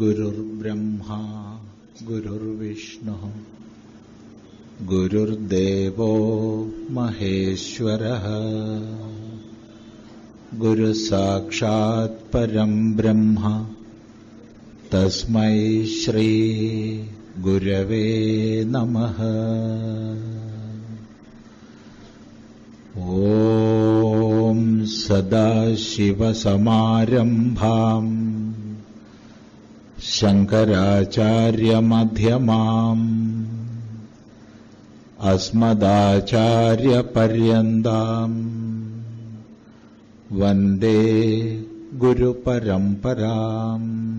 गुरुर्ब्रह्मा गुरुर्विष्णुः गुरुर्देवो महेश्वरः। गुरुसाक्षात् परम् ब्रह्म तस्मै श्रीगुरवे नमः। ॐ सदाशिवसमारम्भाम् ശങ്കരാചാര്യമധ്യമാം. അസ്മദാചാര്യപര്യന്താം. വന്ദേ ഗുരുപരംപരാം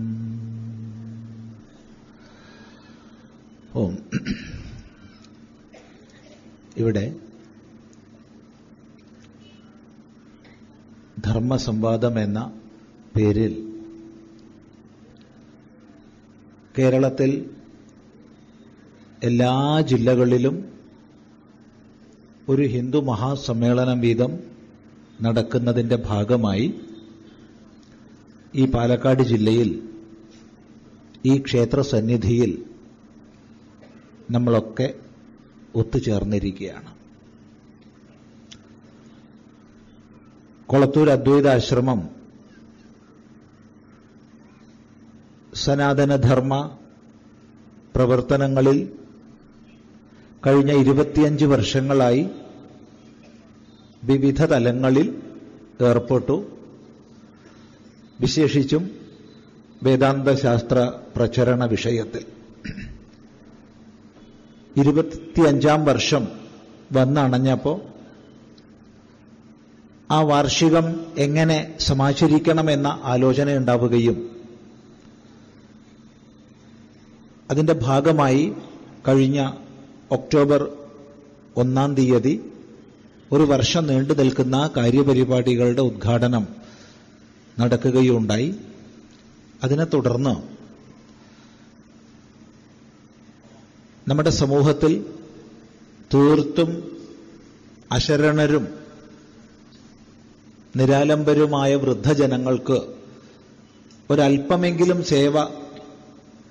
ഓം. ഇവിടെ ധർമ്മസംവാദം എന്ന പേരിൽ കേരളത്തിൽ എല്ലാ ജില്ലകളിലും ഒരു ഹിന്ദു മഹാസമ്മേളനം വീതം നടക്കുന്നതിന്റെ ഭാഗമായി ഈ പാലക്കാട് ജില്ലയിൽ ഈ ക്ഷേത്ര സന്നിധിയിൽ നമ്മളൊക്കെ ഒത്തുചേർന്നിരിക്കുകയാണ്. കൊളത്തൂർ അദ്വൈതാശ്രമം സനാതനധർമ്മ പ്രവർത്തനങ്ങളിൽ കഴിഞ്ഞ ഇരുപത്തിയഞ്ച് വർഷങ്ങളായി വിവിധ തലങ്ങളിൽ ഏർപ്പെട്ടു. വിശേഷിച്ചും വേദാന്തശാസ്ത്ര പ്രചരണ വിഷയത്തിൽ. ഇരുപത്തിയഞ്ചാം വർഷം വന്നണഞ്ഞപ്പോൾ ആ വാർഷികം എങ്ങനെ സമാചരിക്കണമെന്ന ആലോചന ഉണ്ടാവുകയും അതിന്റെ ഭാഗമായി കഴിഞ്ഞ ഒക്ടോബർ ഒന്നാം തീയതി ഒരു വർഷം നീണ്ടു നിൽക്കുന്ന കാര്യപരിപാടികളുടെ ഉദ്ഘാടനം നടക്കുകയുണ്ടായി. അതിനെ തുടർന്ന് നമ്മുടെ സമൂഹത്തിൽ തീർത്തും അശരണരും നിരാലംബരുമായ വൃദ്ധജനങ്ങൾക്ക് ഒരല്പമെങ്കിലും സേവ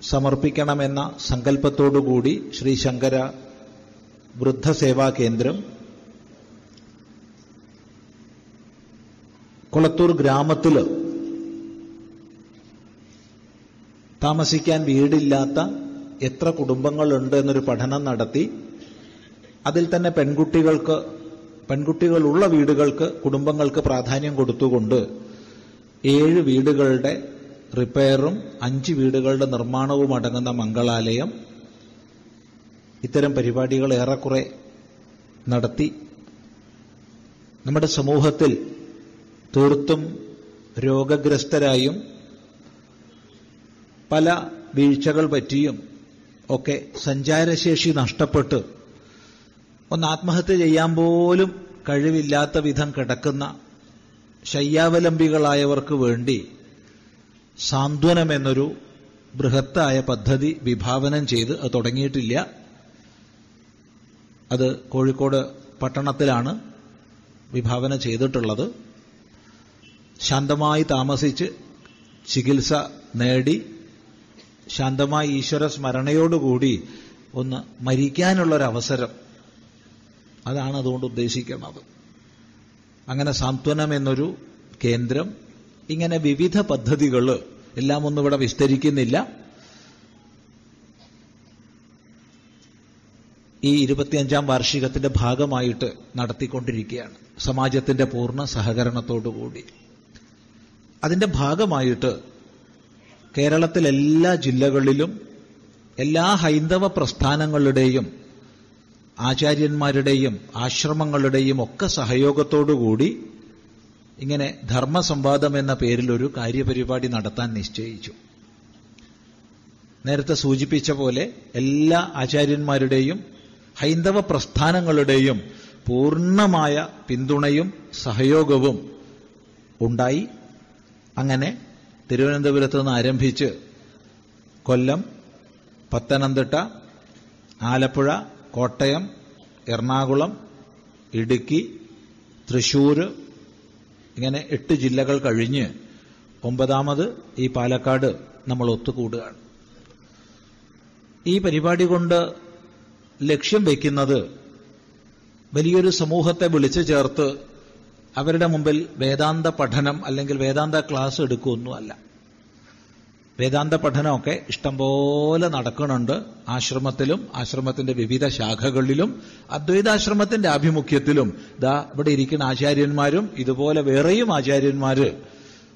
സമർപ്പിക്കണമെന്ന സങ്കല്പത്തോടുകൂടി ശ്രീ ശങ്കര വൃദ്ധസേവാ കേന്ദ്രം കുളത്തൂർ ഗ്രാമത്തിൽ താമസിക്കാൻ വീടില്ലാത്ത എത്ര കുടുംബങ്ങളുണ്ട് എന്നൊരു പഠനം നടത്തി അതിൽ തന്നെ പെൺകുട്ടികൾക്ക് പെൺകുട്ടികളുള്ള വീടുകൾക്ക് കുടുംബങ്ങൾക്ക് പ്രാധാന്യം കൊടുത്തുകൊണ്ട് ഏഴ് വീടുകളുടെ റിപ്പയറും അഞ്ച് വീടുകളുടെ നിർമ്മാണവും അടങ്ങുന്ന മംഗളാലയം ഇത്തരം പരിപാടികൾ ഏറെക്കുറെ നടത്തി. നമ്മുടെ സമൂഹത്തിൽ തീർത്തും രോഗഗ്രസ്തരായും പല വീഴ്ചകൾ പറ്റിയും ഒക്കെ സഞ്ചാരശേഷി നഷ്ടപ്പെട്ട് ഒന്ന് ആത്മഹത്യ ചെയ്യാൻ പോലും കഴിവില്ലാത്ത വിധം കിടക്കുന്ന ശയ്യാവലംബികളായവർക്ക് വേണ്ടി സാന്ത്വനം എന്നൊരു ബൃഹത്തായ പദ്ധതി വിഭാവനം ചെയ്ത് അത് തുടങ്ങിയിട്ടില്ല. അത് കോഴിക്കോട് പട്ടണത്തിലാണ് വിഭാവന ചെയ്തിട്ടുള്ളത്. ശാന്തമായി താമസിച്ച് ചികിത്സ നേടി ശാന്തമായി ഈശ്വര സ്മരണയോടുകൂടി ഒന്ന് മരിക്കാനുള്ളൊരവസരം. അതാണ് അതുകൊണ്ട് ഉദ്ദേശിക്കുന്നത്. അങ്ങനെ സാന്ത്വനം എന്നൊരു കേന്ദ്രം ഇങ്ങനെ വിവിധ പദ്ധതികൾ എല്ലാം ഒന്നും ഇവിടെ വിസ്തരിക്കുന്നില്ല. ഈ ഇരുപത്തിയഞ്ചാം വാർഷികത്തിന്റെ ഭാഗമായിട്ട് നടത്തിക്കൊണ്ടിരിക്കുകയാണ്. സമാജത്തിന്റെ പൂർണ സഹകരണത്തോടുകൂടി. അതിന്റെ ഭാഗമായിട്ട് കേരളത്തിലെ എല്ലാ ജില്ലകളിലും എല്ലാ ഹൈന്ദവ പ്രസ്ഥാനങ്ങളുടെയും ആചാര്യന്മാരുടെയും ആശ്രമങ്ങളുടെയും ഒക്കെ സഹയോഗത്തോടുകൂടി ഇങ്ങനെ ധർമ്മസംവാദം എന്ന പേരിൽ ഒരു കാര്യപരിപാടി നടത്താൻ നിശ്ചയിച്ചു. നേരത്തെ സൂചിപ്പിച്ച പോലെ എല്ലാ ആചാര്യന്മാരുടെയും ഹൈന്ദവ പ്രസ്ഥാനങ്ങളുടെയും പൂർണമായ പിന്തുണയും സഹയോഗവും ഉണ്ടായി. അങ്ങനെ തിരുവനന്തപുരത്ത് നിന്ന് ആരംഭിച്ച് കൊല്ലം പത്തനംതിട്ട ആലപ്പുഴ കോട്ടയം എറണാകുളം ഇടുക്കി തൃശൂർ ഇങ്ങനെ എട്ട് ജില്ലകൾ കഴിഞ്ഞ് ഒമ്പതാമത് ഈ പാലക്കാട് നമ്മൾ ഒത്തുകൂടുകയാണ്. ഈ പരിപാടി കൊണ്ട് ലക്ഷ്യം വയ്ക്കുന്നത് വലിയൊരു സമൂഹത്തെ വിളിച്ചു ചേർത്ത് അവരുടെ മുമ്പിൽ വേദാന്ത പഠനം അല്ലെങ്കിൽ വേദാന്ത ക്ലാസ് എടുക്കുകയൊന്നുമല്ല വേദാന്ത പഠനമൊക്കെ ഇഷ്ടംപോലെ നടക്കുന്നുണ്ട്. ആശ്രമത്തിലും ആശ്രമത്തിന്റെ വിവിധ ശാഖകളിലും അദ്വൈതാശ്രമത്തിന്റെ ആഭിമുഖ്യത്തിലും. ദാ ഇവിടെ ഇരിക്കുന്ന ആചാര്യന്മാരും ഇതുപോലെ വേറെയും ആചാര്യന്മാര്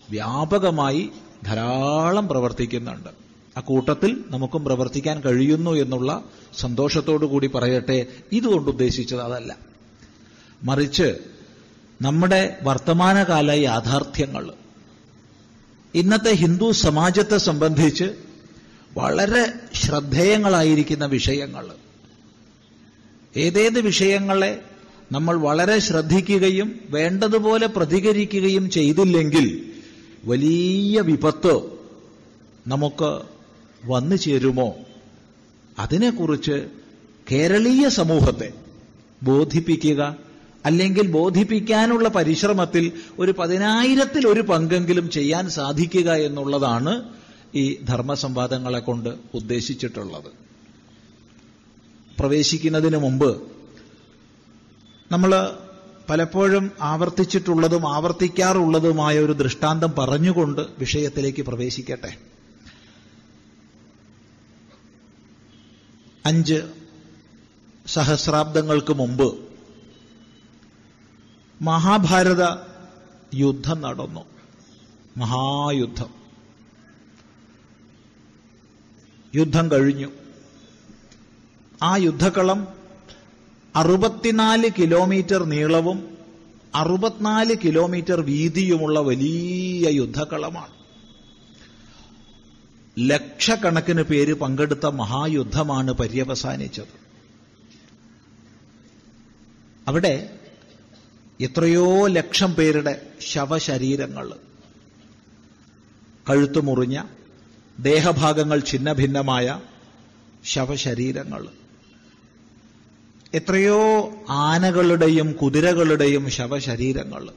വ്യാപകമായി ധാരാളം പ്രവർത്തിക്കുന്നുണ്ട്. ആ കൂട്ടത്തിൽ നമുക്കും പ്രവർത്തിക്കാൻ കഴിയുന്നു എന്നുള്ള സന്തോഷത്തോടു കൂടി പറയട്ടെ. ഇതുകൊണ്ട് ഉദ്ദേശിച്ചത് അതല്ല. മറിച്ച് നമ്മുടെ വർത്തമാനകാല യാഥാർത്ഥ്യങ്ങൾ ഇന്നത്തെ ഹിന്ദു സമാജത്തെ സംബന്ധിച്ച് വളരെ ശ്രദ്ധേയങ്ങളായിരിക്കുന്ന വിഷയങ്ങൾ. ഏതേത് വിഷയങ്ങളെ നമ്മൾ വളരെ ശ്രദ്ധിക്കുകയും വേണ്ടതുപോലെ പ്രതികരിക്കുകയും ചെയ്തില്ലെങ്കിൽ വലിയ വിപത്ത് നമുക്ക് വന്നു ചേരുമോ? അതിനെക്കുറിച്ച് കേരളീയ സമൂഹത്തെ ബോധിപ്പിക്കുക അല്ലെങ്കിൽ ബോധിപ്പിക്കാനുള്ള പരിശ്രമത്തിൽ ഒരു പതിനായിരത്തിൽ ഒരു പങ്കെങ്കിലും ചെയ്യാൻ സാധിക്കുക എന്നുള്ളതാണ് ഈ ധർമ്മസംവാദങ്ങളെ കൊണ്ട് ഉദ്ദേശിച്ചിട്ടുള്ളത്. പ്രവേശിക്കുന്നതിന് മുമ്പ് നമ്മൾ പലപ്പോഴും ആവർത്തിച്ചിട്ടുള്ളതും ആവർത്തിക്കാറുള്ളതുമായ ഒരു ദൃഷ്ടാന്തം പറഞ്ഞുകൊണ്ട് വിഷയത്തിലേക്ക് പ്രവേശിക്കട്ടെ. അഞ്ച് സഹസ്രാബ്ദങ്ങൾക്ക് മുമ്പ് മഹാഭാരത യുദ്ധം നടന്നു. മഹായുദ്ധം. യുദ്ധം കഴിഞ്ഞു. ആ യുദ്ധക്കളം അറുപത്തിനാല് കിലോമീറ്റർ നീളവും അറുപത്തിനാല് കിലോമീറ്റർ വീതിയുമുള്ള വലിയ യുദ്ധക്കളമാണ്. ലക്ഷക്കണക്കിന് പേര് പങ്കെടുത്ത മഹായുദ്ധമാണ് പര്യവസാനിച്ചത്. അവിടെ എത്രയോ ലക്ഷം പേരുടെ ശവശരീരങ്ങൾ. കഴുത്തു മുറിഞ്ഞ ദേഹഭാഗങ്ങൾ ഛിന്നഭിന്നമായ ശവശരീരങ്ങൾ. എത്രയോ ആനകളുടെയും കുതിരകളുടെയും ശവശരീരങ്ങൾ.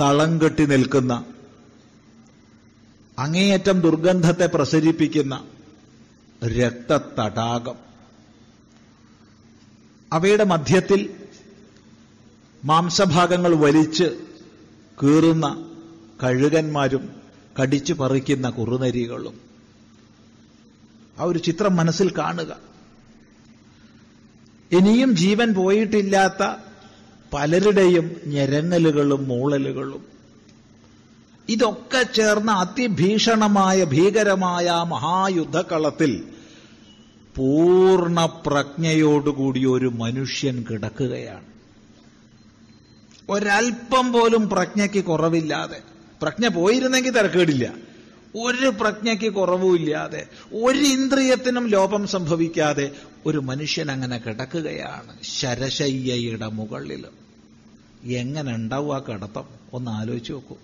തളം കെട്ടി നിൽക്കുന്ന അങ്ങേയറ്റം ദുർഗന്ധത്തെ പ്രസരിപ്പിക്കുന്ന രക്തത്തടാകം അവയുടെ മധ്യത്തിൽ മാംസഭാഗങ്ങൾ വലിച്ച് കീറുന്ന കഴുകന്മാരും കടിച്ചു പറിക്കുന്ന കുറുനരികളും. ആ ഒരു ചിത്രം മനസ്സിൽ കാണുക. ഇനിയും ജീവൻ പോയിട്ടില്ലാത്ത പലരുടെയും ഞെരങ്ങലുകളും മൂളലുകളും. ഇതൊക്കെ ചേർന്ന അതിഭീഷണമായ ഭീകരമായ മഹായുദ്ധക്കളത്തിൽ പൂർണ പ്രജ്ഞയോടുകൂടി ഒരു മനുഷ്യൻ കിടക്കുകയാണ്. ഒരൽപ്പം പോലും പ്രജ്ഞയ്ക്ക് കുറവില്ലാതെ. പ്രജ്ഞ പോയിരുന്നെങ്കിൽ തിരക്കേടില്ല. ഒരു പ്രജ്ഞയ്ക്ക് കുറവുമില്ലാതെ ഒരു ഇന്ദ്രിയത്തിനും ലോപം സംഭവിക്കാതെ ഒരു മനുഷ്യൻ അങ്ങനെ കിടക്കുകയാണ് ശരശയ്യയുടെ മുകളിൽ. എങ്ങനെ ഉണ്ടാവും ആ കിടത്തം? ഒന്ന് ആലോചിച്ച് നോക്കൂ.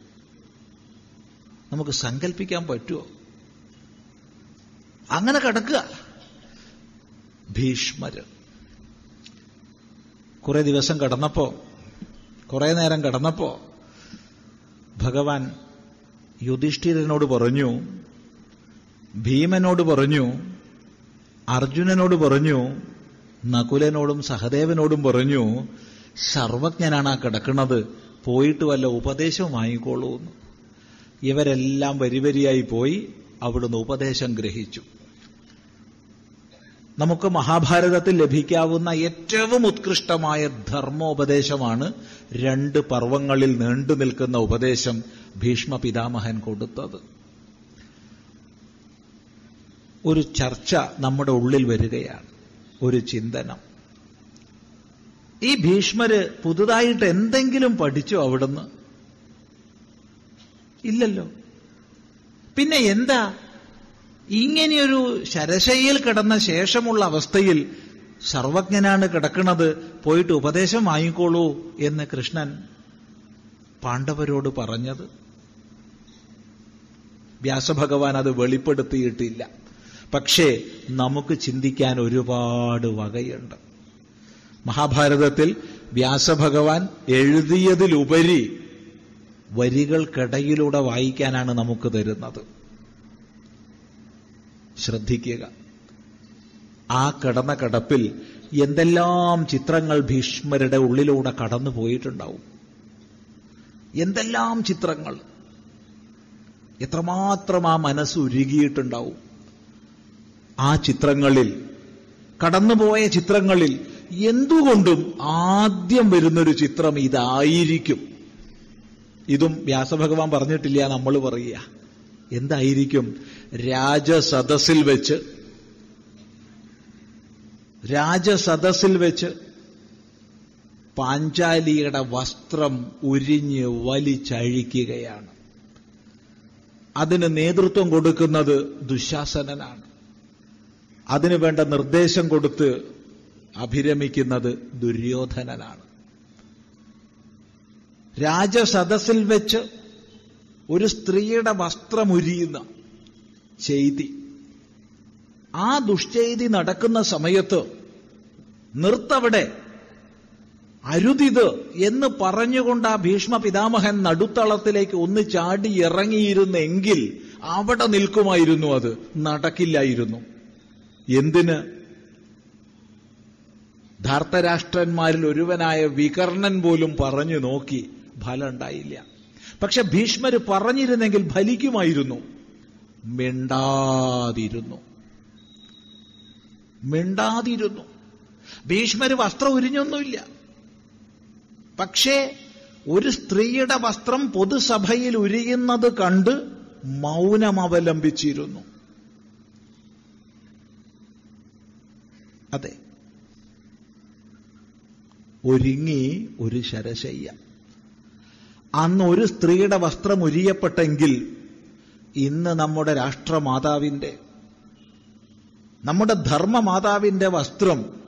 നമുക്ക് സങ്കല്പിക്കാൻ പറ്റുമോ? അങ്ങനെ കിടക്കുക. ഭീഷ്മര്. കുറെ ദിവസം കിടന്നപ്പോ കുറെ നേരം കടന്നപ്പോ ഭഗവാൻ യുധിഷ്ഠിരനോട് പറഞ്ഞു ഭീമനോട് പറഞ്ഞു അർജുനനോട് പറഞ്ഞു നകുലനോടും സഹദേവനോടും പറഞ്ഞു സർവജ്ഞനാണ് ആ കിടക്കുന്നത് പോയിട്ട് വല്ല ഉപദേശവും വാങ്ങിക്കോളൂ എന്ന് ഇവരെല്ലാം വരിവരിയായി പോയി അവിടുന്ന് ഉപദേശം ഗ്രഹിച്ചു. നമുക്ക് മഹാഭാരതത്തിൽ ലഭിക്കാവുന്ന ഏറ്റവും ഉത്കൃഷ്ടമായ ധർമ്മോപദേശമാണ് രണ്ട് പർവങ്ങളിൽ നീണ്ടു നിൽക്കുന്ന ഉപദേശം ഭീഷ്മ പിതാമഹൻ കൊടുത്തത്. ഒരു ചർച്ച നമ്മുടെ ഉള്ളിൽ വരികയാണ്. ഒരു ചിന്തനം. ഈ ഭീഷ്മര് പുതുതായിട്ട് എന്തെങ്കിലും പഠിച്ചോ അവിടുന്ന്? ഇല്ലല്ലോ. പിന്നെ എന്താ? ഇങ്ങനെയൊരു ശരശയിൽ കിടന്ന ശേഷമുള്ള അവസ്ഥയിൽ സർവജ്ഞനാണ് കിടക്കുന്നത്. പോയിട്ട് ഉപദേശം വാങ്ങിക്കോളൂ എന്ന് കൃഷ്ണൻ പാണ്ഡവരോട് പറഞ്ഞത്. വ്യാസഭഗവാൻ അത് വെളിപ്പെടുത്തിയിട്ടില്ല. പക്ഷേ നമുക്ക് ചിന്തിക്കാൻ ഒരുപാട് വകയുണ്ട്. മഹാഭാരതത്തിൽ വ്യാസഭഗവാൻ എഴുതിയതിലുപരി വരികൾക്കിടയിലൂടെ വായിക്കാനാണ് നമുക്ക് തരുന്നത്. ശ്രദ്ധിക്കുക. ആ കിടന്ന കിടപ്പിൽ എന്തെല്ലാം ചിത്രങ്ങൾ ഭീഷ്മരുടെ ഉള്ളിലൂടെ കടന്നു പോയിട്ടുണ്ടാവും. എന്തെല്ലാം ചിത്രങ്ങൾ? എത്രമാത്രം ആ മനസ്സ് ഉരുകിയിട്ടുണ്ടാവും. ആ ചിത്രങ്ങളിൽ കടന്നുപോയ ചിത്രങ്ങളിൽ എന്തുകൊണ്ടും ആദ്യം വരുന്നൊരു ചിത്രം ഇതായിരിക്കും. ഇതും വ്യാസഭഗവാൻ പറഞ്ഞിട്ടില്ല നമ്മൾ പറയുക. എന്തായിരിക്കും? രാജസദസ്സിൽ വെച്ച് രാജസദസ്സിൽ വെച്ച് പാഞ്ചാലിയുടെ വസ്ത്രം ഉരിഞ്ഞ് വലിച്ചഴിക്കുകയാണ്. അതിന് നേതൃത്വം കൊടുക്കുന്നത് ദുശാസനനാണ്. അതിനു വേണ്ട നിർദ്ദേശം കൊടുത്ത് അഭിരമിക്കുന്നത് ദുര്യോധനനാണ്. രാജസദസ്സിൽ വെച്ച് ഒരു സ്ത്രീയുടെ വസ്ത്രം ഉരിയുന്ന ചെയ്തി ആ ദുഷ്ചെയ്തി നടക്കുന്ന സമയത്ത് നിർത്തവിടെ അരുതിത് എന്ന് പറഞ്ഞുകൊണ്ട് ആ ഭീഷ്മ പിതാമഹൻ നടുത്തളത്തിലേക്ക് ഒന്ന് ചാടി ഇറങ്ങിയിരുന്നെങ്കിൽ അവിടെ നിൽക്കുമായിരുന്നു അത് നടക്കില്ലായിരുന്നു. എന്തിന്? ധാർത്തരാഷ്ട്രന്മാരിൽ ഒരുവനായ വികർണൻ പോലും പറഞ്ഞു നോക്കി ഫലം ഉണ്ടായില്ല. പക്ഷെ ഭീഷ്മര് പറഞ്ഞിരുന്നെങ്കിൽ ഫലിക്കുമായിരുന്നു. മിണ്ടാതിരുന്നു. മിണ്ടാതിരുന്നു. ഭീഷ്മർ വസ്ത്രം ഉരിഞ്ഞൊന്നുമില്ല. പക്ഷേ ഒരു സ്ത്രീയുടെ വസ്ത്രം പൊതുസഭയിൽ ഉരിയുന്നത് കണ്ട് മൗനം അവലംബിച്ചിരുന്നു. അതെ. ഒരുങ്ങി ഒരു ശരശയ്യ. അന്ന് ഒരു സ്ത്രീയുടെ വസ്ത്രം ഉരിയപ്പെട്ടെങ്കിൽ ഇന്ന് നമ്മുടെ രാഷ്ട്രമാതാവിന്റെ നമ്മുടെ ധർമ്മമാതാവിന്റെ വസ്ത്രം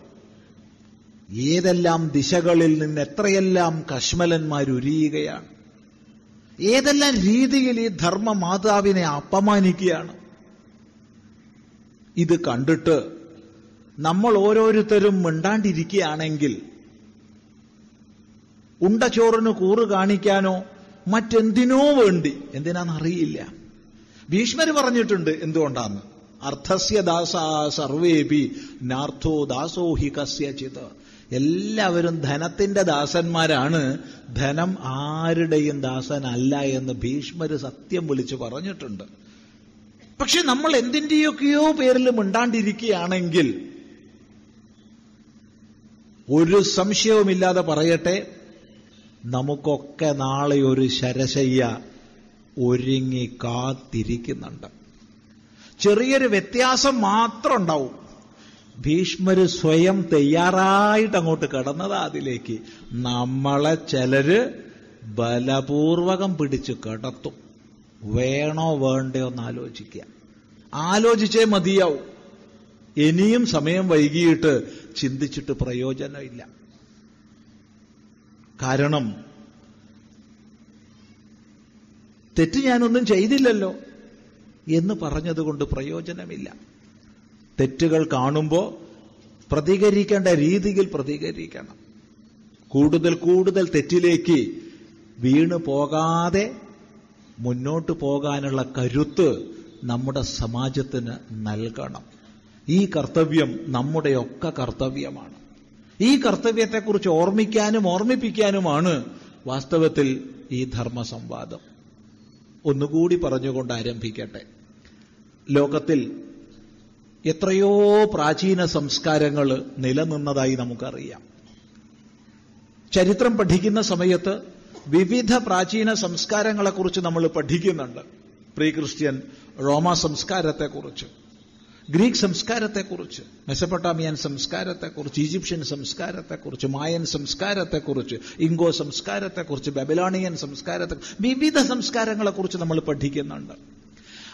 ഏതെല്ലാം ദിശകളിൽ നിന്ന് എത്രയെല്ലാം കശ്മലന്മാരുരിയുകയാണ് ഏതെല്ലാം രീതിയിൽ ഈ ധർമ്മമാതാവിനെ അപമാനിക്കുകയാണ്. ഇത് കണ്ടിട്ട് നമ്മൾ ഓരോരുത്തരും മിണ്ടാണ്ടിരിക്കുകയാണെങ്കിൽ ഉണ്ടച്ചോറിന് കൂറ് കാണിക്കാനോ മറ്റെന്തിനോ വേണ്ടി എന്തിനാണെന്നറിയില്ല. ഭീഷ്മര് പറഞ്ഞിട്ടുണ്ട് എന്തുകൊണ്ടാന്ന്? അർത്ഥസ്യ ദാസ സർവേപി നാർത്ഥോ ദാസോ ഹി കസ്യചിത്. എല്ലാവരും ധനത്തിന്റെ ദാസന്മാരാണ്. ധനം ആരുടെയും ദാസനല്ല എന്ന് ഭീഷ്മർ സത്യം വിളിച്ചു പറഞ്ഞിട്ടുണ്ട്. പക്ഷെ നമ്മൾ എന്തിന്റെയൊക്കെയോ പേരിൽ മിണ്ടാണ്ടിരിക്കുകയാണെങ്കിൽ ഒരു സംശയവുമില്ലാതെ പറയട്ടെ നമുക്കൊക്കെ നാളെ ഒരു ശരശയ്യ ഒരുങ്ങി കാത്തിരിക്കുന്നുണ്ട്. ചെറിയൊരു വ്യത്യാസം മാത്രം ഉണ്ടാവും ഭീഷ്മര് സ്വയം തയ്യാറായിട്ട് അങ്ങോട്ട് കടന്നത് അതിലേക്ക്. നമ്മളെ ചിലര് ബലപൂർവകം പിടിച്ച് കടത്തും. വേണോ വേണ്ടയോ എന്ന് ആലോചിക്കുക. ആലോചിച്ചേ മതിയാവും. ഇനിയും സമയം വൈകിയിട്ട് ചിന്തിച്ചിട്ട് പ്രയോജനമില്ല. കാരണം തെറ്റ് ഞാനൊന്നും ചെയ്തില്ലല്ലോ എന്ന് പറഞ്ഞതുകൊണ്ട് പ്രയോജനമില്ല. തെറ്റുകൾ കാണുമ്പോൾ പ്രതികരിക്കേണ്ട രീതിയിൽ പ്രതികരിക്കണം. കൂടുതൽ കൂടുതൽ തെറ്റിലേക്ക് വീണു പോകാതെ മുന്നോട്ട് പോകാനുള്ള കരുത്ത് നമ്മുടെ സമാജത്തിന് നൽകണം. ഈ കർത്തവ്യം നമ്മുടെയൊക്കെ കർത്തവ്യമാണ്. ഈ കർത്തവ്യത്തെക്കുറിച്ച് ഓർമ്മിക്കാനും ഓർമ്മിപ്പിക്കാനുമാണ് വാസ്തവത്തിൽ ഈ ധർമ്മസംവാദം. ഒന്നുകൂടി പറഞ്ഞുകൊണ്ട് ആരംഭിക്കട്ടെ. ലോകത്തിൽ എത്രയോ പ്രാചീന സംസ്കാരങ്ങൾ നിലനിന്നതായി നമുക്കറിയാം. ചരിത്രം പഠിക്കുന്ന സമയത്ത് വിവിധ പ്രാചീന സംസ്കാരങ്ങളെക്കുറിച്ച് നമ്മൾ പഠിക്കുന്നുണ്ട്. പ്രീ ക്രിസ്ത്യൻ റോമ സംസ്കാരത്തെക്കുറിച്ച്. ഗ്രീക്ക് സംസ്കാരത്തെക്കുറിച്ച് മെസപ്പൊട്ടാമിയൻ സംസ്കാരത്തെക്കുറിച്ച് ഈജിപ്ഷ്യൻ സംസ്കാരത്തെക്കുറിച്ച് മായൻ സംസ്കാരത്തെക്കുറിച്ച് ഇംഗോ സംസ്കാരത്തെക്കുറിച്ച് ബബലോണിയൻ സംസ്കാരത്തെ വിവിധ സംസ്കാരങ്ങളെക്കുറിച്ച് നമ്മൾ പഠിക്കുന്നുണ്ട്.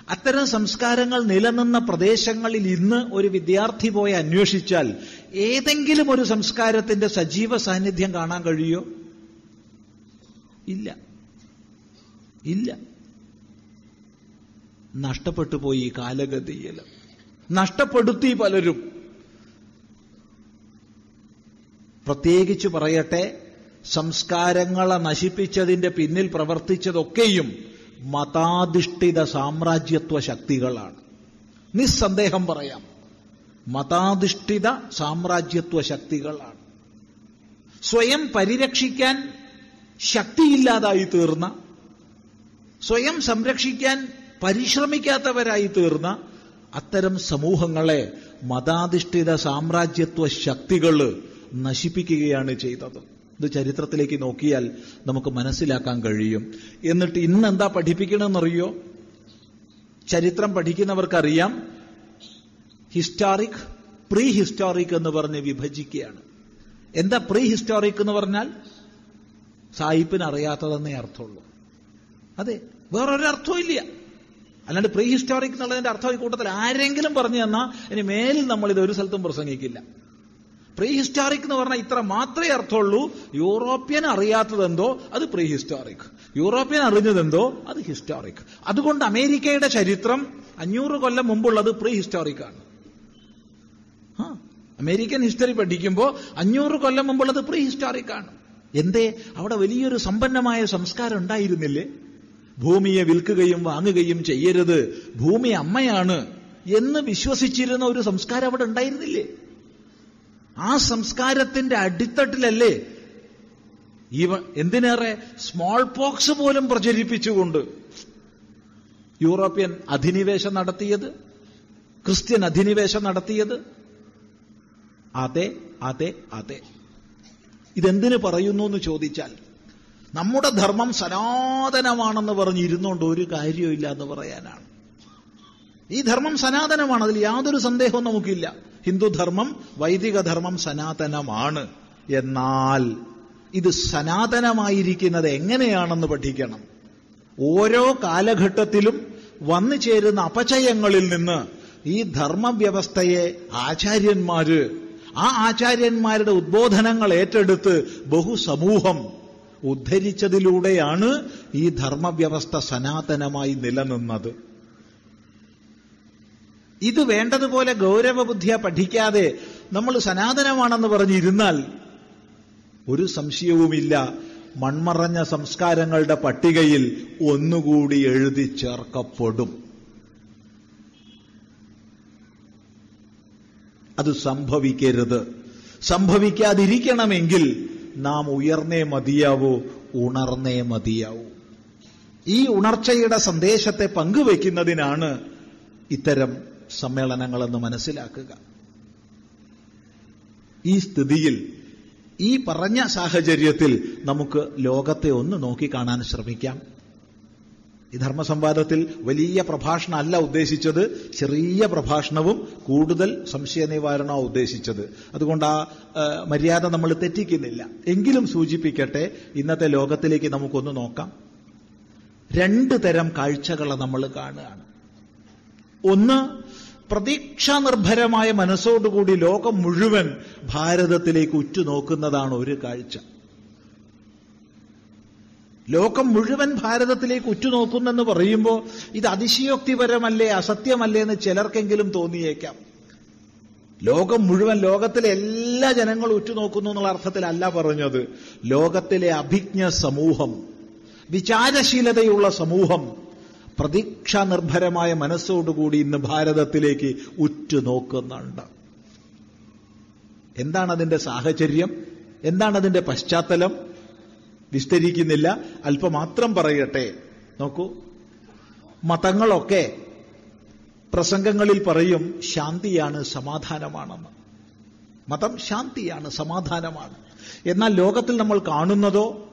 അത്തരം സംസ്കാരങ്ങൾ നിലനിന്ന പ്രദേശങ്ങളിൽ ഇന്ന് ഒരു വിദ്യാർത്ഥി പോയി അന്വേഷിച്ചാൽ ഏതെങ്കിലും ഒരു സംസ്കാരത്തിന്റെ സജീവ സാന്നിധ്യം കാണാൻ കഴിയോ? ഇല്ല. ഇല്ല. നഷ്ടപ്പെട്ടു പോയി ഈ കാലഗതിയിൽ. നഷ്ടപ്പെടുത്തി പലരും. പ്രത്യേകിച്ച് പറയട്ടെ സംസ്കാരങ്ങളെ നശിപ്പിച്ചതിന്റെ പിന്നിൽ പ്രവർത്തിച്ചതൊക്കെയും മതാധിഷ്ഠിത സാമ്രാജ്യത്വ ശക്തികളാണ്. നിസ്സന്ദേഹം പറയാം. മതാധിഷ്ഠിത സാമ്രാജ്യത്വ ശക്തികളാണ്. സ്വയം പരിരക്ഷിക്കാൻ ശക്തിയില്ലാതായി തീർന്ന സ്വയം സംരക്ഷിക്കാൻ പരിശ്രമിക്കാത്തവരായി തീർന്ന അത്തരം സമൂഹങ്ങളെ മതാധിഷ്ഠിത സാമ്രാജ്യത്വ ശക്തികൾ നശിപ്പിക്കുകയാണ് ചെയ്തത്. ഇത് ചരിത്രത്തിലേക്ക് നോക്കിയാൽ നമുക്ക് മനസ്സിലാക്കാൻ കഴിയും. എന്നിട്ട് ഇന്ന് എന്താ പഠിപ്പിക്കണമെന്നറിയോ ചരിത്രം പഠിക്കുന്നവർക്കറിയാം. ഹിസ്റ്റോറിക് പ്രീ ഹിസ്റ്റോറിക് എന്ന് പറഞ്ഞ് വിഭജിക്കുകയാണ്. എന്താ പ്രീ ഹിസ്റ്റോറിക് എന്ന് പറഞ്ഞാൽ? സായിപ്പിന് അറിയാത്തതെന്നേ അർത്ഥമുള്ളൂ. അതെ വേറൊരർത്ഥവും ഇല്ല. അല്ലാണ്ട് പ്രീ ഹിസ്റ്റോറിക് എന്നുള്ളതിന്റെ അർത്ഥം ഈ കൂട്ടത്തിൽ ആരെങ്കിലും പറഞ്ഞു തന്നാൽ ഇനി മേലിൽ നമ്മൾ ഇത് ഒരു സ്ഥലത്തും പ്രസംഗിക്കില്ല. പ്രീ ഹിസ്റ്റോറിക് എന്ന് പറഞ്ഞാൽ ഇത്ര മാത്രമേ അർത്ഥമുള്ളൂ. യൂറോപ്യൻ അറിയാത്തതെന്തോ? അത് പ്രീ ഹിസ്റ്റോറിക് യൂറോപ്യൻ അറിഞ്ഞതെന്തോ? അത് ഹിസ്റ്റോറിക് അതുകൊണ്ട് അമേരിക്കയുടെ ചരിത്രം അഞ്ഞൂറ് കൊല്ലം മുമ്പുള്ളത് പ്രീ ഹിസ്റ്റോറിക് ആണ് അമേരിക്കൻ ഹിസ്റ്ററി പഠിക്കുമ്പോൾ അഞ്ഞൂറ് കൊല്ലം മുമ്പുള്ളത് പ്രീ ഹിസ്റ്റോറിക് ആണ്. എന്തേ? അവിടെ വലിയൊരു സമ്പന്നമായ സംസ്കാരം ഉണ്ടായിരുന്നില്ലേ? ഭൂമിയെ വിൽക്കുകയും വാങ്ങുകയും ചെയ്യരുത്. ഭൂമി അമ്മയാണ് എന്ന് വിശ്വസിച്ചിരുന്ന ഒരു സംസ്കാരം അവിടെ ഉണ്ടായിരുന്നില്ലേ? ആ സംസ്കാരത്തിന്റെ അടിത്തട്ടിലല്ലേ ഇവ എന്തിനേറെ? സ്മോൾ പോക്സ് പോലും പ്രചരിപ്പിച്ചുകൊണ്ട് യൂറോപ്യൻ അധിനിവേശം നടത്തിയത് ക്രിസ്ത്യൻ അധിനിവേശം നടത്തിയത്. അതെ അതെ അതെ. ഇതെന്തിനു പറയുന്നു എന്ന് ചോദിച്ചാൽ നമ്മുടെ ധർമ്മം സനാതനമാണെന്ന് പറഞ്ഞ് ഇരുന്നുകൊണ്ട് ഒരു കാര്യമില്ല എന്ന് പറയാനാണ്. ഈ ധർമ്മം സനാതനമാണ് അതിൽ യാതൊരു സന്ദേഹവും നമുക്കില്ല. ഹിന്ദുധർമ്മം വൈദിക ധർമ്മം സനാതനമാണ്. എന്നാൽ ഇത് സനാതനമായിരിക്കുന്നത് എങ്ങനെയാണെന്ന് പഠിക്കണം. ഓരോ കാലഘട്ടത്തിലും വന്നു ചേരുന്ന അപചയങ്ങളിൽ നിന്ന് ഈ ധർമ്മവ്യവസ്ഥയെ ആചാര്യന്മാര് ആ ആചാര്യന്മാരുടെ ഉദ്ബോധനങ്ങൾ ഏറ്റെടുത്ത് ബഹുസമൂഹം ഉദ്ധരിച്ചതിലൂടെയാണ് ഈ ധർമ്മവ്യവസ്ഥ സനാതനമായി നിലനിന്നത്. ഇത് വേണ്ടതുപോലെ ഗൗരവബുദ്ധിയ പഠിക്കാതെ നമ്മൾ സനാതനമാണെന്ന് പറഞ്ഞിരുന്നാൽ ഒരു സംശയവുമില്ല. മൺമറഞ്ഞ സംസ്കാരങ്ങളുടെ പട്ടികയിൽ ഒന്നുകൂടി എഴുതി ചേർക്കപ്പെടും. അത് സംഭവിക്കരുത്. സംഭവിക്കാതിരിക്കണമെങ്കിൽ നാം ഉയർന്നേ മതിയാവൂ ഉണർന്നേ മതിയാവൂ. ഈ ഉണർച്ചയുടെ സന്ദേശത്തെ പങ്കുവയ്ക്കുന്നതിനാണ് ഇത്തരം സമ്മേളനങ്ങളെന്ന് മനസ്സിലാക്കുക. ഈ സ്ഥിതിയിൽ ഈ പറഞ്ഞ സാഹചര്യത്തിൽ നമുക്ക് ലോകത്തെ ഒന്ന് നോക്കിക്കാണാൻ ശ്രമിക്കാം. ഈ ധർമ്മസംവാദത്തിൽ വലിയ പ്രഭാഷണമല്ല ഉദ്ദേശിച്ചത് ചെറിയ പ്രഭാഷണവും കൂടുതൽ സംശയ നിവാരണവും ഉദ്ദേശിച്ചത്. അതുകൊണ്ട് ആ മര്യാദ നമ്മൾ തെറ്റിക്കുന്നില്ല. എങ്കിലും സൂചിപ്പിക്കട്ടെ ഇന്നത്തെ ലോകത്തിലേക്ക് നമുക്കൊന്ന് നോക്കാം. രണ്ട് തരം കാഴ്ചകളെ നമ്മൾ കാണുകയാണ്. ഒന്ന് പ്രതീക്ഷാനിർഭരമായ മനസ്സോടുകൂടി ലോകം മുഴുവൻ ഭാരതത്തിലേക്ക് ഉറ്റുനോക്കുന്നതാണ് ഒരു കാഴ്ച. ലോകം മുഴുവൻ ഭാരതത്തിലേക്ക് ഉറ്റുനോക്കുന്നെന്ന് പറയുമ്പോൾ ഇത് അതിശയോക്തിപരമല്ലേ അസത്യമല്ലേ എന്ന് ചിലർക്കെങ്കിലും തോന്നിയേക്കാം. ലോകം മുഴുവൻ ലോകത്തിലെ എല്ലാ ജനങ്ങളും ഉറ്റുനോക്കുന്നു എന്നുള്ള അർത്ഥത്തിലല്ല പറഞ്ഞത്. ലോകത്തിലെ അഭിജ്ഞ സമൂഹം വിചാരശീലതയുള്ള സമൂഹം പ്രതീക്ഷാനിർഭരമായ മനസ്സോടുകൂടി ഇന്ന് ഭാരതത്തിലേക്ക് ഉറ്റുനോക്കുന്നുണ്ട്. എന്താണ് അതിന്റെ സാഹചര്യം? എന്താണ് അതിന്റെ പശ്ചാത്തലം? വിസ്തരിക്കുന്നില്ല. അല്പമാത്രം പറയട്ടെ. നോക്കൂ. മതങ്ങളൊക്കെ പ്രസംഗങ്ങളിൽ പറയും ശാന്തിയാണ് സമാധാനമാണെന്ന്. മതം ശാന്തിയാണ് സമാധാനമാണ്. എന്നാൽ ലോകത്തിൽ നമ്മൾ കാണുന്നതോ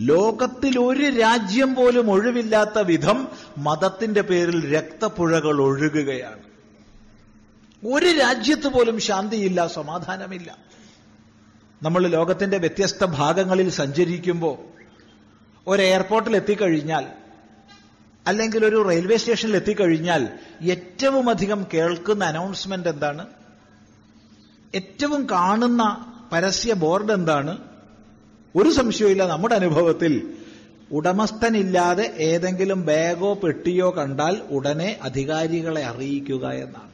ലോകത്തിൽ ഒരു രാജ്യം പോലും ഒഴിവില്ലാത്ത വിധം മതത്തിന്റെ പേരിൽ രക്തപ്പുഴകൾ ഒഴുകുകയാണ്. ഒരു രാജ്യത്ത് പോലും ശാന്തിയില്ല സമാധാനമില്ല. നമ്മൾ ലോകത്തിന്റെ വ്യത്യസ്ത ഭാഗങ്ങളിൽ സഞ്ചരിക്കുമ്പോൾ ഒരു എയർപോർട്ടിൽ എത്തിക്കഴിഞ്ഞാൽ അല്ലെങ്കിൽ ഒരു റെയിൽവേ സ്റ്റേഷനിൽ എത്തിക്കഴിഞ്ഞാൽ ഏറ്റവും അധികം കേൾക്കുന്ന അനൗൺസ്മെന്റ് എന്താണ്? ഏറ്റവും കാണുന്ന പരസ്യ ബോർഡ് എന്താണ്? ഒരു സംശയമില്ല നമ്മുടെ അനുഭവത്തിൽ ഉടമസ്ഥനില്ലാതെ ഏതെങ്കിലും ബാഗോ പെട്ടിയോ കണ്ടാൽ ഉടനെ അധികാരികളെ അറിയിക്കുക എന്നാണ്.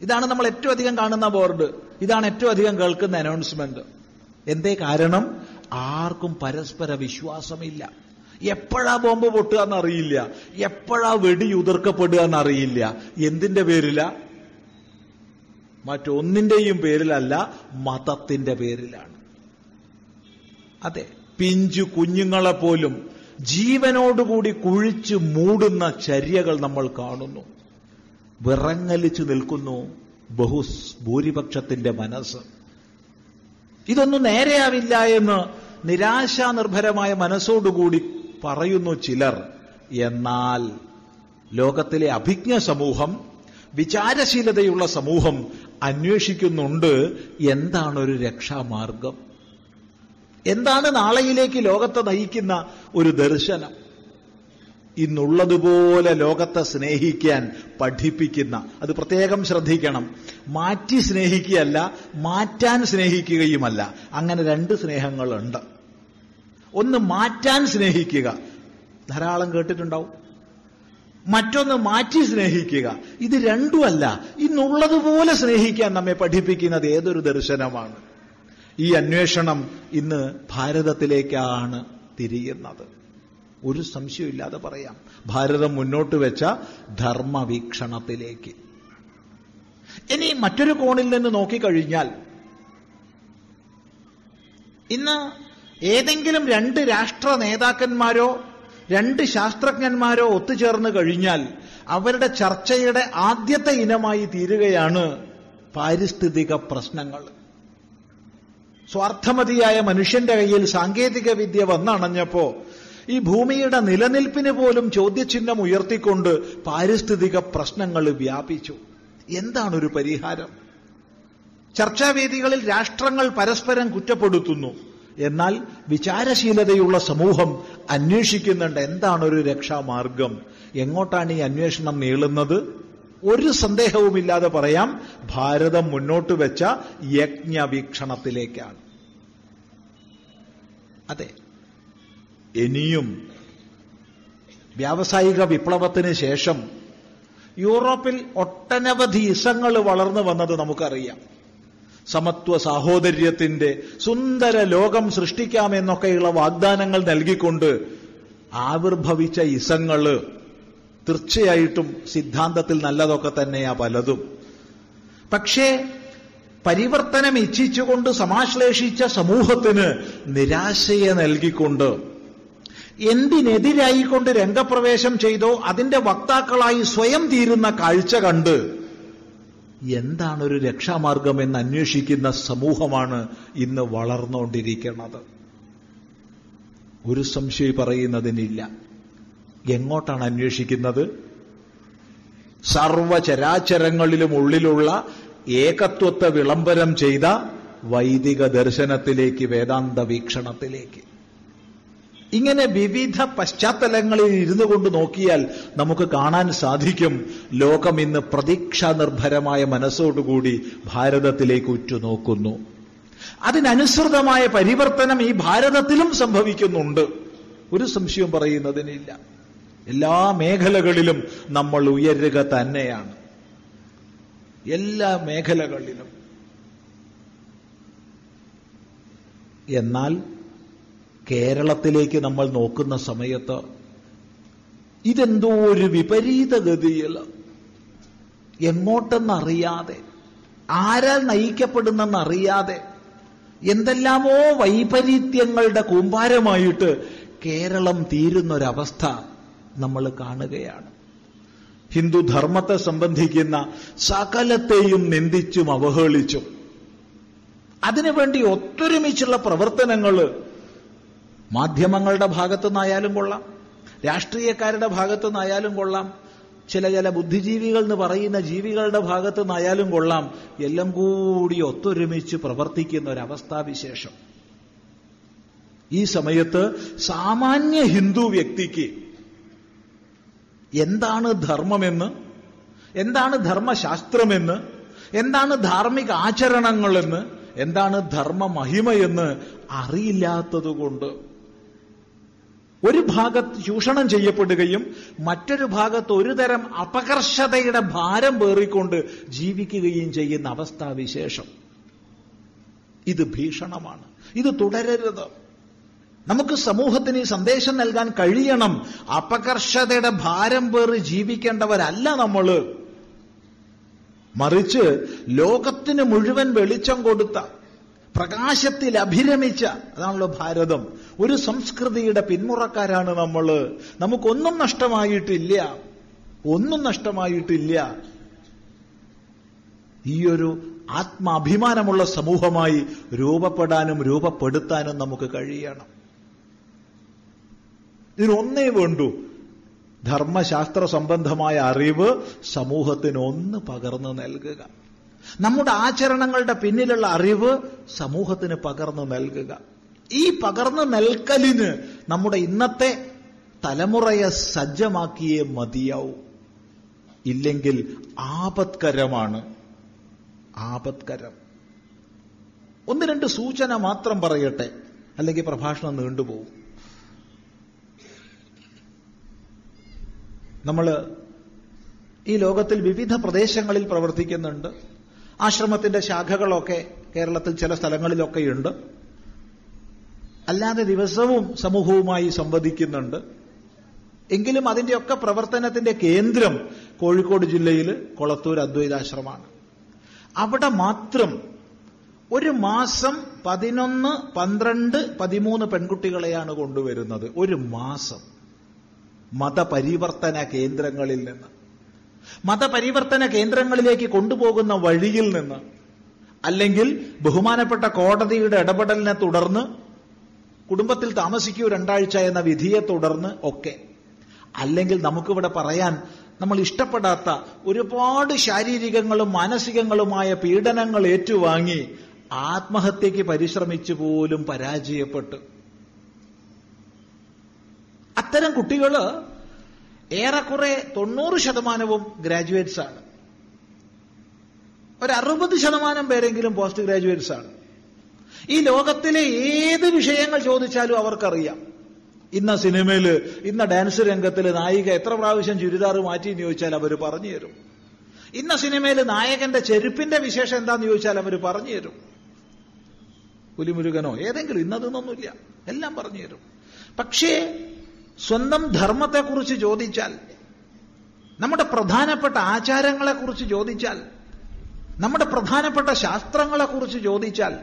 ഇതാണ് നമ്മൾ ഏറ്റവും അധികം കാണുന്ന ബോർഡ്. ഇതാണ് ഏറ്റവും അധികം കേൾക്കുന്ന അനൗൺസ്മെന്റ് എന്തേ കാരണം? ആർക്കും പരസ്പര വിശ്വാസമില്ല. എപ്പോഴാ ബോംബ് പൊട്ടുക എന്നറിയില്ല. എപ്പോഴാ വെടി ഉതിർക്കപ്പെടുക എന്നറിയില്ല. എന്തിന്റെ പേരില? മറ്റൊന്നിന്റെയും പേരിലല്ല മതത്തിന്റെ പേരിലാണ്. അതെ പിഞ്ചു കുഞ്ഞുങ്ങളെ പോലും ജീവനോടുകൂടി കുഴിച്ചു മൂടുന്ന ചര്യകൾ നമ്മൾ കാണുന്നു. വിറങ്ങലിച്ചു നിൽക്കുന്നു. ബഹു ഭൂരിപക്ഷത്തിന്റെ മനസ്സ്. ഇതൊന്നും നേരെയാവില്ല എന്ന് നിരാശാനിർഭരമായ മനസ്സോടുകൂടി പറയുന്നു ചിലർ. എന്നാൽ ലോകത്തിലെ അഭിജ്ഞ സമൂഹം വിചാരശീലതയുള്ള സമൂഹം അന്വേഷിക്കുന്നുണ്ട് എന്താണ് ഒരു രക്ഷാമാർഗം. എന്താണ് നാളെയിലേക്ക് ലോകത്തെ നയിക്കുന്ന ഒരു ദർശനം? ഇന്നുള്ളതുപോലെ ലോകത്തെ സ്നേഹിക്കാൻ പഠിപ്പിക്കുന്ന അത് പ്രത്യേകം ശ്രദ്ധിക്കണം. മാറ്റി സ്നേഹിക്കുകയല്ല മാറ്റാൻ സ്നേഹിക്കുകയുമല്ല. അങ്ങനെ രണ്ട് സ്നേഹങ്ങളുണ്ട്. ഒന്ന് മാറ്റാൻ സ്നേഹിക്കുക. ധാരാളം കേട്ടിട്ടുണ്ടാവും. മറ്റൊന്ന് മാറ്റി സ്നേഹിക്കുക. ഇത് രണ്ടുമല്ല ഇന്നുള്ളതുപോലെ സ്നേഹിക്കാൻ നമ്മെ പഠിപ്പിക്കുന്നത് ഏതൊരു ദർശനമാണ്. ഈ അന്വേഷണം ഇന്ന് ഭാരതത്തിലേക്കാണ് തിരിയുന്നത്. ഒരു സംശയമില്ലാതെ പറയാം. ഭാരതം മുന്നോട്ട് വെച്ച ധർമ്മവീക്ഷണത്തിലേക്ക്. ഇനി മറ്റൊരു കോണിൽ നിന്ന് നോക്കിക്കഴിഞ്ഞാൽ ഇന്ന് ഏതെങ്കിലും രണ്ട് രാഷ്ട്ര നേതാക്കന്മാരോ രണ്ട് ശാസ്ത്രജ്ഞന്മാരോ ഒത്തുചേർന്ന് കഴിഞ്ഞാൽ അവരുടെ ചർച്ചയുടെ ആദ്യത്തെ ഇനമായി തീരുകയാണ് പാരിസ്ഥിതിക പ്രശ്നങ്ങൾ. സ്വാർത്ഥമതിയായ മനുഷ്യന്റെ കയ്യിൽ സാങ്കേതിക വിദ്യ വന്നണഞ്ഞപ്പോ ഈ ഭൂമിയുടെ നിലനിൽപ്പിന് പോലും ചോദ്യചിഹ്നം ഉയർത്തിക്കൊണ്ട് പാരിസ്ഥിതിക പ്രശ്നങ്ങൾ വ്യാപിച്ചു. എന്താണ് ഒരു പരിഹാരം? ചർച്ചാവേദികളിൽ രാഷ്ട്രങ്ങൾ പരസ്പരം കുറ്റപ്പെടുത്തുന്നു. എന്നാൽ വിചാരശീലതയുള്ള സമൂഹം അന്വേഷിക്കുന്നുണ്ട്. എന്താണ് ഒരു രക്ഷാമാർഗം? എങ്ങോട്ടാണ് ഈ അന്വേഷണം നീളുന്നത്? ഒരു സന്ദേഹവുമില്ലാതെ പറയാം ഭാരതം മുന്നോട്ട് വെച്ച യജ്ഞവീക്ഷണത്തിലേക്കാണ്. അതെ ഇനിയും വ്യാവസായിക വിപ്ലവത്തിന് ശേഷം യൂറോപ്പിൽ ഒട്ടനവധി ഇസങ്ങൾ വളർന്നു വന്നത് നമുക്കറിയാം. സമത്വ സാഹോദര്യത്തിന്റെ സുന്ദര ലോകം സൃഷ്ടിക്കാമെന്നൊക്കെയുള്ള വാഗ്ദാനങ്ങൾ നൽകിക്കൊണ്ട് ആവിർഭവിച്ച ഇസങ്ങൾ തീർച്ചയായിട്ടും സിദ്ധാന്തത്തിൽ നല്ലതൊക്കെ തന്നെയാ പലതും. പക്ഷേ പരിവർത്തനം ഇച്ഛിച്ചുകൊണ്ട് സമാശ്ലേഷിച്ച സമൂഹത്തിന് നിരാശയെ നൽകിക്കൊണ്ട് എന്തിനെതിരായിക്കൊണ്ട് രംഗപ്രവേശം ചെയ്തോ അതിന്റെ വക്താക്കളായി സ്വയം തീരുന്ന കാഴ്ച കണ്ട് എന്താണ് ഒരു രക്ഷാമാർഗം എന്ന് അന്വേഷിക്കുന്ന സമൂഹമാണ് ഇന്ന് വളർന്നുകൊണ്ടിരിക്കുന്നത് ഒരു സംശയം പറയുന്നതിനില്ല. എങ്ങോട്ടാണ് അന്വേഷിക്കുന്നത്? സർവചരാചരങ്ങളിലും ഉള്ളിലുള്ള ഏകത്വത്തെ വിളംബരം ചെയ്ത വൈദിക ദർശനത്തിലേക്ക് വേദാന്ത വീക്ഷണത്തിലേക്ക്. ഇങ്ങനെ വിവിധ പശ്ചാത്തലങ്ങളിൽ ഇരുന്നു കൊണ്ട് നോക്കിയാൽ നമുക്ക് കാണാൻ സാധിക്കും. ലോകം ഇന്ന് പ്രതീക്ഷാ നിർഭരമായ മനസ്സോടുകൂടി ഭാരതത്തിലേക്ക് ഉറ്റുനോക്കുന്നു. അതിനനുസൃതമായ പരിവർത്തനം ഈ ഭാരതത്തിലും സംഭവിക്കുന്നുണ്ട്. ഒരു സംശയവും പറയുന്നതിനില്ല. എല്ലാ മേഖലകളിലും നമ്മൾ ഉയരുക തന്നെയാണ്. എല്ലാ മേഖലകളിലും. എന്നാൽ കേരളത്തിലേക്ക് നമ്മൾ നോക്കുന്ന സമയത്ത് ഇതെന്തോ ഒരു വിപരീതഗതിയിൽ എങ്ങോട്ടെന്നറിയാതെ ആരാൽ നയിക്കപ്പെടുന്നെന്നറിയാതെ എന്തെല്ലാമോ വൈപരീത്യങ്ങളുടെ കൂമ്പാരമായിട്ട് കേരളം തീരുന്നൊരവസ്ഥ നമ്മൾ കാണുകയാണ്. ഹിന്ദുധർമ്മത്തെ സംബന്ധിക്കുന്ന സകലത്തെയും നിന്ദിച്ചും അവഹേളിച്ചും അതിനുവേണ്ടി ഒത്തൊരുമിച്ചുള്ള പ്രവർത്തനങ്ങൾ മാധ്യമങ്ങളുടെ ഭാഗത്തു നിന്നായാലും കൊള്ളാം. രാഷ്ട്രീയക്കാരുടെ ഭാഗത്തു നിന്നായാലും കൊള്ളാം. ചില ചില ബുദ്ധിജീവികൾ എന്ന് പറയുന്ന ജീവികളുടെ ഭാഗത്തു നിന്നായാലും കൊള്ളാം. എല്ലാം കൂടി ഒത്തൊരുമിച്ച് പ്രവർത്തിക്കുന്ന ഒരവസ്ഥാവിശേഷം ഈ സമയത്ത് സാമാന്യ ഹിന്ദു വ്യക്തിക്ക് എന്താണ് ധർമ്മമെന്ന് എന്താണ് ധർമ്മശാസ്ത്രമെന്ന് എന്താണ് ധാർമ്മിക ആചരണങ്ങളെന്ന് എന്താണ് ധർമ്മ മഹിമയെന്ന് അറിയില്ലാത്തതുകൊണ്ട് ഒരു ഭാഗത്ത് ചൂഷണം ചെയ്യപ്പെടുകയും മറ്റൊരു ഭാഗത്ത് ഒരു തരം അപകർഷതയുടെ ഭാരം പേറിക്കൊണ്ട് ജീവിക്കുകയും ചെയ്യുന്ന അവസ്ഥാവിശേഷം. ഇത് ഭീഷണമാണ്. ഇത് തുടരരുത്. നമുക്ക് സമൂഹത്തിന് ഈ സന്ദേശം നൽകാൻ കഴിയണം. അപകർഷതയുടെ ഭാരം പേറി ജീവിക്കേണ്ടവരല്ല നമ്മൾ മറിച്ച് ലോകത്തിന് മുഴുവൻ വെളിച്ചം കൊടുത്ത പ്രകാശത്തിൽ അഭിരമിച്ച അതാണല്ലോ ഭാരതം. ഒരു സംസ്കൃതിയുടെ പിന്മുറക്കാരാണ് നമ്മൾ നമുക്കൊന്നും നഷ്ടമായിട്ടില്ല. ഒന്നും നഷ്ടമായിട്ടില്ല. ഈ ഒരു ആത്മാഭിമാനമുള്ള സമൂഹമായി രൂപപ്പെടാനും രൂപപ്പെടുത്താനും നമുക്ക് കഴിയണം. ഇതിനൊന്നേ വേണ്ടൂ. ധർമ്മശാസ്ത്ര സംബന്ധമായ അറിവ് സമൂഹത്തിന് ഒന്ന് പകർന്നു നൽകുക. നമ്മുടെ ആചരണങ്ങളുടെ പിന്നിലുള്ള അറിവ് സമൂഹത്തിന് പകർന്നു നൽകുക. ഈ പകർന്നു നൽകലിന് നമ്മുടെ ഇന്നത്തെ തലമുറയെ സജ്ജമാക്കിയേ മതിയാവൂ. ഇല്ലെങ്കിൽ ആപത്കരമാണ്. ആപത്കരം. ഒന്ന് രണ്ട് സൂചന മാത്രം പറയട്ടെ അല്ലെങ്കിൽ പ്രഭാഷണം നീണ്ടുപോകും നമ്മൾ ഈ ലോകത്തിൽ വിവിധ പ്രദേശങ്ങളിൽ പ്രവർത്തിക്കുന്നുണ്ട്. ആശ്രമത്തിന്റെ ശാഖകളൊക്കെ കേരളത്തിൽ ചില സ്ഥലങ്ങളിലൊക്കെയുണ്ട്. അല്ലാതെ ദിവസവും സമൂഹവുമായി സംവദിക്കുന്നുണ്ട്. എങ്കിലും അതിന്റെയൊക്കെ പ്രവർത്തനത്തിന്റെ കേന്ദ്രം കോഴിക്കോട് ജില്ലയിൽ കൊളത്തൂർ അദ്വൈതാശ്രമമാണ്. അവിടെ മാത്രം ഒരു മാസം പതിനൊന്ന് പന്ത്രണ്ട് പതിമൂന്ന് പെൺകുട്ടികളെയാണ് കൊണ്ടുവരുന്നത്. ഒരു മാസം മതപരിവർത്തന കേന്ദ്രങ്ങളിൽ നിന്ന്. മതപരിവർത്തന കേന്ദ്രങ്ങളിലേക്ക് കൊണ്ടുപോകുന്ന വഴിയിൽ നിന്ന് അല്ലെങ്കിൽ ബഹുമാനപ്പെട്ട കോടതിയുടെ ഇടപെടലിനെ തുടർന്ന് കുടുംബത്തിൽ താമസിക്കൂ രണ്ടാഴ്ച എന്ന വിധിയെ തുടർന്ന് ഒക്കെ. അല്ലെങ്കിൽ നമുക്കിവിടെ പറയാൻ നമ്മൾ ഇഷ്ടപ്പെടാത്ത ഒരുപാട് ശാരീരികങ്ങളും മാനസികങ്ങളുമായ പീഡനങ്ങൾ ഏറ്റുവാങ്ങി ആത്മഹത്യക്ക് പരിശ്രമിച്ചു പോലും പരാജയപ്പെട്ടു. അത്തരം കുട്ടികൾ ഏറെക്കുറെ തൊണ്ണൂറ് ശതമാനവും ഗ്രാജുവേറ്റ്സ് ആണ്. ഒരു അറുപത് ശതമാനം പേരെങ്കിലും പോസ്റ്റ് ഗ്രാജുവേറ്റ്സ് ആണ്. ഈ ലോകത്തിലെ ഏത് വിഷയങ്ങൾ ചോദിച്ചാലും അവർക്കറിയാം. ഇന്ന സിനിമയിൽ ഇന്ന ഡാൻസ് രംഗത്തിൽ നായിക എത്ര പ്രാവശ്യം ചുരിദാർ മാറ്റി എന്ന് ചോദിച്ചാൽ അവർ പറഞ്ഞു തരും. ഇന്ന സിനിമയിൽ നായകന്റെ ചെരുപ്പിന്റെ വിശേഷം എന്താന്ന് ചോദിച്ചാൽ അവർ പറഞ്ഞു തരും. പുലിമുരുകനോ ഏതെങ്കിലും ഇന്നതെന്നൊന്നുമില്ല. എല്ലാം പറഞ്ഞു തരും. പക്ഷേ സ്വന്തം ധർമ്മത്തെക്കുറിച്ച് ചോദിച്ചാൽ നമ്മുടെ പ്രധാനപ്പെട്ട ആചാരങ്ങളെക്കുറിച്ച് ചോദിച്ചാൽ നമ്മുടെ പ്രധാനപ്പെട്ട ശാസ്ത്രങ്ങളെക്കുറിച്ച് ചോദിച്ചാൽ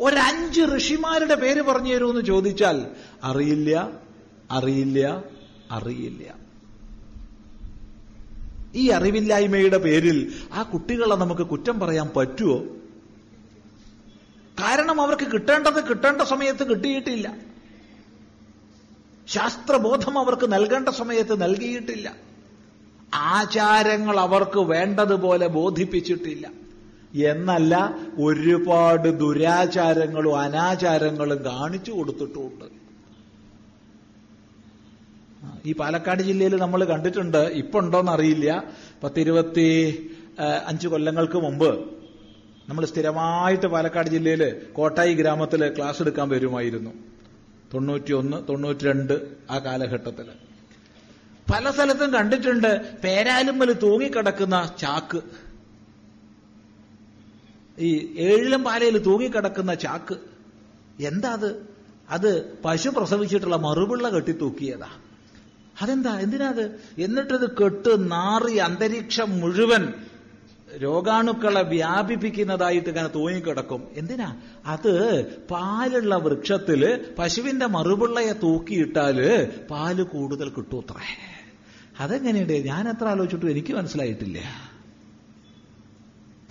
ഒരഞ്ച് ഋഷിമാരുടെ പേര് പറഞ്ഞു തരുമെന്ന് ചോദിച്ചാൽ അറിയില്ല അറിയില്ല അറിയില്ല. ഈ അറിവില്ലായ്മയുടെ പേരിൽ ആ കുട്ടികളെ നമുക്ക് കുറ്റം പറയാൻ പറ്റുമോ കാരണം അവർക്ക് കിട്ടേണ്ടത് കിട്ടേണ്ട സമയത്ത് കിട്ടിയിട്ടില്ല. ശാസ്ത്രബോധം അവർക്ക് നൽകേണ്ട സമയത്ത് നൽകിയിട്ടില്ല. ആചാരങ്ങൾ അവർക്ക് വേണ്ടതുപോലെ ബോധിപ്പിച്ചിട്ടില്ല. എന്നല്ല ഒരുപാട് ദുരാചാരങ്ങളും അനാചാരങ്ങളും കാണിച്ചു കൊടുത്തിട്ടുമുണ്ട് ഈ പാലക്കാട് ജില്ലയിൽ നമ്മൾ കണ്ടിട്ടുണ്ട് ഇപ്പൊ ഉണ്ടോന്ന് അറിയില്ല പത്തിരുപത്തി അഞ്ച് കൊല്ലങ്ങൾക്ക് മുമ്പ് നമ്മൾ സ്ഥിരമായിട്ട് പാലക്കാട് ജില്ലയിൽ കോട്ടായി ഗ്രാമത്തിൽ ക്ലാസ് എടുക്കാൻ വരുമായിരുന്നു. തൊണ്ണൂറ്റിയൊന്ന് തൊണ്ണൂറ്റിരണ്ട് ആ കാലഘട്ടത്തിൽ പല സ്ഥലത്തും കണ്ടിട്ടുണ്ട് പേരാലുമ്മൽ തൂങ്ങിക്കിടക്കുന്ന ചാക്ക്. ഈ ഏഴിലും പാലയിൽ തൂങ്ങിക്കിടക്കുന്ന ചാക്ക്. എന്താ അത്? അത് പശു പ്രസവിച്ചിട്ടുള്ള മറുപിള്ള കെട്ടി തൂക്കിയതാ അതെന്താ? എന്തിനാ അത്? എന്നിട്ടത് കെട്ട് നാറി അന്തരീക്ഷം മുഴുവൻ രോഗാണുക്കളെ വ്യാപിപ്പിക്കുന്നതായിട്ട് ഇങ്ങനെ തൂങ്ങിക്കിടക്കും. എന്തിനാ? അത് പാലുള്ള വൃക്ഷത്തിൽ പശുവിന്റെ മറുപിള്ളയെ തൂക്കിയിട്ടാൽ പാൽ കൂടുതൽ കിട്ടൂത്രേ അതെങ്ങനെയുണ്ട്? ഞാൻ എത്ര ആലോചിച്ചിട്ടും എനിക്ക് മനസ്സിലായിട്ടില്ല.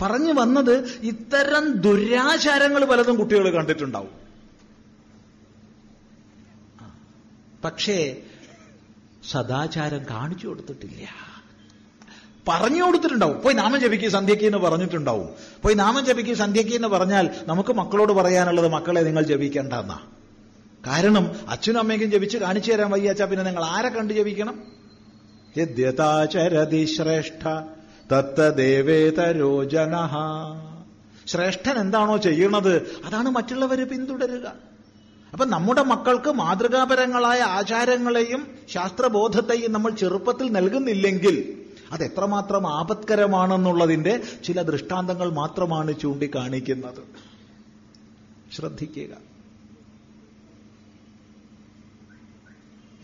പറഞ്ഞു വന്നത് ഇത്തരം ദുരാചാരങ്ങൾ പലതും കുട്ടികൾ കണ്ടിട്ടുണ്ടാവും. പക്ഷേ സദാചാരം കാണിച്ചു കൊടുത്തിട്ടില്ല. പറഞ്ഞു കൊടുത്തിട്ടുണ്ടാവും. പോയി നാമം ജപിക്കുക സന്ധ്യയ്ക്ക് എന്ന് പറഞ്ഞിട്ടുണ്ടാവും. പോയി നാമം ജപിക്കുക സന്ധ്യയ്ക്ക് എന്ന് പറഞ്ഞാൽ നമുക്ക് മക്കളോട് പറയാനുള്ളത് മക്കളെ നിങ്ങൾ ജപിക്കേണ്ട എന്നാ കാരണം അച്ഛനും അമ്മയ്ക്കും ജപിച്ച് കാണിച്ചു തരാൻ വയ്യാച്ചാ പിന്നെ നിങ്ങൾ ആരെ കണ്ട് ജപിക്കണം? യദ്യതാചരതി ശ്രേഷ്ഠ തത്തദേവേതരോ ജന ശ്രേഷ്ഠൻ എന്താണോ ചെയ്യണത് അതാണ് മറ്റുള്ളവർ പിന്തുടരുക. അപ്പൊ നമ്മുടെ മക്കൾക്ക് മാതൃകാപരങ്ങളായ ആചാരങ്ങളെയും ശാസ്ത്രബോധത്തെയും നമ്മൾ ചെറുപ്പത്തിൽ നൽകുന്നില്ലെങ്കിൽ അത് എത്രമാത്രം ആപത്കരമാണെന്നുള്ളതിന്റെ ചില ദൃഷ്ടാന്തങ്ങൾ മാത്രമാണ് ചൂണ്ടിക്കാണിക്കുന്നത്. ശ്രദ്ധിക്കുക.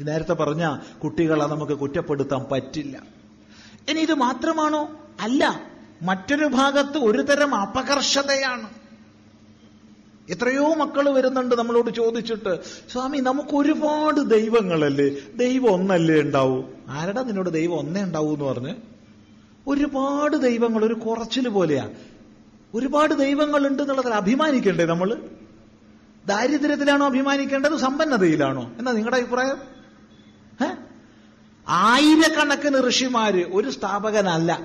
നേരത്തെ പറഞ്ഞ കുട്ടികളെ നമുക്ക് കുറ്റപ്പെടുത്താൻ പറ്റില്ല. ഇനി ഇത് മാത്രമാണോ? അല്ല മറ്റൊരു ഭാഗത്ത് ഒരുതരം അപകർഷതയാണ്. എത്രയോ മക്കൾ വരുന്നുണ്ട് നമ്മളോട് ചോദിച്ചിട്ട് സ്വാമി നമുക്ക് ഒരുപാട് ദൈവങ്ങളല്ലേ? ദൈവം ഒന്നല്ലേ ഉണ്ടാവൂ? ആരടാ നിന്നോട് ദൈവം ഒന്നേ ഉണ്ടാവൂ എന്ന് പറഞ്ഞ്? ഒരുപാട് ദൈവങ്ങൾ ഒരു കുറച്ചിൽ പോലെയാ. ഒരുപാട് ദൈവങ്ങൾ ഉണ്ട് എന്നുള്ളതിൽ അഭിമാനിക്കണ്ടേ നമ്മൾ ദാരിദ്ര്യത്തിലാണോ അഭിമാനിക്കേണ്ടത്? സമ്പന്നതയിലാണോ? എന്നാ നിങ്ങളുടെ അഭിപ്രായം? ആയിരക്കണക്കിന് ഋഷിമാര് ഒരു സ്ഥാപകനല്ല.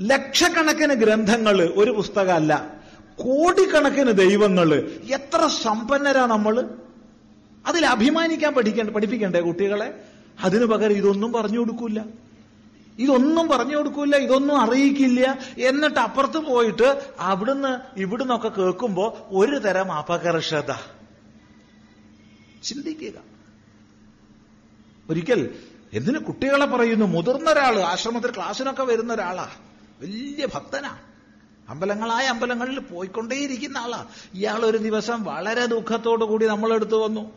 ലക്ഷക്കണക്കിന് ഗ്രന്ഥങ്ങൾ ഒരു പുസ്തകമല്ല. കോടിക്കണക്കിന് ദൈവങ്ങൾ എത്ര സമ്പന്നരാ നമ്മൾ അതിൽ അഭിമാനിക്കാൻ പഠിക്കേണ്ട പഠിപ്പിക്കണ്ടേ കുട്ടികളെ? അതിനു പകരം ഇതൊന്നും പറഞ്ഞു കൊടുക്കൂല. ഇതൊന്നും പറഞ്ഞു കൊടുക്കൂല ഇതൊന്നും അറിയിക്കില്ല. എന്നിട്ട് അപ്പുറത്ത് പോയിട്ട് അവിടുന്ന് ഇവിടുന്നൊക്കെ കേൾക്കുമ്പോ ഒരു തരം അപകർഷത. ചിന്തിക്കുക. ഒരിക്കൽ എന്തിനു കുട്ടികളെ പറയുന്നു? മുതിർന്ന ഒരാൾ ആശ്രമത്തിൽ ക്ലാസ്സിനൊക്കെ വരുന്ന ഒരാളാ വലിയ ഭക്തനാ. അമ്പലങ്ങളായ അമ്പലങ്ങളിൽ പോയിക്കൊണ്ടേയിരിക്കുന്ന ആളാ. ഇയാൾ ഒരു ദിവസം വളരെ ദുഃഖത്തോടു കൂടി നമ്മളെടുത്ത് വന്നു.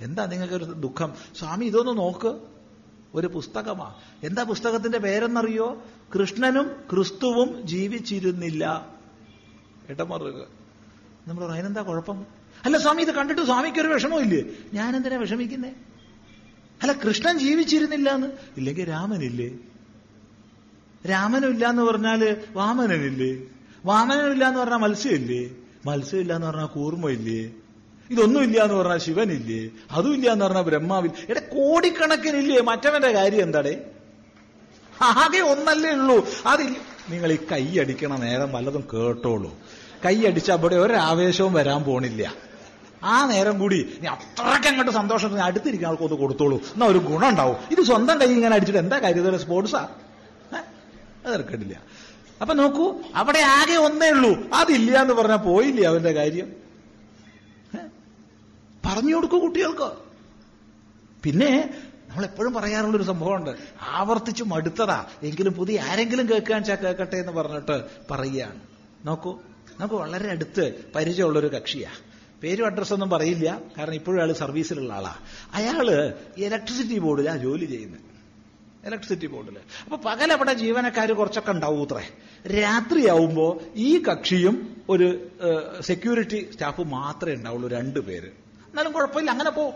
എന്താ നിങ്ങൾക്കൊരു ദുഃഖം? സ്വാമി ഇതൊന്ന് നോക്ക്. ഒരു പുസ്തകമാ. എന്താ പുസ്തകത്തിന്റെ പേരെന്നറിയോ? കൃഷ്ണനും ക്രിസ്തുവും ജീവിച്ചിരുന്നില്ല. ഇടമറുക നമ്മൾ അതിനെന്താ കുഴപ്പം? അല്ല സ്വാമി ഇത് കണ്ടിട്ട് സ്വാമിക്ക് ഒരു വിഷമമില്ലേ ഞാൻ എന്തിനാ വിഷമിക്കുന്നേ? അല്ല കൃഷ്ണൻ ജീവിച്ചിരുന്നില്ല എന്ന് ഇല്ലെങ്കിൽ രാമനില്ലേ? രാമനും ഇല്ല എന്ന് പറഞ്ഞാൽ വാമനനില്ലേ? വാമനനില്ല എന്ന് പറഞ്ഞാൽ മത്സ്യമില്ലേ? മത്സ്യം ഇല്ല എന്ന് പറഞ്ഞാൽ കൂർമ്മയില്ലേ? ഇതൊന്നും ഇല്ല എന്ന് പറഞ്ഞാൽ ശിവനില്ലേ? അതും ഇല്ല എന്ന് പറഞ്ഞാൽ ബ്രഹ്മാവിൽ എടെ കോടിക്കണക്കിനില്ലേ? മറ്റവന്റെ കാര്യം എന്താടേ? ആകെ ഒന്നല്ലേ ഉള്ളൂ. അതിൽ നിങ്ങൾ ഈ കൈ അടിക്കണ നേരം വല്ലതും കേട്ടോളൂ. കൈ അടിച്ച അവിടെ ഒരാവേശവും വരാൻ പോണില്ല. ആ നേരം കൂടി നീ അത്രയ്ക്ക് അങ്ങോട്ട് സന്തോഷം അടുത്തിരിക്കുന്ന ആൾക്കൊന്ന് കൊടുത്തോളൂ. എന്നാ ഒരു ഗുണം ഉണ്ടാവും. ഇത് സ്വന്തം കൈ ഇങ്ങനെ അടിച്ചിട്ട് എന്താ കാര്യം? സ്പോർട്സാ അത് ഇറക്കണ്ടില്ല അപ്പൊ നോക്കൂ അവിടെ ആകെ ഒന്നേ ഉള്ളൂ. അതില്ല എന്ന് പറഞ്ഞാൽ പോയില്ലേ അവന്റെ കാര്യം? പറഞ്ഞു കൊടുക്കൂ കുട്ടികൾക്ക്. പിന്നെ നമ്മൾ എപ്പോഴും പറയാറുള്ള ഒരു സംഭവമുണ്ട്. ആവർത്തിച്ച് മടുത്തതാ. എങ്കിലും പുതിയ ആരെങ്കിലും കേൾക്കാൻ വെച്ചാൽ കേൾക്കട്ടെ എന്ന് പറഞ്ഞിട്ട് പറയുകയാണ്. നോക്കൂ നമുക്ക് വളരെ അടുത്ത് പരിചയമുള്ള ഒരു കക്ഷിയാ. പേരും അഡ്രസ്സൊന്നും പറയില്ല. കാരണം ഇപ്പോഴും അയാൾ സർവീസിലുള്ള ആളാ. അയാൾ ഇലക്ട്രിസിറ്റി ബോർഡിലാ ജോലി ചെയ്യുന്നത്. ഇലക്ട്രിസിറ്റി ബോർഡിൽ അപ്പൊ പകലവിടെ ജീവനക്കാർ കുറച്ചൊക്കെ ഉണ്ടാവും അത്രേ രാത്രിയാവുമ്പോൾ ഈ കക്ഷിയും ഒരു സെക്യൂരിറ്റി സ്റ്റാഫ് മാത്രമേ ഉണ്ടാവുള്ളൂ രണ്ടു പേര്. എന്നാലും കുഴപ്പമില്ല അങ്ങനെ പോ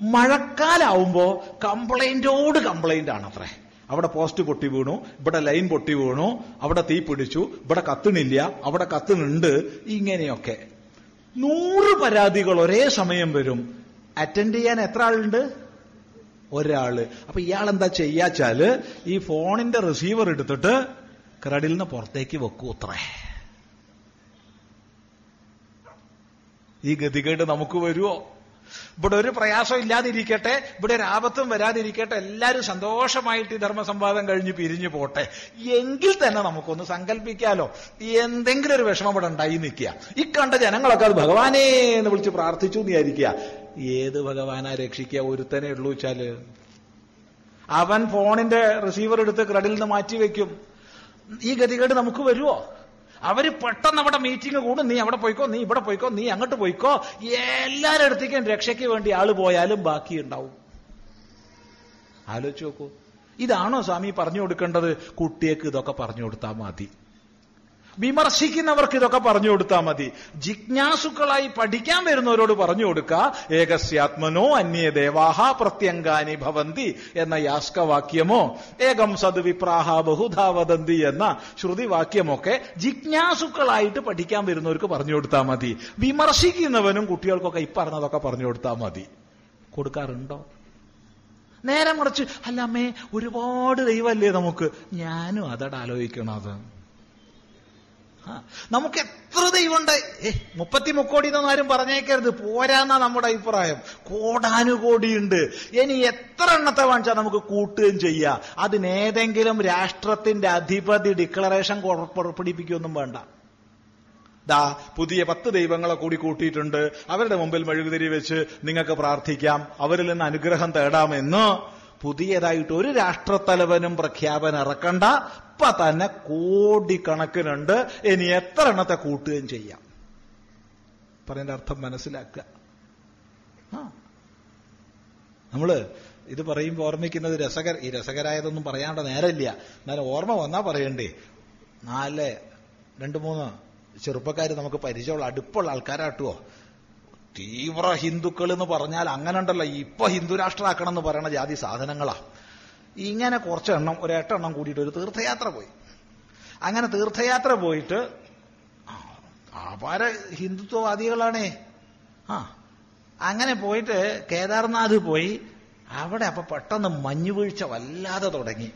മഴക്കാലാവുമ്പോ കംപ്ലൈന്റോട് കംപ്ലൈന്റ് ആണ് അത്രേ. അവിടെ പോസ്റ്റ് പൊട്ടി വീണു ഇവിടെ ലൈൻ പൊട്ടി വീണു അവിടെ തീ പിടിച്ചു ഇവിടെ കത്തുന്നില്ല അവിടെ കത്തുന്നുണ്ട് ഇങ്ങനെയൊക്കെ. നൂറ് പരാതികൾ ഒരേ സമയം വരും. അറ്റൻഡ് ചെയ്യാൻ എത്ര ആളുണ്ട്? ഒരാൾ. അപ്പൊ ഇയാൾ എന്താ ചെയ്യാച്ചാൽ ഈ ഫോണിന്റെ റിസീവർ എടുത്തിട്ട് ക്രെഡിൽ നിന്ന് പുറത്തേക്ക് വെക്കൂ അത്രേ. ഈ ഗതികേട് നമുക്ക് വരുമോ ഇവിടെ ഒരു പ്രയാസം ഇല്ലാതിരിക്കട്ടെ ഇവിടെ ഒരു ആപത്തും വരാതിരിക്കട്ടെ എല്ലാവരും സന്തോഷമായിട്ട് ഈ ധർമ്മസംവാദം കഴിഞ്ഞ് പിരിഞ്ഞു പോട്ടെ. എങ്കിൽ തന്നെ നമുക്കൊന്ന് സങ്കല്പിക്കാലോ. എന്തെങ്കിലും ഒരു വിഷമം ഇവിടെ ഉണ്ടായി നിൽക്കുക. ഈ കണ്ട ജനങ്ങളൊക്കെ അത് ഭഗവാനേ എന്ന് വിളിച്ച് പ്രാർത്ഥിച്ചു എന്ന് വിചാരിക്കുക. ഏത് ഭഗവാനാ രക്ഷിക്കുക? ഒരുത്തനെ ഉള്ളൂ വെച്ചാൽ അവൻ ഫോണിന്റെ റിസീവർ എടുത്ത് ക്രെഡിൽ നിന്ന് മാറ്റി വെക്കും. ഈ ഗതികേട് നമുക്ക് വരുമോ അവർ പെട്ടെന്ന് അവിടെ മീറ്റിംഗ് കൂടും. നീ അവിടെ പോയിക്കോ നീ ഇവിടെ പോയിക്കോ നീ അങ്ങോട്ട് പോയിക്കോ. എല്ലാവരുടെ അടുത്തേക്കും രക്ഷയ്ക്ക് വേണ്ടി ആൾ പോയാലും ബാക്കി ഉണ്ടാവും. ആലോചിച്ച് നോക്കൂ. ഇതാണോ സ്വാമി പറഞ്ഞു കൊടുക്കേണ്ടത്? കുട്ടിയേക്ക് ഇതൊക്കെ പറഞ്ഞു കൊടുത്താൽ മതി. വിമർശിക്കുന്നവർക്ക് ഇതൊക്കെ പറഞ്ഞു കൊടുത്താൽ മതി. ജിജ്ഞാസുക്കളായി പഠിക്കാൻ വരുന്നവരോട് പറഞ്ഞു കൊടുക്കുക ഏകസ്യാത്മനോ അന്യ ദേവാഹ പ്രത്യങ്കാനി ഭവന്തി എന്ന യാസ്കവാക്യമോ ഏകം സദ്വിപ്രാഹ ബഹുധാ വദന്തി എന്ന ശ്രുതിവാക്യമൊക്കെ ജിജ്ഞാസുക്കളായിട്ട് പഠിക്കാൻ വരുന്നവർക്ക് പറഞ്ഞു കൊടുത്താൽ മതി. വിമർശിക്കുന്നവനും കുട്ടികൾക്കൊക്കെ ഇപ്പറഞ്ഞതൊക്കെ പറഞ്ഞു കൊടുത്താൽ മതി. കൊടുക്കാറുണ്ടോ? നേരെ മറിച്ച് അല്ല അമ്മേ ഒരുപാട് ദൈവമല്ലേ നമുക്ക്? ഞാനും അതട ആലോചിക്കണത് ആ, നമുക്ക് എത്ര ദൈവമുണ്ട്? ഏ മുപ്പത്തി മുക്കോടി എന്നൊന്നും ആരും പറഞ്ഞേക്കരുത്. പോരാന്നാ നമ്മുടെ അഭിപ്രായം. കോടാനുകോടിയുണ്ട്. ഇനി എത്ര എണ്ണത്തെ വാങ്ങിച്ചാൽ നമുക്ക് കൂട്ടുകയും ചെയ്യാം? അതിനേതെങ്കിലും രാഷ്ട്രത്തിന്റെ അധിപതി ഡിക്ലറേഷൻ പുറപ്പെടുപ്പിക്കൊന്നും വേണ്ട. ദാ പുതിയ പത്ത് ദൈവങ്ങളെ കൂടി കൂട്ടിയിട്ടുണ്ട്. അവരുടെ മുമ്പിൽ മെഴുകുതിരി വെച്ച് നിങ്ങൾക്ക് പ്രാർത്ഥിക്കാം. അവരിൽ നിന്ന് അനുഗ്രഹം തേടാമെന്ന്. പുതിയതായിട്ട് ഒരു രാഷ്ട്രത്തലവനും പ്രഖ്യാപനം ഇറക്കണ്ട. ഇപ്പൊ തന്നെ കോടിക്കണക്കിനുണ്ട്. ഇനി എത്ര എണ്ണത്തെ കൂട്ടുകയും ചെയ്യാം? പറയുന്ന അർത്ഥം മനസ്സിലാക്കുക. നമ്മൾ ഇത് പറയുമ്പോൾ ഓർമ്മിക്കുന്നത് രസകര ഈ രസകരായതൊന്നും പറയാണ്ട നേരമില്ല. എന്നാലും ഓർമ്മ വന്നാ പറയണ്ടേ. നാല് രണ്ട് മൂന്ന് ചെറുപ്പക്കാർ നമുക്ക് പരിചയമുള്ള അടുപ്പുള്ള ആൾക്കാരാട്ടുവോ തീവ്ര ഹിന്ദുക്കൾ എന്ന് പറഞ്ഞാൽ അങ്ങനെ ഉണ്ടല്ലോ ഇപ്പൊ ഹിന്ദു രാഷ്ട്രമാക്കണം എന്ന് പറയുന്ന ജാതി സാധനങ്ങളാ. ഇങ്ങനെ കുറച്ചെണ്ണം ഒരു എട്ടെണ്ണം കൂടിയിട്ട് ഒരു തീർത്ഥയാത്ര പോയി. അങ്ങനെ തീർത്ഥയാത്ര പോയിട്ട് അപാര ഹിന്ദുത്വവാദികളാണേ. ആ അങ്ങനെ പോയിട്ട് കേദാർനാഥ് പോയി. അവിടെ അപ്പൊ പെട്ടെന്ന് മഞ്ഞുവീഴ്ച വല്ലാതെ തുടങ്ങി.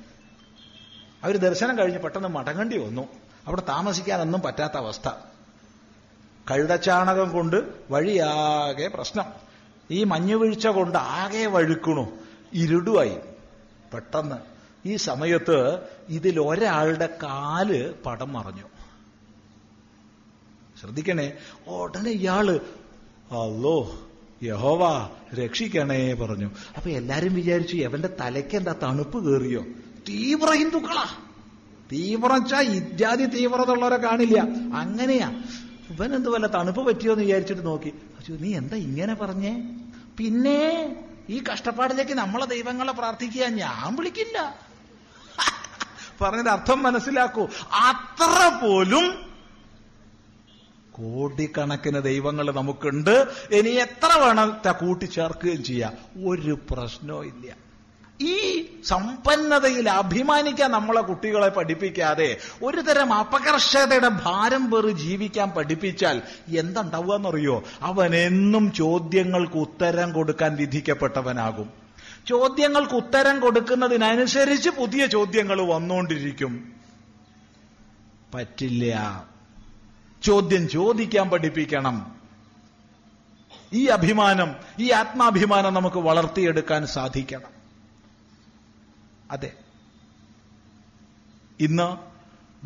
അവർ ദർശനം കഴിഞ്ഞ് പെട്ടെന്ന് മടങ്ങേണ്ടി വന്നു. അവിടെ താമസിക്കാനൊന്നും പറ്റാത്ത അവസ്ഥ. കഴുതച്ചാണകം കൊണ്ട് വഴിയാകെ പ്രശ്നം. ഈ മഞ്ഞുവീഴ്ച കൊണ്ട് ആകെ വഴുക്കണു. ഇരുടുവായി. പെട്ടെന്ന്. ഈ സമയത്ത് ഇതിൽ ഒരാളുടെ കാൽ പടം മറഞ്ഞു. ശ്രദ്ധിക്കണേ ഉടനെ ഇയാൾ അല്ലോ യഹോവാ രക്ഷിക്കണേ പറഞ്ഞു. അപ്പൊ എല്ലാരും വിചാരിച്ചു എവന്റെ തലയ്ക്ക് എന്താ തണുപ്പ് കയറിയോ? തീവ്ര ഹിന്ദുക്കളാ. തീവ്രം ഇജാതി ഇത്യാദി തീവ്രത ഉള്ളവരെ കാണില്ല. അങ്ങനെയാ. ഇവൻ എന്തുവല്ല തണുപ്പ് പറ്റിയോ എന്ന് വിചാരിച്ചിട്ട് നോക്കി. നീ എന്താ ഇങ്ങനെ പറഞ്ഞേ? പിന്നെ ഈ കഷ്ടപ്പാടിലേക്ക് നമ്മളെ ദൈവങ്ങളെ പ്രാർത്ഥിക്കുക ഞാൻ വിളിക്കില്ല. പറഞ്ഞത് അർത്ഥം മനസ്സിലാക്കൂ. അത്ര പോലും കോടിക്കണക്കിന് ദൈവങ്ങൾ നമുക്കുണ്ട്. ഇനി എത്ര വേണം കൂട്ടിച്ചേർക്കുകയും ചെയ്യാം? ഒരു പ്രശ്നവും ഇല്ല. ഈ സമ്പന്നതയിൽ അഭിമാനിക്കാൻ നമ്മളെ കുട്ടികളെ പഠിപ്പിക്കാതെ ഒരു തരം അപകർഷതയുടെ ഭാരം പേറി ജീവിക്കാൻ പഠിപ്പിച്ചാൽ എന്തുണ്ടാവുക എന്നറിയോ അവൻ എന്നും ചോദ്യങ്ങൾക്ക് ഉത്തരം കൊടുക്കാൻ വിധിക്കപ്പെട്ടവനാകും. ചോദ്യങ്ങൾക്ക് ഉത്തരം കൊടുക്കുന്നതിനനുസരിച്ച് പുതിയ ചോദ്യങ്ങൾ വന്നുകൊണ്ടിരിക്കും. പറ്റില്ല. ചോദ്യം ചോദിക്കാൻ പഠിപ്പിക്കണം. ഈ അഭിമാനം ഈ ആത്മാഭിമാനം നമുക്ക് വളർത്തിയെടുക്കാൻ സാധിക്കണം. അതെ. ഇന്ന്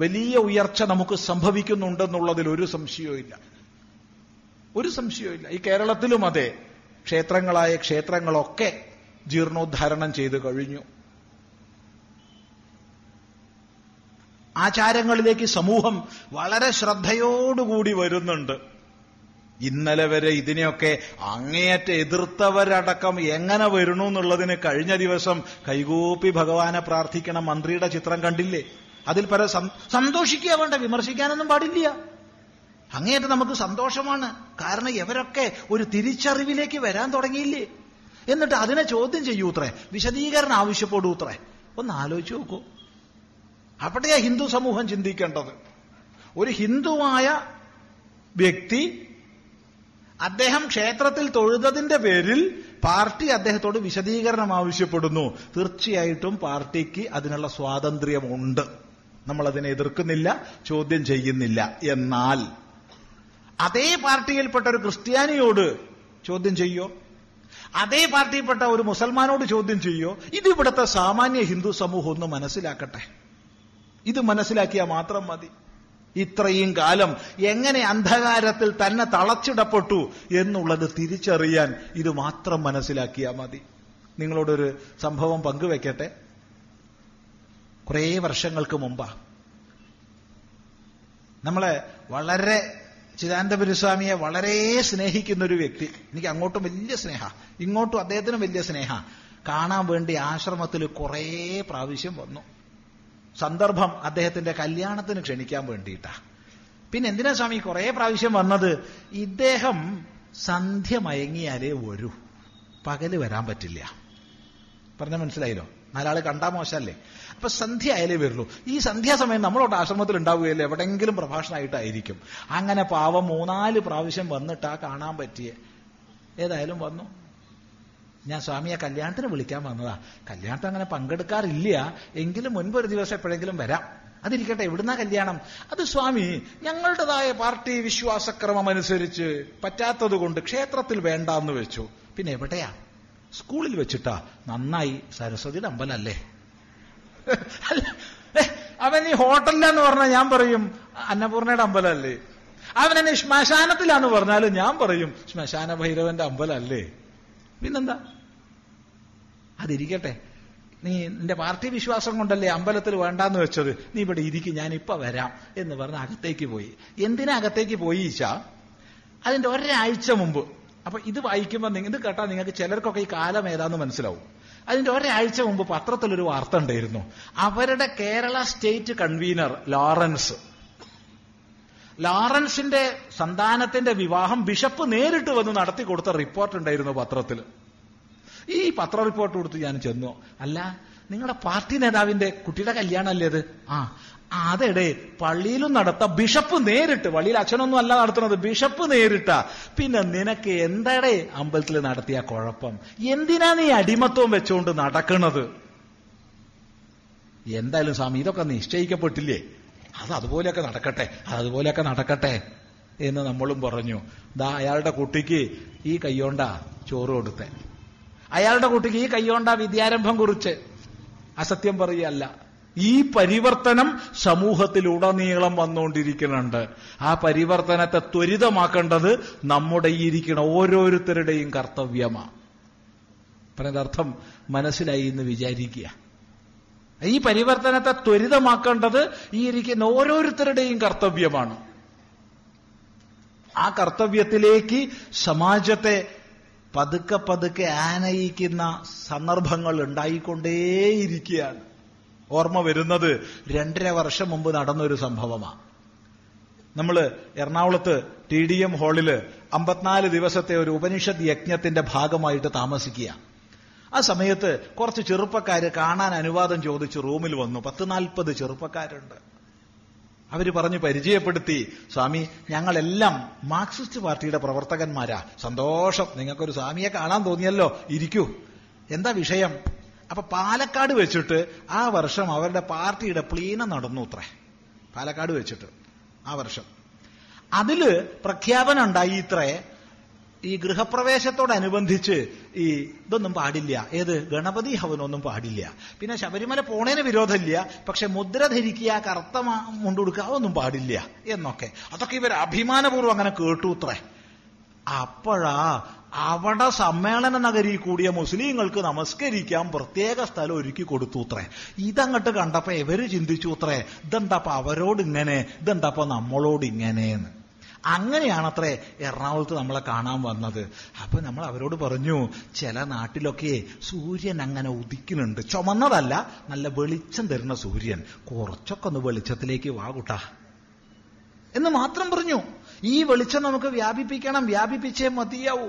വലിയ ഉയർച്ച നമുക്ക് സംഭവിക്കുന്നുണ്ടെന്നുള്ളതിൽ ഒരു സംശയവുമില്ല. ഒരു സംശയവുമില്ല. ഈ കേരളത്തിലും അതെ. ക്ഷേത്രങ്ങളായ ക്ഷേത്രങ്ങളൊക്കെ ജീർണോദ്ധാരണം ചെയ്തു കഴിഞ്ഞു. ആചാരങ്ങളിലേക്ക് സമൂഹം വളരെ ശ്രദ്ധയോടുകൂടി വരുന്നുണ്ട്. ഇന്നലെ വരെ ഇതിനെയൊക്കെ അങ്ങേയറ്റ എതിർത്തവരടക്കം എങ്ങനെ വരണു എന്നുള്ളതിന് കഴിഞ്ഞ ദിവസം കൈകൂപ്പി ഭഗവാനെ പ്രാർത്ഥിക്കണ മന്ത്രിയുടെ ചിത്രം കണ്ടില്ലേ? അതിൽ പല സന്തോഷിക്കുക വേണ്ട വിമർശിക്കാനൊന്നും പാടില്ല. അങ്ങേയറ്റ നമുക്ക് സന്തോഷമാണ്. കാരണം ഇവരൊക്കെ ഒരു തിരിച്ചറിവിലേക്ക് വരാൻ തുടങ്ങിയില്ലേ? എന്നിട്ട് അതിനെ ചോദ്യം ചെയ്യൂത്രേ വിശദീകരണം ആവശ്യപ്പെടൂത്രേ ഒന്ന് ആലോചിച്ച് നോക്കൂ. അവിടെയാ ഹിന്ദു സമൂഹം ചിന്തിക്കേണ്ടത്? ഒരു ഹിന്ദുവായ വ്യക്തി അദ്ദേഹം ക്ഷേത്രത്തിൽ തൊഴുതതിന്റെ പേരിൽ പാർട്ടി അദ്ദേഹത്തോട് വിശദീകരണം ആവശ്യപ്പെടുന്നു. തീർച്ചയായിട്ടും പാർട്ടിക്ക് അതിനുള്ള സ്വാതന്ത്ര്യമുണ്ട്. നമ്മൾ അതിനെ എതിർക്കുന്നില്ല ചോദ്യം ചെയ്യുന്നില്ല. എന്നാൽ അതേ പാർട്ടിയിൽപ്പെട്ട ഒരു ക്രിസ്ത്യാനിയോട് ചോദ്യം ചെയ്യോ? അതേ പാർട്ടിയിൽപ്പെട്ട ഒരു മുസൽമാനോട് ചോദ്യം ചെയ്യോ? ഇത് ഇവിടുത്തെ സാമാന്യ ഹിന്ദു സമൂഹം ഒന്ന് മനസ്സിലാക്കട്ടെ. ഇത് മനസ്സിലാക്കിയാൽ മാത്രം മതി. ഇത്രയും കാലം എങ്ങനെ അന്ധകാരത്തിൽ തന്നെ തളച്ചിടപ്പെട്ടു എന്നുള്ളത് തിരിച്ചറിയാൻ ഇത് മാത്രം മനസ്സിലാക്കിയാൽ മതി. നിങ്ങളോടൊരു സംഭവം പങ്കുവെക്കട്ടെ? കുറേ വർഷങ്ങൾക്ക് മുമ്പാ. നമ്മളെ വളരെ ചിദാനന്ദപുരസ്വാമിയെ വളരെ സ്നേഹിക്കുന്ന ഒരു വ്യക്തി. എനിക്ക് അങ്ങോട്ടും വലിയ സ്നേഹ. ഇങ്ങോട്ടും അദ്ദേഹത്തിനും വലിയ സ്നേഹ. കാണാൻ വേണ്ടി ആശ്രമത്തിൽ കുറേ പ്രാവശ്യം വന്നു. സന്ദർഭം അദ്ദേഹത്തിന്റെ കല്യാണത്തിന് ക്ഷണിക്കാൻ വേണ്ടിയിട്ടാ. പിന്നെ എന്തിനാ സ്വാമി കുറെ പ്രാവശ്യം വന്നത്? ഇദ്ദേഹം സന്ധ്യ മയങ്ങിയാലേ വരൂ. പകൽ വരാൻ പറ്റില്ല. പറഞ്ഞ മനസ്സിലായല്ലോ? നാലാൾ കണ്ടാ മോശമല്ലേ അപ്പൊ സന്ധ്യ ആയാലേ വരുള്ളൂ ഈ സന്ധ്യാസമയം നമ്മളോട് ആശ്രമത്തിൽ ഉണ്ടാവുകയല്ലേ? എവിടെങ്കിലും പ്രഭാഷണമായിട്ടായിരിക്കും. അങ്ങനെ പാവം മൂന്നാൽ പ്രാവശ്യം വന്നിട്ടാ കാണാൻ പറ്റിയേ. ഏതായാലും വന്നു. ഞാൻ സ്വാമിയെ കല്യാണത്തിന് വിളിക്കാൻ വന്നതാ. കല്യാണത്തിന് അങ്ങനെ പങ്കെടുക്കാറില്ല. എങ്കിലും മുൻപൊരു ദിവസം എപ്പോഴെങ്കിലും വരാം. അതിരിക്കട്ടെ എവിടുന്ന കല്യാണം? അത് സ്വാമി ഞങ്ങളുടേതായ പാർട്ടി വിശ്വാസക്രമം അനുസരിച്ച് പറ്റാത്തത് കൊണ്ട് ക്ഷേത്രത്തിൽ വേണ്ടാന്ന് വെച്ചു. പിന്നെ എവിടെയാ? സ്കൂളിൽ വെച്ചിട്ടാ. നന്നായി. സരസ്വതിയുടെ അമ്പലല്ലേ? അവൻ ഈ ഹോട്ടലിലാന്ന് പറഞ്ഞാൽ ഞാൻ പറയും അന്നപൂർണയുടെ അമ്പലല്ലേ? അവനെന്നെ ശ്മശാനത്തിലാന്ന് പറഞ്ഞാൽ ഞാൻ പറയും ശ്മശാന ഭൈരവന്റെ അമ്പലല്ലേ? പിന്നെന്താ? അതിരിക്കട്ടെ. നീ നിന്റെ പാർട്ടി വിശ്വാസം കൊണ്ടല്ലേ അമ്പലത്തിൽ വേണ്ടാന്ന് വെച്ചത്? നീ ഇവിടെ ഇരിക്കും ഞാൻ വരാം എന്ന് പറഞ്ഞ് അകത്തേക്ക് പോയി. എന്തിനാ അകത്തേക്ക് പോയി ഈച്ച അതിന്റെ ഒരാഴ്ച മുമ്പ്. അപ്പൊ ഇത് വായിക്കുമ്പോൾ ഇത് കേട്ടാൽ നിങ്ങൾക്ക് ചിലർക്കൊക്കെ ഈ കാലം ഏതാന്ന് മനസ്സിലാവും. അതിന്റെ ഒരാഴ്ച മുമ്പ് പത്രത്തിലൊരു വാർത്ത ഉണ്ടായിരുന്നു. അവരുടെ കേരള സ്റ്റേറ്റ് കൺവീനർ ലോറൻസ്. ലോറൻസിന്റെ സന്താനത്തിന്റെ വിവാഹം ബിഷപ്പ് നേരിട്ട് വന്ന് നടത്തി കൊടുത്ത റിപ്പോർട്ട് ഉണ്ടായിരുന്നു പത്രത്തിൽ. ഈ പത്ര റിപ്പോർട്ട് കൊടുത്ത് ഞാൻ ചെന്നു. അല്ല നിങ്ങളുടെ പാർട്ടി നേതാവിന്റെ കുട്ടിയുടെ കല്യാണമല്ലേ അത്? ആ അതെടെ പള്ളിയിലും നടത്ത ബിഷപ്പ് നേരിട്ട് പള്ളിയിൽ അച്ഛനൊന്നും അല്ല നടത്തുന്നത് ബിഷപ്പ് നേരിട്ട. പിന്നെ നിനക്ക് എന്താടേ അമ്പലത്തിൽ നടത്തിയ കുഴപ്പം? എന്തിനാ നീ അടിമത്വം വെച്ചുകൊണ്ട് നടക്കുന്നത് എന്തായാലും സ്വാമി ഇതൊക്കെ നിശ്ചയിക്കപ്പെട്ടില്ലേ? അത് അതുപോലെയൊക്കെ നടക്കട്ടെ അത് അതുപോലെയൊക്കെ നടക്കട്ടെ എന്ന് നമ്മളും പറഞ്ഞു. ദാ അയാളുടെ കുട്ടിക്ക് ഈ കയ്യോണ്ട ചോറ് കൊടുത്തേ. അയാളുടെ കുട്ടിക്ക് ഈ കൈകൊണ്ട വിദ്യാരംഭം കുറിച്ച്. അസത്യം പറയല്ല. ഈ പരിവർത്തനം സമൂഹത്തിലുടനീളം വന്നുകൊണ്ടിരിക്കുന്നുണ്ട്. ആ പരിവർത്തനത്തെ ത്വരിതമാക്കേണ്ടത് നമ്മുടെ ഈ ഇരിക്കുന്ന ഓരോരുത്തരുടെയും കർത്തവ്യമാണ് പറയുന്നതർത്ഥം മനസ്സിലായി എന്ന് വിചാരിക്കുക. ഈ പരിവർത്തനത്തെ ത്വരിതമാക്കേണ്ടത് ഈ ഇരിക്കുന്ന ഓരോരുത്തരുടെയും കർത്തവ്യമാണ്. ആ കർത്തവ്യത്തിലേക്ക് സമാജത്തെ പതുക്കെ പതുക്കെ ആനയിക്കുന്ന സന്ദർഭങ്ങൾ ഉണ്ടായിക്കൊണ്ടേയിരിക്കുകയാണ്. ഓർമ്മ വരുന്നത് രണ്ടര വർഷം മുമ്പ് നടന്നൊരു സംഭവമാണ് നമ്മൾ എറണാകുളത്ത് ടി ഡി എം ഹാളിൽ അമ്പത്തിനാല് ദിവസത്തെ ഒരു ഉപനിഷത്ത് യജ്ഞത്തിന്റെ ഭാഗമായിട്ട് താമസിക്കുക. ആ സമയത്ത് കുറച്ച് ചെറുപ്പക്കാര് കാണാൻ അനുവാദം ചോദിച്ച് റൂമിൽ വന്നു. പത്ത് നാൽപ്പത് ചെറുപ്പക്കാരുണ്ട്. അവർ പറഞ്ഞു പരിചയപ്പെടുത്തി സ്വാമി ഞങ്ങളെല്ലാം മാർക്സിസ്റ്റ് പാർട്ടിയുടെ പ്രവർത്തകന്മാരാ. സന്തോഷം. നിങ്ങൾക്കൊരു സ്വാമിയെ കാണാൻ തോന്നിയല്ലോ. ഇരിക്കൂ. എന്താ വിഷയം? അപ്പൊ പാലക്കാട് വെച്ചിട്ട് ആ വർഷം അവരുടെ പാർട്ടിയുടെ പ്ലീനം നടന്നു പാലക്കാട് വെച്ചിട്ട് ആ വർഷം. അതിൽ പ്രഖ്യാപനം ഉണ്ടായി ഇത്രേ. ഈ ഗൃഹപ്രവേശത്തോടനുബന്ധിച്ച് ഈ ഇതൊന്നും പാടില്ല. ഏത്? ഗണപതി ഹവനൊന്നും പാടില്ല. പിന്നെ ശബരിമല പോണേന് വിരോധമില്ല. പക്ഷെ മുദ്ര ധരിക്കുക കറുത്ത മുണ്ടുകൊടുക്കുക അതൊന്നും പാടില്ല എന്നൊക്കെ. അതൊക്കെ ഇവർ അഭിമാനപൂർവം അങ്ങനെ കേട്ടു അത്രേ. അപ്പോഴാ അവിടെ സമ്മേളന നഗരി കൂടിയ മുസ്ലിങ്ങൾക്ക് നമസ്കരിക്കാൻ പ്രത്യേക സ്ഥലം ഒരുക്കി കൊടുത്തു അത്രേ. ഇതങ്ങോട്ട് കണ്ടപ്പോ ഇവർ ചിന്തിച്ചു അത്രേ? ഇതെന്താപ്പ അവരോട് ഇങ്ങനെ? ഇതെന്താപ്പ നമ്മളോട് ഇങ്ങനെയെന്ന് അങ്ങനെയാണത്രേ എറണാകുളത്ത് നമ്മളെ കാണാൻ വന്നത്. അപ്പൊ നമ്മൾ അവരോട് പറഞ്ഞു ചില നാട്ടിലൊക്കെ സൂര്യൻ അങ്ങനെ ഉദിക്കുന്നുണ്ട്. ചുമന്നതല്ല നല്ല വെളിച്ചം തരുന്ന സൂര്യൻ. കുറച്ചൊക്കെ ഒന്ന് വെളിച്ചത്തിലേക്ക് വാകുട്ട എന്ന് മാത്രം പറഞ്ഞു. ഈ വെളിച്ചം നമുക്ക് വ്യാപിപ്പിക്കണം വ്യാപിപ്പിച്ചേ മതിയാവൂ.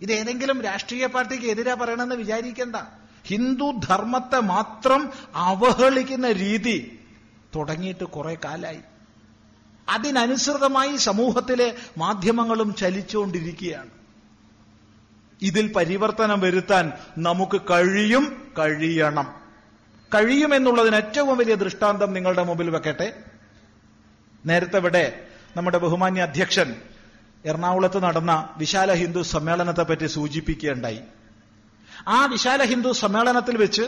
ഇത് ഏതെങ്കിലും രാഷ്ട്രീയ പാർട്ടിക്ക് എതിരാ പറയണമെന്ന് വിചാരിക്കണ്ട. ഹിന്ദു ധർമ്മത്തെ മാത്രം അവഹേളിക്കുന്ന രീതി തുടങ്ങിയിട്ട് കുറെ കാലായി. അതിനനുസൃതമായി സമൂഹത്തിലെ മാധ്യമങ്ങളും ചലിച്ചുകൊണ്ടിരിക്കുകയാണ്. ഇതിൽ പരിവർത്തനം വരുത്താൻ നമുക്ക് കഴിയും കഴിയണം. കഴിയുമെന്നുള്ളതിന് ഏറ്റവും വലിയ ദൃഷ്ടാന്തം നിങ്ങളുടെ മുമ്പിൽ വെക്കട്ടെ. നേരത്തെ ഇവിടെ നമ്മുടെ ബഹുമാന്യ അധ്യക്ഷൻ എറണാകുളത്ത് നടന്ന വിശാല ഹിന്ദു സമ്മേളനത്തെ പറ്റി സൂചിപ്പിക്കുകയുണ്ടായി. ആ വിശാല ഹിന്ദു സമ്മേളനത്തിൽ വെച്ച്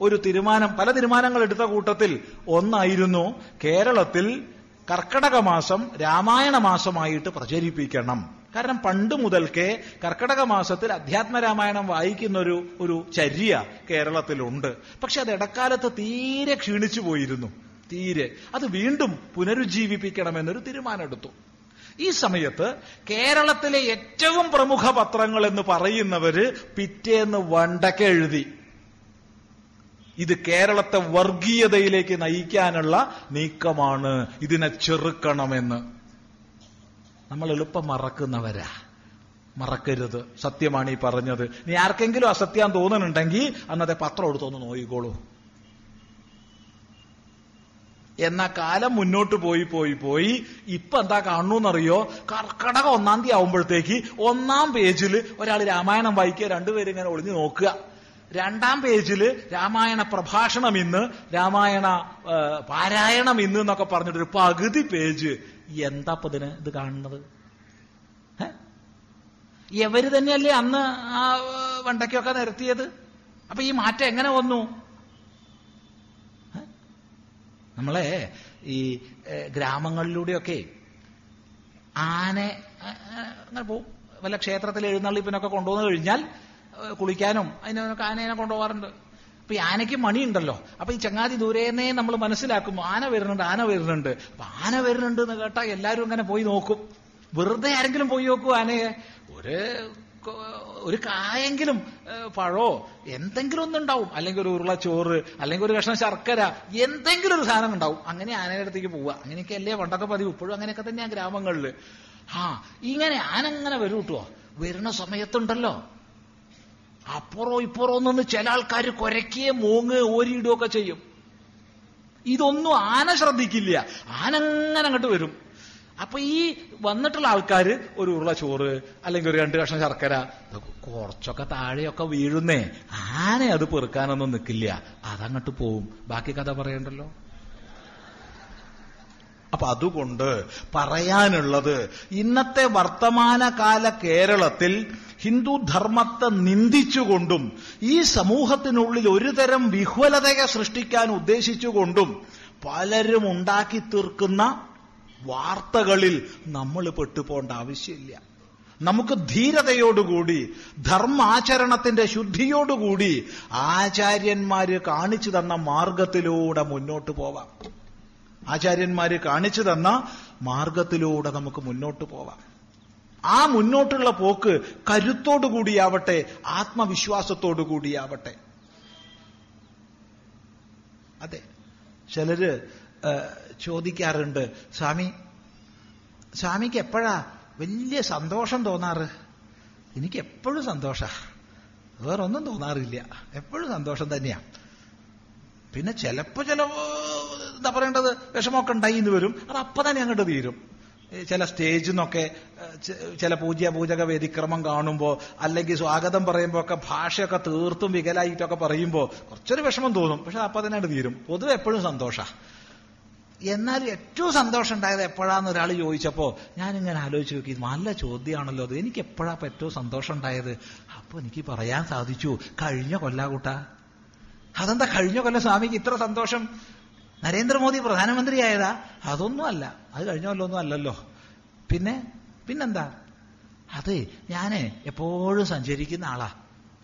ഒരു തീരുമാനം പല തീരുമാനങ്ങൾ എടുത്ത കൂട്ടത്തിൽ ഒന്നായിരുന്നു കേരളത്തിൽ കർക്കടക മാസം രാമായണ മാസമായിട്ട് പ്രചരിപ്പിക്കണം. കാരണം പണ്ട് മുതൽക്കേ കർക്കടക മാസത്തിൽ അധ്യാത്മരാമായണം വായിക്കുന്ന ഒരു ഒരു ചര്യ കേരളത്തിലുണ്ട്. പക്ഷെ അത് ഇടക്കാലത്ത് തീരെ ക്ഷീണിച്ചു പോയിരുന്നു. തീരെ. അത് വീണ്ടും പുനരുജ്ജീവിപ്പിക്കണമെന്നൊരു തീരുമാനമെടുത്തു. ഈ സമയത്ത് കേരളത്തിലെ ഏറ്റവും പ്രമുഖ പത്രങ്ങൾ എന്ന് പറയുന്നവര് പിറ്റേന്ന് വണ്ടക്ക എഴുതി ഇത് കേരളത്തെ വർഗീയതയിലേക്ക് നയിക്കാനുള്ള നീക്കമാണ്. ഇതിനെ ചെറുക്കണമെന്ന്. നമ്മൾ എളുപ്പം മറക്കുന്നവരാ. മറക്കരുത്. സത്യമാണ് ഈ പറഞ്ഞത്. നീ ആർക്കെങ്കിലും അസത്യം തോന്നുന്നുണ്ടെങ്കിൽ അന്നത്തെ പത്രം എടുത്തൊന്ന് നോയിക്കോളൂ എന്ന കാലം മുന്നോട്ട് പോയി പോയി പോയി. ഇപ്പൊ എന്താ കാണുന്നറിയോ? കർക്കടക ഒന്നാം തീയതി ആവുമ്പോഴത്തേക്ക് ഒന്നാം പേജിൽ ഒരാൾ രാമായണം വായിക്കുക രണ്ടുപേരും ഇങ്ങനെ ഒളിഞ്ഞു നോക്കുക. രണ്ടാം പേജിൽ രാമായണ പ്രഭാഷണം ഇന്ന് രാമായണ പാരായണം ഇന്ന് എന്നൊക്കെ പറഞ്ഞിട്ട് ഒരു പകുതി പേജ്. എന്താ ഇതിന് ഇത് കാണുന്നത്? എവര് തന്നെയല്ലേ അന്ന് ആ വണ്ടയ്ക്കൊക്കെ നിരത്തിയത്? അപ്പൊ ഈ മാറ്റം എങ്ങനെ വന്നു? നമ്മളെ ഈ ഗ്രാമങ്ങളിലൂടെയൊക്കെ ആനെ അങ്ങനെ പോവും. വല്ല ക്ഷേത്രത്തിൽ എഴുന്നള്ളിപ്പിനൊക്കെ കൊണ്ടുവന്നു കഴിഞ്ഞാൽ കുളിക്കാനും അതിനൊക്കെ ആനേനെ കൊണ്ടുപോകാറുണ്ട്. അപ്പൊ ഈ ആനയ്ക്ക് മണിയുണ്ടല്ലോ. അപ്പൊ ഈ ചങ്ങാതി ദൂരേനെ നമ്മൾ മനസ്സിലാക്കും ആന വരുന്നുണ്ട് ആന വരുന്നുണ്ട്. അപ്പൊ ആന വരുന്നുണ്ട് എന്ന് കേട്ടാൽ എല്ലാവരും അങ്ങനെ പോയി നോക്കും. വെറുതെ ആരെങ്കിലും പോയി നോക്കൂ ആനയെ. ഒരു ഒരു കായെങ്കിലും പഴോ എന്തെങ്കിലും ഒന്നുണ്ടാവും. അല്ലെങ്കിൽ ഒരു ഉരുള ചോറ് അല്ലെങ്കിൽ ഒരു കഷ്ണം ശർക്കര എന്തെങ്കിലും ഒരു സാധനം ഉണ്ടാവും. അങ്ങനെ ആനയുടെ അടുത്തേക്ക് പോവുക. അങ്ങനെയൊക്കെ അല്ലേ പണ്ടൊക്കെ പതിവ്. ഇപ്പോഴും അങ്ങനെയൊക്കെ തന്നെയാ ഗ്രാമങ്ങളിൽ ആ ഇങ്ങനെ ആനങ്ങനെ വരും കേട്ടോ വരുന്ന സമയത്തുണ്ടല്ലോ. അപ്പുറോ ഇപ്പുറോ നിന്ന് ചില ആൾക്കാർ കുരക്കേ മൂങ്ങ് ഓരിയിടുകയൊക്കെ ചെയ്യും. ഇതൊന്നും ആന ശ്രദ്ധിക്കില്ല. ആന അങ്ങനെ അങ്ങോട്ട് വരും. അപ്പൊ ഈ വന്നിട്ടുള്ള ആൾക്കാർ ഒരു ഉരുള ചോറ് അല്ലെങ്കിൽ ഒരു രണ്ട് കഷ്ണം ശർക്കര കുറച്ചൊക്കെ താഴെയൊക്കെ വീഴുന്നേ. ആന അത് പെറുക്കാനൊന്നും നിൽക്കില്ല അതങ്ങോട്ട് പോവും. ബാക്കി കഥ പറയണ്ടല്ലോ? അപ്പൊ അതുകൊണ്ട് പറയാനുള്ളത് ഇന്നത്തെ വർത്തമാനകാല കേരളത്തിൽ ഹിന്ദു ധർമ്മത്തെ നിന്ദിച്ചുകൊണ്ടും ഈ സമൂഹത്തിനുള്ളിൽ ഒരുതരം വിഹ്വലതയെ സൃഷ്ടിക്കാൻ ഉദ്ദേശിച്ചുകൊണ്ടും പലരും ഉണ്ടാക്കി തീർക്കുന്ന വാർത്തകളിൽ നമ്മൾ പെട്ടുപോകേണ്ട ആവശ്യമില്ല. നമുക്ക് ധീരതയോടുകൂടി ധർമാചരണത്തിന്റെ ശുദ്ധിയോടുകൂടി ആചാര്യന്മാര് കാണിച്ചു തന്ന മാർഗത്തിലൂടെ മുന്നോട്ട് പോവാം. ആചാര്യന്മാര് കാണിച്ചു തന്ന മാർഗത്തിലൂടെ നമുക്ക് മുന്നോട്ട് പോവാം. ആ മുന്നോട്ടുള്ള പോക്ക് കരുത്തോടു കൂടിയാവട്ടെ ആത്മവിശ്വാസത്തോടു കൂടിയാവട്ടെ അതെ. ചിലര് ചോദിക്കാറുണ്ട് സ്വാമി സ്വാമിക്ക് എപ്പോഴാ വലിയ സന്തോഷം തോന്നാറ്? എനിക്ക് എപ്പോഴും സന്തോഷ. വേറൊന്നും തോന്നാറില്ല. എപ്പോഴും സന്തോഷം തന്നെയാ. പിന്നെ ചിലപ്പോ ചില എന്താ പറയേണ്ടത്? വിഷമമൊക്കെ ഉണ്ടായി എന്ന് വരും. അത് അപ്പൊ തന്നെ അങ്ങോട്ട് തീരും. ചില സ്റ്റേജിൽ നിന്നൊക്കെ ചില പൂജ്യ പൂജക വേദിക്രമം കാണുമ്പോൾ അല്ലെങ്കിൽ സ്വാഗതം പറയുമ്പോൾ ഒക്കെ ഭാഷയൊക്കെ തീർത്തും വികലായിട്ടൊക്കെ പറയുമ്പോൾ കുറച്ചൊരു വിഷമം തോന്നും. പക്ഷെ അപ്പൊ തന്നെ അത് തീരും. പൊതുവെ എപ്പോഴും സന്തോഷ. എന്നാൽ ഏറ്റവും സന്തോഷം ഉണ്ടായത് എപ്പോഴാന്ന് ഒരാൾ ചോദിച്ചപ്പോ ഞാനിങ്ങനെ ആലോചിച്ച് നോക്കി നല്ല ചോദ്യമാണല്ലോ അത്. എനിക്ക് എപ്പോഴാ ഏറ്റവും സന്തോഷം ഉണ്ടായത്? അപ്പൊ എനിക്ക് പറയാൻ സാധിച്ചു കഴിഞ്ഞ കൊല്ലാകൂട്ട അതെന്താ കഴിഞ്ഞ കൊല്ലം സ്വാമിക്ക് ഇത്ര സന്തോഷം? നരേന്ദ്രമോദി പ്രധാനമന്ത്രിയായതാ? അതൊന്നും അല്ല അത് കഴിഞ്ഞ കൊല്ലമൊന്നും അല്ലല്ലോ. പിന്നെ പിന്നെന്താ? അത് ഞാൻ എപ്പോഴും സഞ്ചരിക്കുന്ന ആളാ.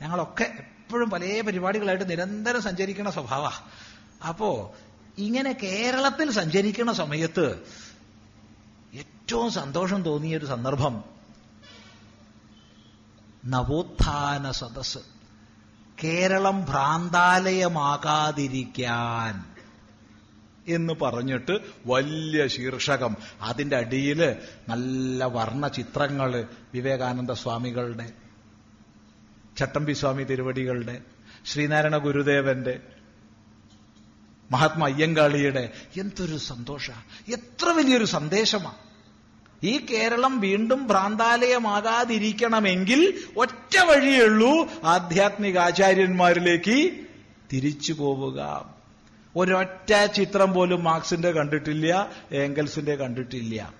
ഞങ്ങളൊക്കെ എപ്പോഴും പല പരിപാടികളായിട്ട് നിരന്തരം സഞ്ചരിക്കുന്ന സ്വഭാവ. അപ്പോ ഇങ്ങനെ കേരളത്തിൽ സഞ്ചരിക്കുന്ന സമയത്ത് ഏറ്റവും സന്തോഷം തോന്നിയ ഒരു സന്ദർഭം നവോത്ഥാന സദസ് കേരളം ഭ്രാന്താലയമാകാതിരിക്കാൻ. എന്ന് പറഞ്ഞിട്ട് വലിയ ശീർഷകം. അതിന്റെ അടിയിൽ നല്ല വർണ ചിത്രങ്ങൾ വിവേകാനന്ദ സ്വാമികളുടെ ചട്ടമ്പി സ്വാമി തിരുവടികളുടെ ശ്രീനാരായണ ഗുരുദേവന്റെ മഹാത്മാ അയ്യങ്കാളിയുടെ. എന്തൊരു സന്തോഷ. എത്ര വലിയൊരു സന്ദേശമാണ് ഈ കേരളം വീണ്ടും ഭ്രാന്താലയമാകാതിരിക്കണമെങ്കിൽ ഒറ്റ വഴിയുള്ളൂ ആധ്യാത്മിക ആചാര്യന്മാരിലേക്ക് തിരിച്ചു പോവുക. ഒരൊറ്റ ചിത്രം പോലും മാർക്സിന്റെ കണ്ടിട്ടില്ല ഏംഗൽസിന്റെ കണ്ടിട്ടില്ല.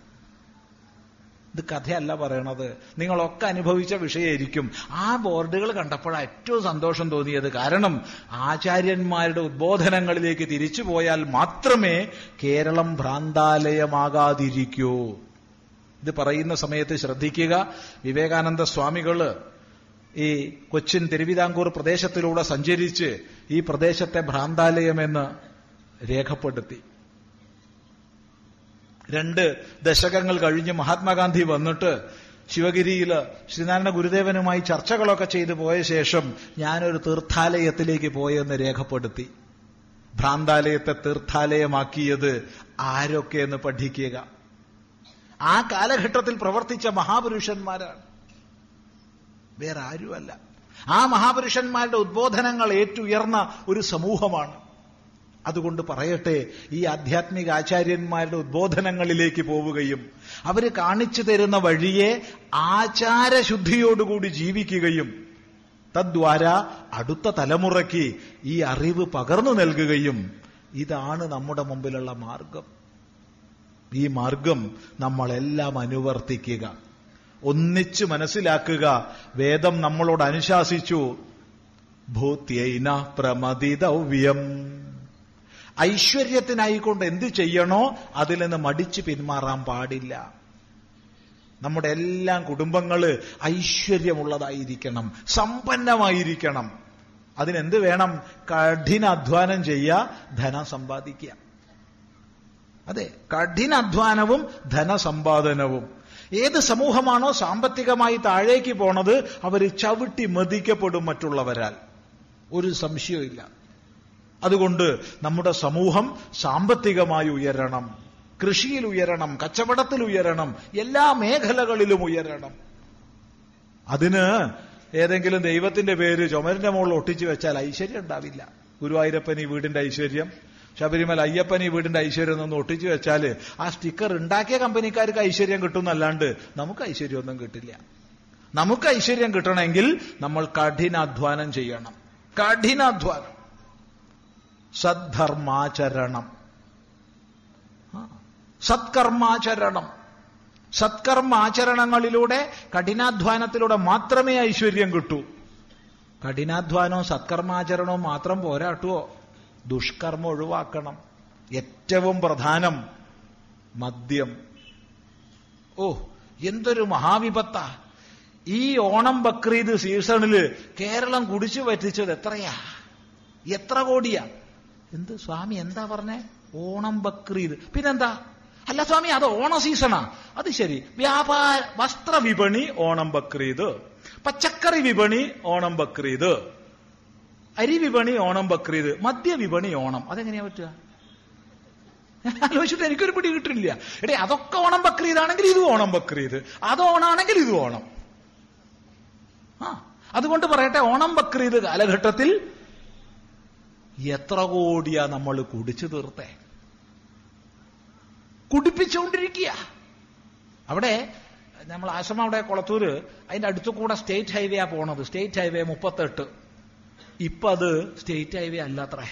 ഇത് കഥയല്ല പറയണത്. നിങ്ങളൊക്കെ അനുഭവിച്ച വിഷയമായിരിക്കും. ആ ബോർഡുകൾ കണ്ടപ്പോഴാണ് ഏറ്റവും സന്തോഷം തോന്നിയത്. കാരണം ആചാര്യന്മാരുടെ ഉദ്ബോധനങ്ങളിലേക്ക് തിരിച്ചു പോയാൽ മാത്രമേ കേരളം ഭ്രാന്താലയമാകാതിരിക്കൂ. ഇത് പറയുന്ന സമയത്ത് ശ്രദ്ധിക്കുക. വിവേകാനന്ദ സ്വാമികൾ ഈ കൊച്ചിൻ തിരുവിതാംകൂർ പ്രദേശത്തിലൂടെ സഞ്ചരിച്ച് ഈ പ്രദേശത്തെ ഭ്രാന്താലയമെന്ന് രേഖപ്പെടുത്തി. രണ്ട് ദശകങ്ങൾ കഴിഞ്ഞ് മഹാത്മാഗാന്ധി വന്നിട്ട് ശിവഗിരിയിൽ ശ്രീനാരായണ ഗുരുദേവനുമായി ചർച്ചകളൊക്കെ ചെയ്തു പോയ ശേഷം ഞാനൊരു തീർത്ഥാലയത്തിലേക്ക് പോയെന്ന് രേഖപ്പെടുത്തി. ഭ്രാന്താലയത്തെ തീർത്ഥാലയമാക്കിയത് ആരൊക്കെയെന്ന് പഠിക്കുക. ആ കാലഘട്ടത്തിൽ പ്രവർത്തിച്ച മഹാപുരുഷന്മാരാണ്. വേറെ ആരുമല്ല ആ മഹാപുരുഷന്മാരുടെ ഉദ്ബോധനങ്ങൾ ഏറ്റുയർന്ന ഒരു സമൂഹമാണ്. അതുകൊണ്ട് പറയട്ടെ ഈ ആധ്യാത്മിക ആചാര്യന്മാരുടെ ഉദ്ബോധനങ്ങളിലേക്ക് പോവുകയും അവർ കാണിച്ചു തരുന്ന വഴിയെ ആചാരശുദ്ധിയോടുകൂടി ജീവിക്കുകയും തദ്വാര അടുത്ത തലമുറയ്ക്ക് ഈ അറിവ് പകർന്നു നൽകുകയും ഇതാണ് നമ്മുടെ മുമ്പിലുള്ള മാർഗം. ഈ മാർഗം നമ്മളെല്ലാം അനുവർത്തിക്കുക. ഒന്നിച്ച് മനസ്സിലാക്കുക. വേദം നമ്മളോട് അനുശാസിച്ചു. ഭൂത്യൈന പ്രമതിതവ്യം ഐശ്വര്യത്തിനായിക്കൊണ്ട് എന്ത് ചെയ്യണോ അതിൽ നിന്ന് മടിച്ചു പിന്മാറാൻ പാടില്ല. നമ്മുടെ എല്ലാ കുടുംബങ്ങൾ ഐശ്വര്യമുള്ളതായിരിക്കണം. സമ്പന്നമായിരിക്കണം. അതിനെന്ത് വേണം? കഠിന അധ്വാനം ചെയ്യുക ധനം സമ്പാദിക്കുക. അതെ കഠിനാധ്വാനവും ധനസമ്പാദനവും ഏത് സമൂഹമാണോ സാമ്പത്തികമായി താഴേക്ക് പോണത് അവർ ചവിട്ടി മതിക്കപ്പെടും മറ്റുള്ളവരാൽ. ഒരു സംശയവും അതുകൊണ്ട് നമ്മുടെ സമൂഹം സാമ്പത്തികമായി ഉയരണം കൃഷിയിൽ ഉയരണം കച്ചവടത്തിൽ ഉയരണം എല്ലാ മേഖലകളിലും ഉയരണം. അതിന് ഏതെങ്കിലും ദൈവത്തിന്റെ പേര് ചുമരിന്റെ മുകളിൽ ഒട്ടിച്ചു വെച്ചാൽ ഐശ്വര്യം ഉണ്ടാവില്ല. ഗുരുവായൂരപ്പൻ ഈ വീടിന്റെ ഐശ്വര്യം ശബരിമല അയ്യപ്പൻ ഈ വീടിന്റെ ഐശ്വര്യം ഒന്ന് ഒട്ടിച്ചു വെച്ചാൽ ആ സ്റ്റിക്കർ ഉണ്ടാക്കിയ കമ്പനിക്കാർക്ക് ഐശ്വര്യം കിട്ടുന്നല്ലാണ്ട് നമുക്ക് ഐശ്വര്യമൊന്നും കിട്ടില്ല. നമുക്ക് ഐശ്വര്യം കിട്ടണമെങ്കിൽ നമ്മൾ കഠിനാധ്വാനം ചെയ്യണം. കഠിനാധ്വാനം. സദ്ധർമാചരണം. സത്കർമാചരണം. സത്കർമാചരണങ്ങളിലൂടെ കഠിനാധ്വാനത്തിലൂടെ മാത്രമേ ഐശ്വര്യം കിട്ടൂ. കഠിനാധ്വാനവും സത്കർമാചരണവും മാത്രം പോരാട്ടുവോ? ദുഷ്കർമ്മം ഒഴിവാക്കണം. ഏറ്റവും പ്രധാനം മദ്യം. ഓ എന്തൊരു മഹാവിപത്ത. ഈ ഓണം ബക്രീദ് സീസണിൽ കേരളം കുടിച്ചു പറ്റിച്ചത് എത്രയാ? എത്ര കോടിയാ? എന്ത് സ്വാമി എന്താ പറഞ്ഞേ? ഓണം ബക്രീദ്. പിന്നെന്താ? അല്ല സ്വാമി അത് ഓണ സീസണാ. അത് ശരി. വ്യാപാര വസ്ത്ര വിപണി ഓണം ബക്രീദ്. പച്ചക്കറി വിപണി ഓണം ബക്രീദ്. അരി വിപണി ഓണം ബക്രീദ് മദ്യ വിപണി ഓണം. അതെങ്ങനെയാ പറ്റുക? ആലോചിച്ചിട്ട് എനിക്കൊരു പിടി കിട്ടില്ല എടേ അതൊക്കെ ഓണം ബക്രീദാണെങ്കിൽ ഇത് ഓണം ബക്രീദ്. അത് ഓണാണെങ്കിൽ ഇത് ഓണം. ആ അതുകൊണ്ട് പറയട്ടെ ഓണം ബക്രീദ് കാലഘട്ടത്തിൽ എത്ര കോടിയാ നമ്മൾ കുടിച്ചു തീർത്തേ? കുടിപ്പിച്ചുകൊണ്ടിരിക്കുക. അവിടെ നമ്മൾ ആശ്രമം അവിടെ കൊളത്തൂര് അതിന്റെ അടുത്തു കൂടെ സ്റ്റേറ്റ് ഹൈവേയാ പോണത്. സ്റ്റേറ്റ് ഹൈവേ മുപ്പത്തെട്ട്. ഇപ്പൊ അത് സ്റ്റേറ്റ് ഹൈവേ അല്ലത്രേ.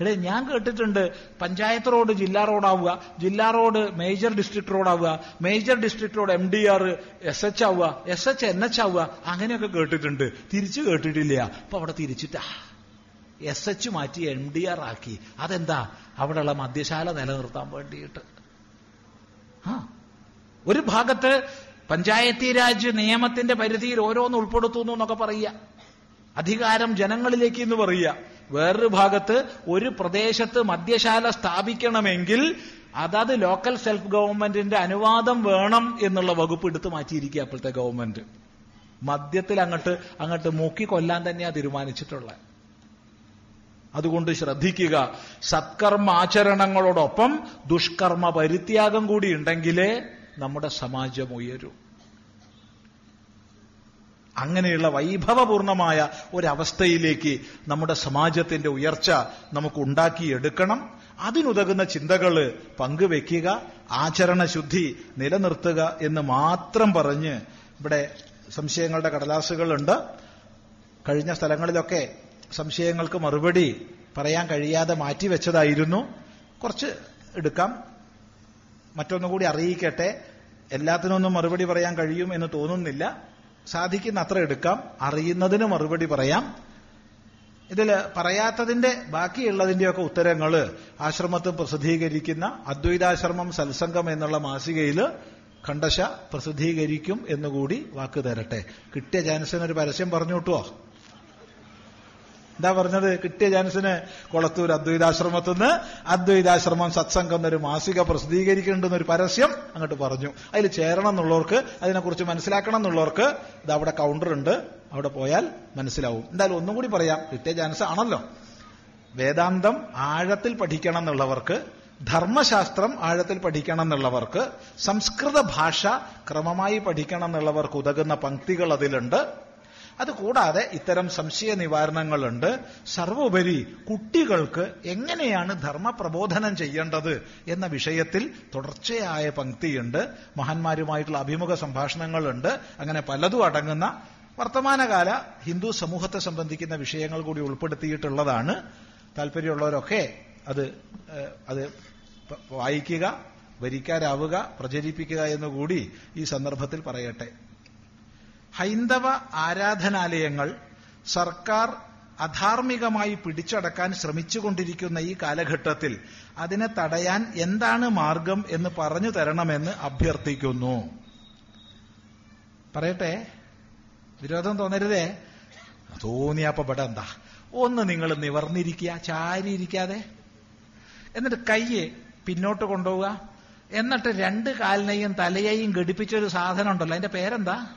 എടേ ഞാൻ കേട്ടിട്ടുണ്ട് പഞ്ചായത്ത് റോഡ് ജില്ലാ റോഡാവുക ജില്ലാ road major district റോഡാവുക major district road M D R S H ആവുക എസ് എച്ച് എൻ എച്ച് ആവുക അങ്ങനെയൊക്കെ കേട്ടിട്ടുണ്ട്. തിരിച്ചു കേട്ടിട്ടില്ല. അപ്പൊ അവിടെ തിരിച്ചിട്ടാ. എസ് എച്ച് മാറ്റി എം ഡി ആർ ആക്കി. അതെന്താ? അവിടെയുള്ള മദ്യശാല നിലനിർത്താൻ വേണ്ടിയിട്ട്. ആ. ഒരു ഭാഗത്ത് പഞ്ചായത്തി രാജ് നിയമത്തിന്റെ പരിധിയിൽ ഓരോന്ന് ഉൾപ്പെടുത്തുന്നു എന്നൊക്കെ പറയുക. അധികാരം ജനങ്ങളിലേക്ക് എന്ന് പറയുക. വേറൊരു ഭാഗത്ത് ഒരു പ്രദേശത്ത് മദ്യശാല സ്ഥാപിക്കണമെങ്കിൽ അതത് ലോക്കൽ സെൽഫ് ഗവൺമെന്റിന്റെ അനുവാദം വേണം എന്നുള്ള വകുപ്പ് എടുത്തു മാറ്റിയിരിക്കുക അപ്പോഴത്തെ ഗവൺമെന്റ് മദ്യത്തിൽ അങ്ങോട്ട് അങ്ങോട്ട് മൂക്കി കൊല്ലാൻ തന്നെയാ തീരുമാനിച്ചിട്ടുള്ളത് അതുകൊണ്ട് ശ്രദ്ധിക്കുക. സത്കർമ്മ ആചരണങ്ങളോടൊപ്പം ദുഷ്കർമ്മ പരിത്യാഗം കൂടി ഉണ്ടെങ്കിലേ നമ്മുടെ സമാജം ഉയരൂ. അങ്ങനെയുള്ള വൈഭവപൂർണമായ ഒരവസ്ഥയിലേക്ക് നമ്മുടെ സമാജത്തിന്റെ ഉയർച്ച നമുക്ക് ഉണ്ടാക്കിയെടുക്കണം. അതിനുതകുന്ന ചിന്തകൾ പങ്കുവെക്കുക ആചരണശുദ്ധി നിലനിർത്തുക എന്ന് മാത്രം പറഞ്ഞ് ഇവിടെ സംശയങ്ങളുടെ കടലാസുകളുണ്ട്. കഴിഞ്ഞ സ്ഥലങ്ങളിലൊക്കെ സംശയങ്ങൾക്ക് മറുപടി പറയാൻ കഴിയാതെ മാറ്റിവെച്ചതായിരുന്നു. കുറച്ച് എടുക്കാം. മറ്റൊന്നുകൂടി അറിയിക്കട്ടെ. എല്ലാത്തിനൊന്നും മറുപടി പറയാൻ കഴിയും എന്ന് തോന്നുന്നില്ല. സാധിക്കുന്ന അത്ര എടുക്കാം അറിയുന്നതിന് മറുപടി പറയാം. ഇതിൽ പറയാത്തതിന്റെ ബാക്കിയുള്ളതിന്റെയൊക്കെ ഉത്തരങ്ങൾ ആശ്രമത്തിൽ പ്രസിദ്ധീകരിക്കുന്ന അദ്വൈതാശ്രമം സത്സംഗം എന്നുള്ള മാസികയിൽ ഖണ്ഡശ പ്രസിദ്ധീകരിക്കും എന്നുകൂടി വാക്ക് തരട്ടെ. കിട്ടിയ ചാൻസിന് ഒരു പരസ്യം പറഞ്ഞു കിട്ടുവോ എന്താ പറഞ്ഞത്? കിട്ടിയ ചാൻസിന് കൊളത്തൂർ അദ്വൈതാശ്രമത്തിൽ നിന്ന് അദ്വൈതാശ്രമം സത്സംഗം എന്നൊരു മാസിക പ്രസിദ്ധീകരിക്കേണ്ടുന്ന ഒരു പരസ്യം അങ്ങോട്ട് പറഞ്ഞു. അതിൽ ചേരണം എന്നുള്ളവർക്ക് അതിനെക്കുറിച്ച് മനസ്സിലാക്കണം എന്നുള്ളവർക്ക് ഇത് അവിടെ കൗണ്ടർ ഉണ്ട്. അവിടെ പോയാൽ മനസ്സിലാവും. എന്തായാലും ഒന്നും കൂടി പറയാം. കിട്ടിയ ചാൻസ് ആണല്ലോ. വേദാന്തം ആഴത്തിൽ പഠിക്കണം എന്നുള്ളവർക്ക് ധർമ്മശാസ്ത്രം ആഴത്തിൽ പഠിക്കണം എന്നുള്ളവർക്ക് സംസ്കൃത ഭാഷ ക്രമമായി പഠിക്കണം എന്നുള്ളവർക്ക് ഉതകുന്ന പങ്ക്തികൾ അതിലുണ്ട്. അതുകൂടാതെ ഇത്തരം സംശയ നിവാരണങ്ങളുണ്ട് സർവോപരി കുട്ടികൾക്ക് എങ്ങനെയാണ് ധർമ്മപ്രബോധനം ചെയ്യേണ്ടത് എന്ന വിഷയത്തിൽ തുടർച്ചയായ പങ്ക്തിയുണ്ട്. മഹാന്മാരുമായിട്ടുള്ള അഭിമുഖ സംഭാഷണങ്ങളുണ്ട്. അങ്ങനെ പലതും അടങ്ങുന്ന വർത്തമാനകാല ഹിന്ദു സമൂഹത്തെ സംബന്ധിക്കുന്ന വിഷയങ്ങൾ കൂടി ഉൾപ്പെടുത്തിയിട്ടുള്ളതാണ്. താല്പര്യമുള്ളവരൊക്കെ അത് അത് വായിക്കുക വരിക്കാരാവുക പ്രചരിപ്പിക്കുക എന്നുകൂടി ഈ സന്ദർഭത്തിൽ പറയട്ടെ. ഹൈന്ദവ ആരാധനാലയങ്ങൾ സർക്കാർ അധാർമികമായി പിടിച്ചടക്കാൻ ശ്രമിച്ചുകൊണ്ടിരിക്കുന്ന ഈ കാലഘട്ടത്തിൽ അതിനെ തടയാൻ എന്താണ് മാർഗം എന്ന് പറഞ്ഞു തരണമെന്ന് അഭ്യർത്ഥിക്കുന്നു. പറയട്ടെ? വിരോധം തോന്നരുതേ. തോന്നിയപ്പോ ഇവിടെ എന്താ? ഒന്ന് നിങ്ങൾ നിവർന്നിരിക്കുക ചാരിയിരിക്കാതെ. എന്നിട്ട് കയ്യെ പിന്നോട്ട് കൊണ്ടുപോവുക. എന്നിട്ട് രണ്ട് കാലിനെയും തലയെയും ഘടിപ്പിച്ച ഒരു സാധനം ഉണ്ടല്ലോ അതിന്റെ പേരെന്താ?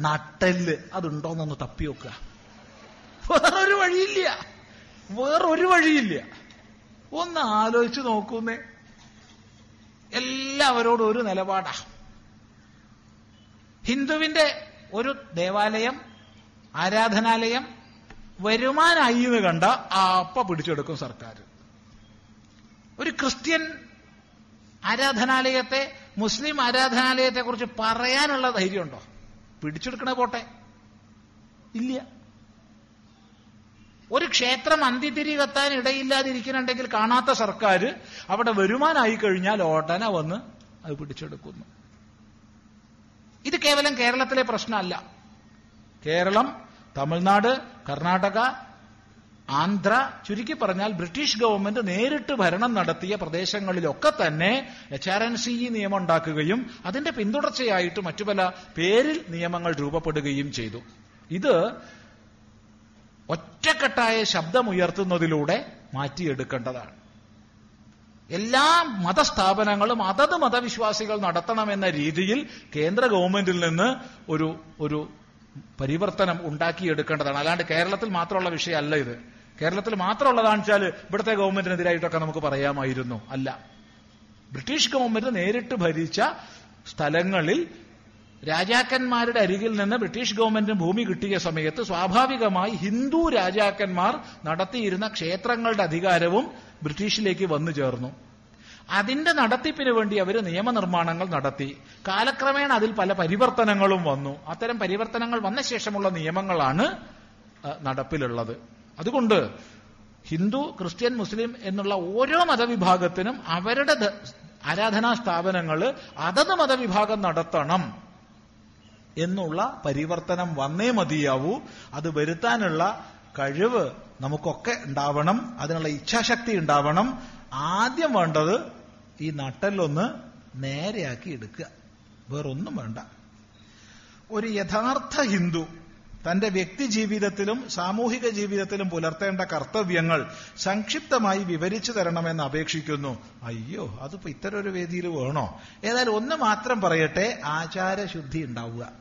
നട്ടെല്ല്. അതുണ്ടോന്നൊന്ന് തപ്പി നോക്കുക. വേറൊരു വഴിയില്ല. വേറൊരു വഴിയില്ല. ഒന്ന് ആലോചിച്ച് നോക്കുന്നേ. എല്ലാവരോടും ഒരു നിലപാടാ. ഹിന്ദുവിന്റെ ഒരു ദേവാലയം ആരാധനാലയം വരുമാനായി എന്ന് കണ്ട അപ്പ പിടിച്ചെടുക്കും സർക്കാർ ഒരു ക്രിസ്ത്യൻ ആരാധനാലയത്തെ മുസ്ലിം ആരാധനാലയത്തെ കുറിച്ച് പറയാനുള്ള ധൈര്യമുണ്ടോ? പിടിച്ചെടുക്കണ പോട്ടെ ഇല്ല. ഒരു ക്ഷേത്രം അന്തിത്തിരി കത്താൻ ഇടയില്ലാതിരിക്കുന്നുണ്ടെങ്കിൽ കാണാത്ത സർക്കാർ അവിടെ വരുമാനായി കഴിഞ്ഞാൽ ഓടന വന്ന് അത് പിടിച്ചെടുക്കുന്നു. ഇത് കേവലം കേരളത്തിലെ പ്രശ്നമല്ല. കേരളം തമിഴ്നാട് കർണാടക ആന്ധ്ര ചുരുക്കി പറഞ്ഞാൽ ബ്രിട്ടീഷ് ഗവൺമെന്റ് നേരിട്ട് ഭരണം നടത്തിയ പ്രദേശങ്ങളിലൊക്കെ തന്നെ H R N C E നിയമം ഉണ്ടാക്കുകയും അതിന്റെ പിന്തുടർച്ചയായിട്ട് മറ്റു പല പേരിൽ നിയമങ്ങൾ രൂപപ്പെടുകയും ചെയ്തു. ഇത് ഒറ്റക്കെട്ടായ ശബ്ദമുയർത്തുന്നതിലൂടെ മാറ്റിയെടുക്കേണ്ടതാണ്. എല്ലാ മതസ്ഥാപനങ്ങളും അതത് മതവിശ്വാസികൾ നടത്തണമെന്ന രീതിയിൽ കേന്ദ്ര ഗവൺമെന്റിൽ നിന്ന് ഒരു ഒരു പരിവർത്തനം ഉണ്ടാക്കിയെടുക്കേണ്ടതാണ്. അല്ലാണ്ട് കേരളത്തിൽ മാത്രമുള്ള വിഷയമല്ല ഇത്. കേരളത്തിൽ മാത്രമുള്ളതാണെന്ന് വെച്ചാൽ ഇവിടുത്തെ ഗവൺമെന്റിനെതിരായിട്ടൊക്കെ നമുക്ക് പറയാമായിരുന്നു. അല്ല. ബ്രിട്ടീഷ് ഗവൺമെന്റ് നേരിട്ട് ഭരിച്ച സ്ഥലങ്ങളിൽ രാജാക്കന്മാരുടെ അരികിൽ നിന്ന് ബ്രിട്ടീഷ് ഗവൺമെന്റിന് ഭൂമി കിട്ടിയ സമയത്ത് സ്വാഭാവികമായി ഹിന്ദു രാജാക്കന്മാർ നടത്തിയിരുന്ന ക്ഷേത്രങ്ങളുടെ അധികാരവും ബ്രിട്ടീഷിലേക്ക് വന്നു ചേർന്നു. അതിന്റെ നടത്തിപ്പിന് വേണ്ടി അവർ നിയമനിർമ്മാണങ്ങൾ നടത്തി. കാലക്രമേണ അതിൽ പല പരിവർത്തനങ്ങളും വന്നു. അത്തരം പരിവർത്തനങ്ങൾ വന്ന ശേഷമുള്ള നിയമങ്ങളാണ് നടപ്പിലുള്ളത്. അതുകൊണ്ട് ഹിന്ദു ക്രിസ്ത്യൻ മുസ്ലിം എന്നുള്ള ഓരോ മതവിഭാഗത്തിനും അവരുടെ ആരാധനാ സ്ഥാപനങ്ങൾ അതത് മതവിഭാഗം നടത്തണം എന്നുള്ള പരിവർത്തനം വന്നേ മതിയാവൂ. അത് വരുത്താനുള്ള കഴിവ് നമുക്കൊക്കെ ഉണ്ടാവണം. അതിനുള്ള ഇച്ഛാശക്തി ഉണ്ടാവണം. ആദ്യം വേണ്ടത് ഈ നട്ടലൊന്ന് നേരെയാക്കി എടുക്കുക. വേറൊന്നും വേണ്ട. ഒരു യഥാർത്ഥ ഹിന്ദു തന്റെ വ്യക്തി ജീവിതത്തിലും സാമൂഹിക ജീവിതത്തിലും പുലർത്തേണ്ട കർത്തവ്യങ്ങൾ സംക്ഷിപ്തമായി വിവരിച്ചു തരണമെന്ന് അപേക്ഷിക്കുന്നു. അയ്യോ അതിപ്പോ ഇത്തരം ഒരു വേദിയിൽ വേണോ? ഏതായാലും ഒന്ന് മാത്രം പറയട്ടെ ആചാരശുദ്ധി ഉണ്ടാവുക.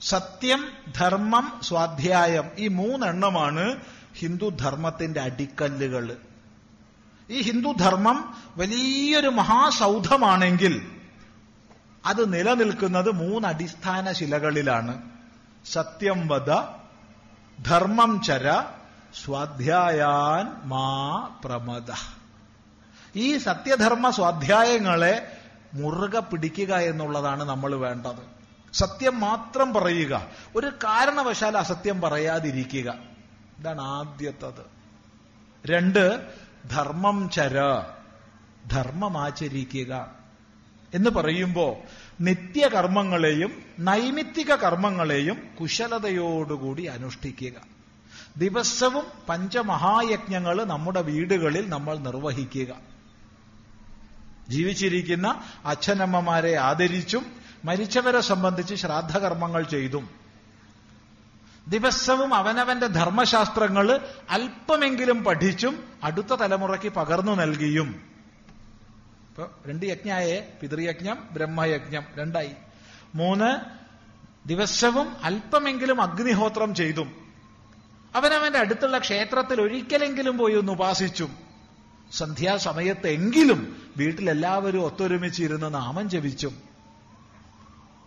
സത്യം ധർമ്മം സ്വാധ്യായം ഈ മൂന്നെണ്ണമാണ് ഹിന്ദു ധർമ്മത്തിന്റെ അടിക്കല്ലുകൾ. ഈ ഹിന്ദു ധർമ്മം വലിയൊരു മഹാസൗധമാണെങ്കിൽ അത് നിലനിൽക്കുന്നത് മൂന്ന് അടിസ്ഥാന ശിലകളിലാണ്. സത്യം വദ ധർമ്മം ചര സ്വാധ്യായാൻ മാ പ്രമദ. ഈ സത്യധർമ്മ സ്വാധ്യായങ്ങളെ മുറുകെ പിടിക്കുക എന്നുള്ളതാണ് നമ്മൾ വേണ്ടത്. സത്യം മാത്രം പറയുക. ഒരു കാരണവശാൽ അസത്യം പറയാതിരിക്കുക. ഇതാണ് ആദ്യത്തത്. രണ്ട് ധർമ്മം ചര ധർമ്മമാചരിക്കുക എന്ന് പറയുമ്പോ നിത്യകർമ്മങ്ങളെയും നൈമിത്തിക കർമ്മങ്ങളെയും കുശലതയോടുകൂടി അനുഷ്ഠിക്കുക. ദിവസവും പഞ്ചമഹായജ്ഞങ്ങൾ നമ്മുടെ വീടുകളിൽ നമ്മൾ നിർവഹിക്കുക. ജീവിച്ചിരിക്കുന്ന അച്ഛനമ്മമാരെ ആദരിച്ചും മരിച്ചവരെ സംബന്ധിച്ച് ശ്രാദ്ധകർമ്മങ്ങൾ ചെയ്തും. ദിവസവും അവനവന്റെ ധർമ്മശാസ്ത്രങ്ങൾ അല്പമെങ്കിലും പഠിച്ചും അടുത്ത തലമുറയ്ക്ക് പകർന്നു നൽകിയും ഇപ്പൊ രണ്ട് യജ്ഞായേ പിതൃയജ്ഞം ബ്രഹ്മയജ്ഞം രണ്ടായി. മൂന്ന് ദിവസവും അല്പമെങ്കിലും അഗ്നിഹോത്രം ചെയ്തും. അവനവന്റെ അടുത്തുള്ള ക്ഷേത്രത്തിൽ ഒരിക്കലെങ്കിലും പോയി ഒന്ന് ഉപാസിച്ചും. സന്ധ്യാസമയത്തെങ്കിലും വീട്ടിലെല്ലാവരും ഒത്തൊരുമിച്ചിരുന്ന് നാമം ജപിച്ചും.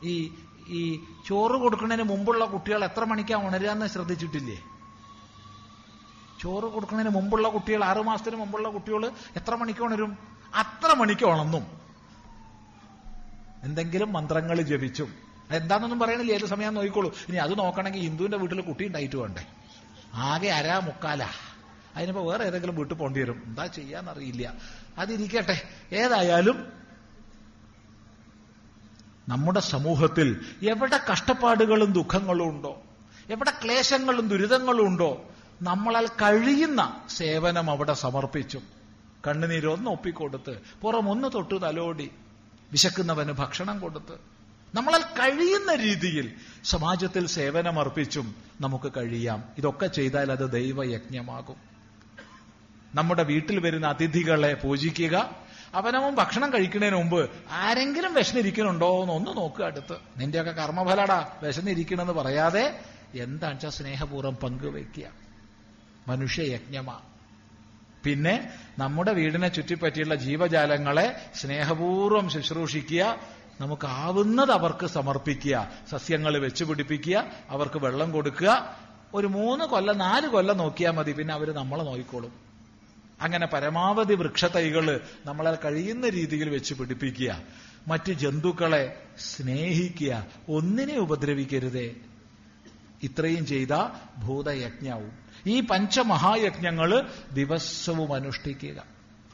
ഈ ഈ ചോറ് കൊടുക്കുന്നതിന് മുമ്പുള്ള കുട്ടികൾ എത്ര മണിക്കാ ഉണരാന്ന് ശ്രദ്ധിച്ചിട്ടില്ലേ? ചോറ് കൊടുക്കുന്നതിന് മുമ്പുള്ള കുട്ടികൾ ആറുമാസത്തിന് മുമ്പുള്ള കുട്ടികൾ എത്ര മണിക്ക് ഉണരും? അത്ര മണിക്ക് ഉണർന്നും. എന്തെങ്കിലും മന്ത്രങ്ങൾ ജപിച്ചും. എന്താണെന്നൊന്നും പറയണില്ല ഏത് സമയം നോക്കിക്കോളൂ. ഇനി അത് നോക്കണമെങ്കിൽ ഹിന്ദുവിന്റെ വീട്ടിൽ കുട്ടി ഉണ്ടായിട്ട് വേണ്ടേ? ആകെ അരാ മുക്കാല. അതിനിപ്പോ വേറെ ഏതെങ്കിലും വീട്ടിൽ പോണ്ടി വരും. എന്താ ചെയ്യാന്നറിയില്ല. അതിരിക്കട്ടെ. ഏതായാലും നമ്മുടെ സമൂഹത്തിൽ എവിടെ കഷ്ടപ്പാടുകളും ദുഃഖങ്ങളും ഉണ്ടോ? എവിടെ ക്ലേശങ്ങളും ദുരിതങ്ങളും ഉണ്ടോ? നമ്മളാൽ കഴിയുന്ന സേവനം അവിടെ സമർപ്പിച്ചു. കണ്ണുനീരൊന്ന് ഒപ്പിക്കൊടുത്ത് പുറമൊന്ന് തൊട്ട് തലോടി വിശക്കുന്നവന് ഭക്ഷണം കൊടുത്ത്. നമ്മളാൽ കഴിയുന്ന രീതിയിൽ സമാജത്തിൽ സേവനമർപ്പിച്ചും നമുക്ക് കഴിയാം. ഇതൊക്കെ ചെയ്താൽ അത് ദൈവയജ്ഞമാകും. നമ്മുടെ വീട്ടിൽ വരുന്ന അതിഥികളെ പൂജിക്കുക അവനവൻ ഭക്ഷണം കഴിക്കുന്നതിന് മുമ്പ് ആരെങ്കിലും വിശന്നിരിക്കണുണ്ടോ എന്ന് ഒന്ന് നോക്കുക അടുത്ത്. നിന്റെയൊക്കെ കർമ്മഫലടാ വിശന്നിരിക്കണമെന്ന് പറയാതെ എന്താണെന്ന് വെച്ചാൽ സ്നേഹപൂർവം പങ്കുവയ്ക്കുക മനുഷ്യയജ്ഞമാ. പിന്നെ നമ്മുടെ വീടിനെ ചുറ്റിപ്പറ്റിയുള്ള ജീവജാലങ്ങളെ സ്നേഹപൂർവം ശുശ്രൂഷിക്കുക നമുക്കാവുന്നത് അവർക്ക് സമർപ്പിക്കുക സസ്യങ്ങൾ വെച്ചുപിടിപ്പിക്കുക അവർക്ക് വെള്ളം കൊടുക്കുക. ഒരു മൂന്ന് കൊല്ലം നാല് കൊല്ലം നോക്കിയാൽ മതി പിന്നെ അവർ നമ്മളെ നോക്കിക്കോളും അങ്ങനെ പരമാവധി വൃക്ഷത്തൈകൾ നമ്മളെ കഴിയുന്ന രീതിയിൽ വെച്ച് പിടിപ്പിക്കുക. മറ്റ് ജന്തുക്കളെ സ്നേഹിക്കുക. ഒന്നിനെ ഉപദ്രവിക്കരുതേ. ഇത്രയും ചെയ്ത ഭൂതയജ്ഞവും. ഈ പഞ്ചമഹായജ്ഞങ്ങൾ ദിവസവും അനുഷ്ഠിക്കുക.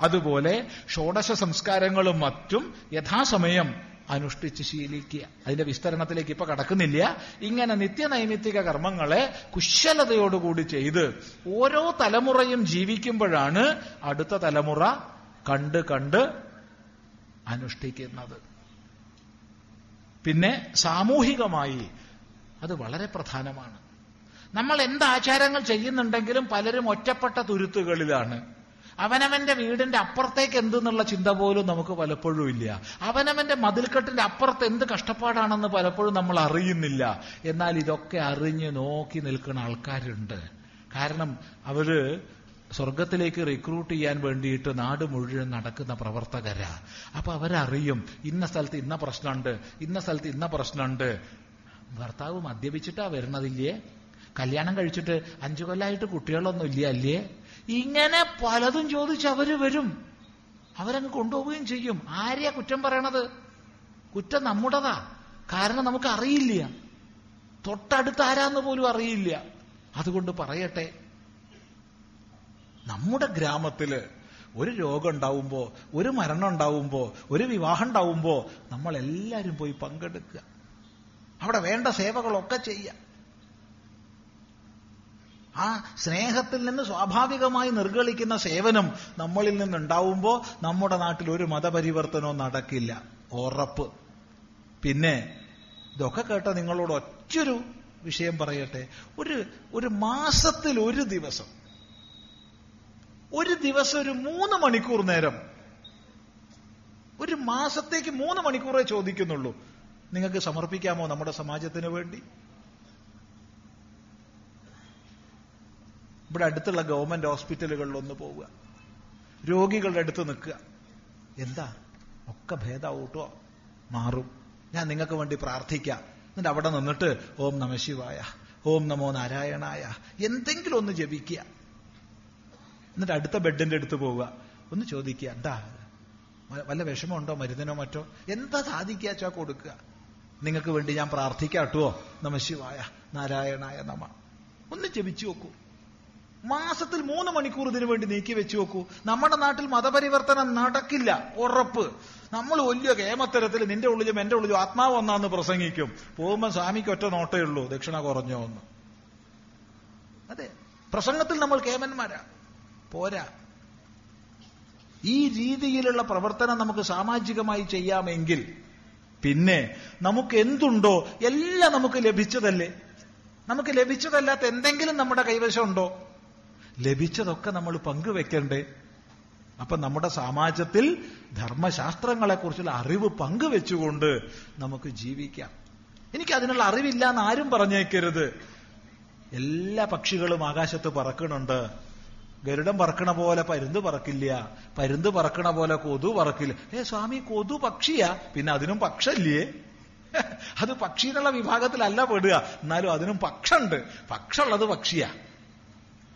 അതുപോലെ ഷോഡശ സംസ്കാരങ്ങളും മറ്റും യഥാസമയം അനുഷ്ഠിച്ച് ശീലിക്കുക. അതിന്റെ വിസ്തരണത്തിലേക്ക് ഇപ്പൊ കടക്കുന്നില്ല. ഇങ്ങനെ നിത്യനൈമിത്തിക കർമ്മങ്ങളെ കുശലതയോടുകൂടി ചെയ്ത് ഓരോ തലമുറയും ജീവിക്കുമ്പോഴാണ് അടുത്ത തലമുറ കണ്ട് കണ്ട് അനുഷ്ഠിക്കുന്നത്. പിന്നെ സാമൂഹികമായി അത് വളരെ പ്രധാനമാണ്. നമ്മൾ എന്ത് ആചാരങ്ങൾ ചെയ്യുന്നുണ്ടെങ്കിലും പലരും ഒറ്റപ്പെട്ട തുരുത്തുകളിലാണ്. അവനവന്റെ വീടിന്റെ അപ്പുറത്തേക്ക് എന്തെന്നുള്ള ചിന്ത പോലും നമുക്ക് പലപ്പോഴും ഇല്ല. അവനവന്റെ മതിൽക്കെട്ടിന്റെ അപ്പുറത്ത് എന്ത് കഷ്ടപ്പാടാണെന്ന് പലപ്പോഴും നമ്മൾ അറിയുന്നില്ല. എന്നാൽ ഇതൊക്കെ അറിഞ്ഞ് നോക്കി നിൽക്കുന്ന ആൾക്കാരുണ്ട്. കാരണം അവർ സ്വർഗത്തിലേക്ക് റിക്രൂട്ട് ചെയ്യാൻ വേണ്ടിയിട്ട് നാട് മുഴുവൻ നടക്കുന്ന പ്രവർത്തകരാ. അപ്പൊ അവരറിയും ഇന്ന സ്ഥലത്ത് ഇന്ന പ്രശ്നമുണ്ട് ഇന്ന സ്ഥലത്ത് ഇന്ന പ്രശ്നമുണ്ട്. ഭർത്താവ് മദ്യപിച്ചിട്ടാ വരണതില്ലേ കല്യാണം കഴിച്ചിട്ട് അഞ്ചു കൊല്ലമായിട്ട് കുട്ടികളൊന്നും ഇല്ല അല്ലേ? ഇങ്ങനെ പലതും ചോദിച്ച് അവർ വരും. അവരങ്ങ് കൊണ്ടുപോവുകയും ചെയ്യും. ആരെയാ കുറ്റം പറയണത്? കുറ്റം നമ്മുടേതാ. കാരണം നമുക്ക് അറിയില്ല. തൊട്ടടുത്ത് ആരാന്ന് പോലും അറിയില്ല. അതുകൊണ്ട് പറയട്ടെ. നമ്മുടെ ഗ്രാമത്തിൽ ഒരു രോഗം ഉണ്ടാവുമ്പോ ഒരു മരണം ഉണ്ടാവുമ്പോ ഒരു വിവാഹം ഉണ്ടാവുമ്പോ നമ്മൾ എല്ലാരും പോയി പങ്കെടുക്കുക. അവിടെ വേണ്ട സേവകളൊക്കെ ചെയ്യാം ആ സ്നേഹത്തിൽ നിന്ന് സ്വാഭാവികമായി നിർഗളിക്കുന്ന സേവനം നമ്മളിൽ നിന്നുണ്ടാവുമ്പോൾ നമ്മുടെ നാട്ടിൽ ഒരു മതപരിവർത്തനവും നടക്കില്ല. ഉറപ്പ്. പിന്നെ ഇതൊക്കെ കേട്ട നിങ്ങളോട് ഒറ്റൊരു വിഷയം പറയട്ടെ. ഒരു ഒരു മാസത്തിൽ ഒരു ദിവസം. ഒരു ദിവസം ഒരു മൂന്ന് മണിക്കൂർ നേരം. ഒരു മാസത്തേക്ക് മൂന്ന് മണിക്കൂറേ ചോദിക്കുന്നുള്ളൂ. നിങ്ങൾക്ക് സമർപ്പിക്കാമോ നമ്മുടെ സമാജത്തിന് വേണ്ടി? ഇവിടെ അടുത്തുള്ള ഗവൺമെന്റ് ഹോസ്പിറ്റലുകളിൽ ഒന്ന് പോവുക. രോഗികളുടെ അടുത്ത് നിൽക്കുക. എന്താ? ഒക്കെ ഭേദാവൂട്ടോ മാറും. ഞാൻ നിങ്ങൾക്ക് വേണ്ടി പ്രാർത്ഥിക്കാം. എന്നിട്ട് അവിടെ നിന്നിട്ട് ഓം നമ ശിവായ ഓം നമോ നാരായണായ എന്തെങ്കിലും ഒന്ന് ജപിക്കുക. എന്നിട്ട് അടുത്ത ബെഡിന്റെ അടുത്ത് പോവുക. ഒന്ന് ചോദിക്കുക എന്താ വല്ല വിഷമമുണ്ടോ? മരുന്നിനോ മറ്റോ? എന്താ സാധിക്കാച്ചാ കൊടുക്കുക? നിങ്ങൾക്ക് വേണ്ടി ഞാൻ പ്രാർത്ഥിക്കാട്ടുവോ നമശിവായ നാരായണായ നമ. ഒന്ന് ജപിച്ചു നോക്കൂ. മാസത്തിൽ മൂന്ന് മണിക്കൂർ ഇതിനു വേണ്ടി നീക്കി വെച്ചു നോക്കൂ നമ്മുടെ നാട്ടിൽ മതപരിവർത്തനം നടക്കില്ല. ഉറപ്പ്. നമ്മൾ വലിയ കേമത്തരത്തിൽ നിന്റെ ഉള്ളിലും എന്റെ ഉള്ളിലും ആത്മാവ് ഒന്നാന്ന് പ്രസംഗിക്കും. പോകുമ്പോൾ സ്വാമിക്ക് ഒറ്റ നോട്ടേ ഉള്ളൂ. ദക്ഷിണ കുറഞ്ഞോ എന്ന്. അതെ. പ്രസംഗത്തിൽ നമ്മൾ കേമന്മാരാ. പോരാ. ഈ രീതിയിലുള്ള പ്രവർത്തനം നമുക്ക് സാമാജികമായി ചെയ്യാമെങ്കിൽ പിന്നെ നമുക്ക് എന്തുണ്ടോ എല്ലാം നമുക്ക് ലഭിച്ചതല്ലേ? നമുക്ക് ലഭിച്ചതല്ലാത്ത എന്തെങ്കിലും നമ്മുടെ കൈവശം ഉണ്ടോ? ലഭിച്ചതൊക്കെ നമ്മൾ പങ്കുവെക്കണ്ടേ? അപ്പൊ നമ്മുടെ സമാജത്തിൽ ധർമ്മശാസ്ത്രങ്ങളെക്കുറിച്ചുള്ള അറിവ് പങ്കുവെച്ചുകൊണ്ട് നമുക്ക് ജീവിക്കാം. എനിക്ക് അതിനുള്ള അറിവില്ല എന്ന് ആരും പറഞ്ഞേക്കരുത്. എല്ലാ പക്ഷികളും ആകാശത്ത് പറക്കണുണ്ട്. ഗരുഡം പറക്കണ പോലെ പരുന്ത് പറക്കില്ല. പരുന്ത് പറക്കണ പോലെ കൊതു പറക്കില്ല. ഏ സ്വാമി കൊതു പക്ഷിയാ? പിന്നെ അതിനും പക്ഷല്ലേ? അത് പക്ഷികളുടെ വിഭാഗത്തിലല്ല പെടുക. എന്നാലും അതിനും പക്ഷുണ്ട്. പക്ഷുള്ളത് പക്ഷിയാ.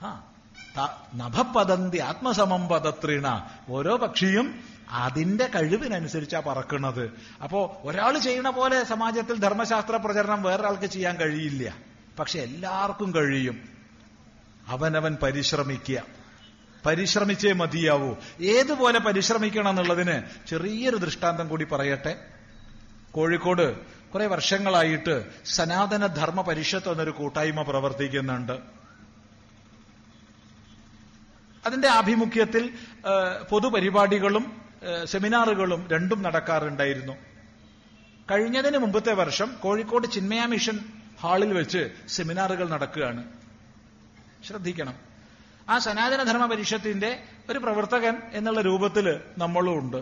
ആ നഭപദന്തി ആത്മസമം പദത്രിണ ഓരോ പക്ഷിയും അതിന്റെ കഴിവിനനുസരിച്ചാ പറക്കുന്നത് അപ്പോ ഒരാൾ ചെയ്യണ പോലെ സമാജത്തിൽ ധർമ്മശാസ്ത്ര പ്രചരണം വേറൊരാൾക്ക് ചെയ്യാൻ കഴിയില്ല. പക്ഷെ എല്ലാവർക്കും കഴിയും. അവനവൻ പരിശ്രമിക്കുക. പരിശ്രമിച്ചേ മതിയാവൂ. ഏതുപോലെ പരിശ്രമിക്കണം എന്നുള്ളതിന് ചെറിയൊരു ദൃഷ്ടാന്തം കൂടി പറയട്ടെ. കോഴിക്കോട് കുറെ വർഷങ്ങളായിട്ട് സനാതന ധർമ്മ പരിഷത്ത് എന്നൊരു കൂട്ടായ്മ പ്രവർത്തിക്കുന്നുണ്ട്. അതിന്റെ ആഭിമുഖ്യത്തിൽ പൊതുപരിപാടികളും സെമിനാറുകളും രണ്ടും നടക്കാറുണ്ടായിരുന്നു. കഴിഞ്ഞതിന് മുമ്പത്തെ വർഷം കോഴിക്കോട് ചിന്മയ മിഷൻ ഹാളിൽ വെച്ച് സെമിനാറുകൾ നടക്കുകയാണ്. ശ്രദ്ധിക്കണം. ആ സനാതനധർമ്മ പരിഷത്തിന്റെ ഒരു പ്രവർത്തകൻ എന്നുള്ള രൂപത്തിൽ നമ്മളും ഉണ്ട്.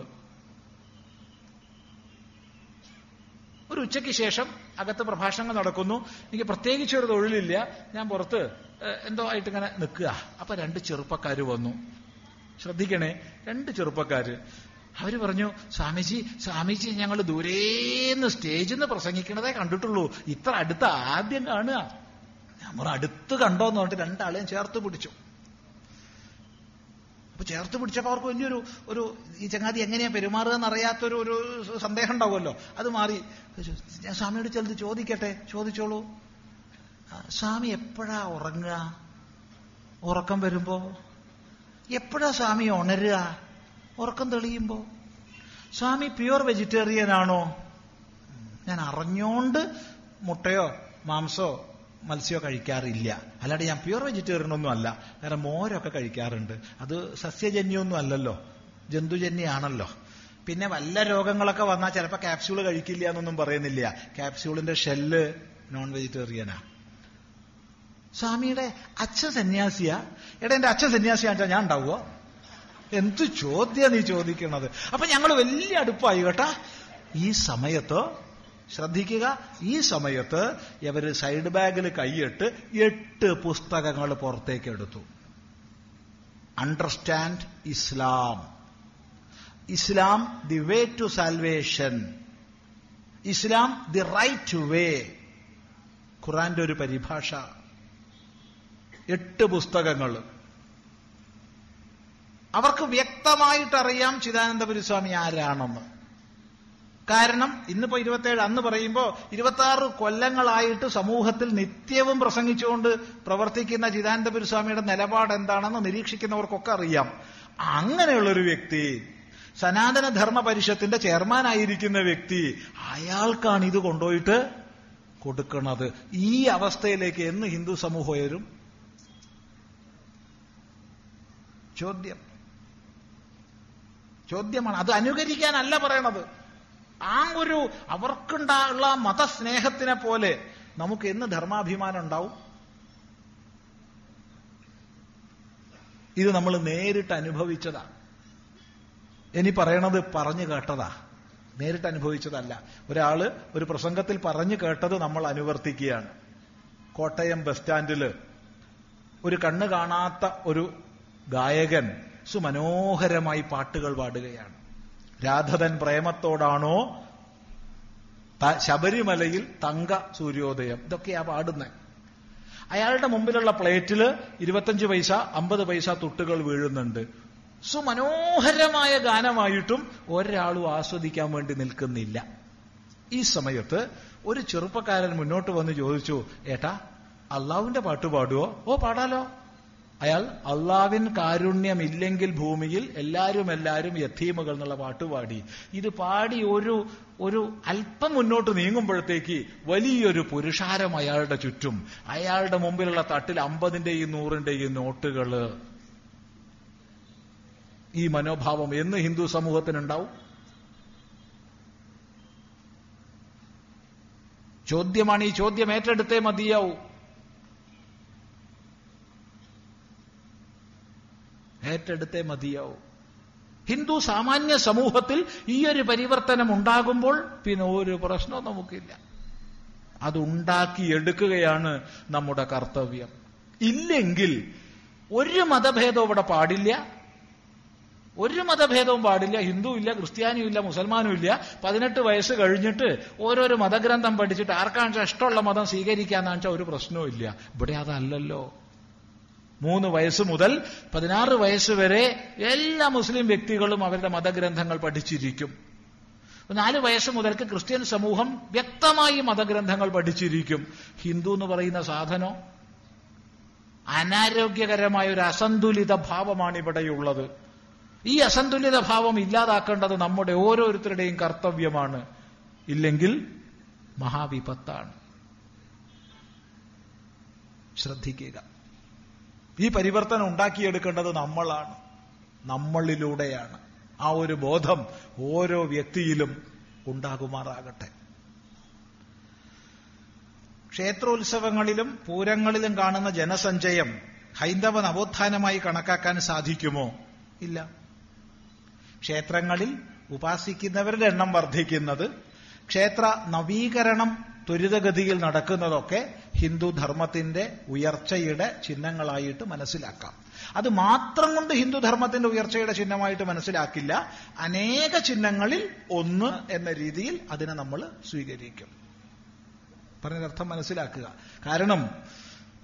ഒരു ഉച്ചയ്ക്ക് ശേഷം അകത്ത് പ്രഭാഷണങ്ങൾ നടക്കുന്നു. എനിക്ക് പ്രത്യേകിച്ച് ഒരു തൊഴിലില്ല. ഞാൻ പുറത്ത് എന്തോ ആയിട്ട് ഇങ്ങനെ നിൽക്കുക. അപ്പൊ രണ്ട് ചെറുപ്പക്കാർ വന്നു. ശ്രദ്ധിക്കണേ രണ്ട് ചെറുപ്പക്കാര്. അവർ പറഞ്ഞു സ്വാമിജി സ്വാമിജി ഞങ്ങൾ ദൂരേന്ന് സ്റ്റേജിൽ നിന്ന് പ്രസംഗിക്കണതേ കണ്ടിട്ടുള്ളൂ. ഇത്ര അടുത്ത് ആദ്യം കാണുക. നമ്മൾ അടുത്ത് കണ്ടോന്ന് പറഞ്ഞിട്ട് രണ്ടാളെയും ചേർത്ത് പിടിച്ചു. അപ്പൊ ചേർത്ത് പിടിച്ചപ്പോ അവർക്ക് വലിയൊരു ഒരു ഈ ചങ്ങാതി എങ്ങനെയാ പെരുമാറുക എന്നറിയാത്തൊരു ഒരു സന്ദേഹം ഉണ്ടാവുമല്ലോ. അത് മാറി. ഞാൻ സ്വാമിയോട് ചിലത് ചോദിക്കട്ടെ? ചോദിച്ചോളൂ. സ്വാമി എപ്പോഴാ ഉറങ്ങുക? ഉറക്കം വരുമ്പോ? എപ്പോഴാ സ്വാമി ഉണരുക? ഉറക്കം തെളിയുമ്പോ? സ്വാമി പ്യുവർ വെജിറ്റേറിയൻ ആണോ? ഞാൻ അറിഞ്ഞോണ്ട് മുട്ടയോ മാംസോ മത്സ്യമോ കഴിക്കാറില്ല. അല്ലാണ്ട് ഞാൻ പ്യുവർ വെജിറ്റേറിയൻ ഒന്നും അല്ല. കാരണം മോരൊക്കെ കഴിക്കാറുണ്ട്. അത് സസ്യജന്യൊന്നും അല്ലല്ലോ. ജന്തുജന്യാണല്ലോ. പിന്നെ വല്ല രോഗങ്ങളൊക്കെ വന്നാൽ ചിലപ്പോൾ ക്യാപ്സ്യൂൾ കഴിക്കില്ല എന്നൊന്നും പറയുന്നില്ല. ക്യാപ്സ്യൂളിന്റെ ഷെല്ല് നോൺ വെജിറ്റേറിയനാ സ്വാമിയുടെ അച്ഛൻ സന്യാസിയ? എടാ എന്റെ അച്ഛൻ സന്യാസിയാണ്ടാ ഞാൻ ഉണ്ടാവുമോ എന്ത് ചോദ്യ നീ ചോദിക്കണത്? അപ്പൊ ഞങ്ങൾ വലിയ അടുപ്പായി കേട്ടാ. ഈ സമയത്ത് ശ്രദ്ധിക്കുക ഈ സമയത്ത് ഇവർ സൈഡ് ബാഗിൽ കൈയിട്ട് എട്ട് പുസ്തകങ്ങൾ പുറത്തേക്ക് എടുത്തു. Understand Islam Islam the way to salvation Islam the right way ഖുറാന്റെ ഒരു പരിഭാഷ. എട്ട് പുസ്തകങ്ങൾ. അവർക്ക് വ്യക്തമായിട്ടറിയാം ചിദാനന്ദപുരി സ്വാമി ആരാണെന്ന്. കാരണം ഇന്നിപ്പോ ഇരുപത്തേഴ് അന്ന് പറയുമ്പോ ഇരുപത്തി കൊല്ലങ്ങളായിട്ട് സമൂഹത്തിൽ നിത്യവും പ്രസംഗിച്ചുകൊണ്ട് പ്രവർത്തിക്കുന്ന ചിദാനന്ദപുരി സ്വാമിയുടെ നിലപാട് എന്താണെന്ന് നിരീക്ഷിക്കുന്നവർക്കൊക്കെ അറിയാം. അങ്ങനെയുള്ളൊരു വ്യക്തി സനാതന ധർമ്മ പരിഷത്തിന്റെ ചെയർമാനായിരിക്കുന്ന വ്യക്തി അയാൾക്കാണ് ഇത് കൊണ്ടുപോയിട്ട് കൊടുക്കുന്നത് ഈ അവസ്ഥയിലേക്ക് എന്ന് ഹിന്ദു സമൂഹം ഉയരും? ചോദ്യം. ചോദ്യമാണ്. അത് അനുകരിക്കാനല്ല പറയണത്. ആ ഒരു അവർക്കുണ്ടായുള്ള മതസ്നേഹത്തിനെ പോലെ നമുക്ക് എന്ന് ധർമാഭിമാനം ഉണ്ടാവും? ഇത് നമ്മൾ നേരിട്ട് അനുഭവിച്ചതാ. ഇനി പറയണത് പറഞ്ഞു കേട്ടതാ. നേരിട്ട് അനുഭവിച്ചതല്ല. ഒരാൾ ഒരു പ്രസംഗത്തിൽ പറഞ്ഞു കേട്ടത് നമ്മൾ അനുവർത്തിക്കുകയാണ്. കോട്ടയം ബസ് സ്റ്റാൻഡിൽ ഒരു കണ്ണ് കാണാത്ത ഒരു ഗായകൻ സുമനോഹരമായി പാട്ടുകൾ പാടുകയാണ്. രാധതൻ പ്രേമത്തോടാണോ ശബരിമലയിൽ തങ്ക സൂര്യോദയം? ഇതൊക്കെയാ പാടുന്നത് അയാളുടെ മുമ്പിലുള്ള പ്ലേറ്റിൽ ഇരുപത്തഞ്ച് പൈസ അമ്പത് പൈസ തുട്ടുകൾ വീഴുന്നുണ്ട്. സുമനോഹരമായ ഗാനമായിട്ടും ഒരാളും ആസ്വദിക്കാൻ വേണ്ടി നിൽക്കുന്നില്ല. ഈ സമയത്ത് ഒരു ചെറുപ്പക്കാരൻ മുന്നോട്ട് വന്ന് ചോദിച്ചു ഏട്ടാ അള്ളാവിന്റെ പാട്ട് പാടുവോ? ഓ പാടാലോ. അയാൾ അള്ളാവിൻ കാരുണ്യമില്ലെങ്കിൽ ഭൂമിയിൽ എല്ലാവരും എല്ലാവരും യഥീമുകൾ എന്നുള്ള പാട്ട് പാടി. ഇത് പാടി ഒരു ഒരു അല്പം മുന്നോട്ട് നീങ്ങുമ്പോഴത്തേക്ക് വലിയൊരു പുരുഷാരം അയാളുടെ ചുറ്റും. അയാളുടെ മുമ്പിലുള്ള തട്ടിൽ അമ്പതിന്റെയും നൂറിന്റെയും നോട്ടുകൾ. ഈ മനോഭാവം എന്ന് ഹിന്ദു സമൂഹത്തിനുണ്ടാവും? ചോദ്യമാണ് ഈ ചോദ്യം ഏറ്റെടുത്തേ മതിയാവൂ. ഏറ്റെടുത്തേ മതിയാവും. ഹിന്ദു സാമാന്യ സമൂഹത്തിൽ ഈ ഒരു പരിവർത്തനം ഉണ്ടാകുമ്പോൾ പിന്നെ ഒരു പ്രശ്നവും നമുക്കില്ല. അത് ഉണ്ടാക്കിയെടുക്കുകയാണ് നമ്മുടെ കർത്തവ്യം. ഇല്ലെങ്കിൽ ഒരു മതഭേദവും ഇവിടെ പാടില്ല. ഒരു മതഭേദവും പാടില്ല. ഹിന്ദു ഇല്ല ക്രിസ്ത്യാനിയും ഇല്ല മുസൽമാനും ഇല്ല. പതിനെട്ട് വയസ്സ് കഴിഞ്ഞിട്ട് ഓരോരോ മതഗ്രന്ഥം പഠിച്ചിട്ട് ആർക്കാണെന്ന് വെച്ചാൽ ഇഷ്ടമുള്ള മതം സ്വീകരിക്കാന്ന് വെച്ചാൽ ഒരു പ്രശ്നവും ഇല്ല. ഇവിടെ അതല്ലല്ലോ. മൂന്ന് വയസ്സ് മുതൽ പതിനാറ് വയസ്സ് വരെ എല്ലാ മുസ്ലിം വ്യക്തികളും അവരുടെ മതഗ്രന്ഥങ്ങൾ പഠിച്ചിരിക്കും. നാല് വയസ്സ് മുതൽക്ക് ക്രിസ്ത്യൻ സമൂഹം വ്യക്തമായി മതഗ്രന്ഥങ്ങൾ പഠിച്ചിരിക്കും. ഹിന്ദു എന്ന് പറയുന്ന സാധനം? അനാരോഗ്യകരമായ ഒരു അസന്തുലിത ഭാവമാണ് ഇവിടെയുള്ളത്. ഈ അസന്തുലിത ഭാവം ഇല്ലാതാക്കേണ്ടത് നമ്മുടെ ഓരോരുത്തരുടെയും കർത്തവ്യമാണ്. ഇല്ലെങ്കിൽ മഹാവിപത്താണ്. ശ്രദ്ധിക്കുക. ഈ പരിവർത്തനം ഉണ്ടാക്കിയെടുക്കേണ്ടത് നമ്മളാണ്. നമ്മളിലൂടെയാണ്. ആ ഒരു ബോധം ഓരോ വ്യക്തിയിലും ഉണ്ടാകുമാറാകട്ടെ. ക്ഷേത്രോത്സവങ്ങളിലും പൂരങ്ങളിലും കാണുന്ന ജനസഞ്ചയം ഹൈന്ദവ നവോത്ഥാനമായി കണക്കാക്കാൻ സാധിക്കുമോ? ഇല്ല. ക്ഷേത്രങ്ങളിൽ ഉപാസിക്കുന്നവരുടെ എണ്ണം വർദ്ധിക്കുന്നത് ക്ഷേത്ര നവീകരണം ത്വരിതഗതിയിൽ നടക്കുന്നതൊക്കെ ഹിന്ദു ധർമ്മത്തിന്റെ ഉയർച്ചയുടെ ചിഹ്നങ്ങളായിട്ട് മനസ്സിലാക്കാം. അത് മാത്രം കൊണ്ട് ഹിന്ദു ധർമ്മത്തിന്റെ ഉയർച്ചയുടെ ചിഹ്നമായിട്ട് മനസ്സിലാക്കില്ല. അനേക ചിഹ്നങ്ങളിൽ ഒന്ന് എന്ന രീതിയിൽ അതിനെ നമ്മൾ സ്വീകരിക്കും. പറഞ്ഞതർത്ഥം മനസ്സിലാക്കുക. കാരണം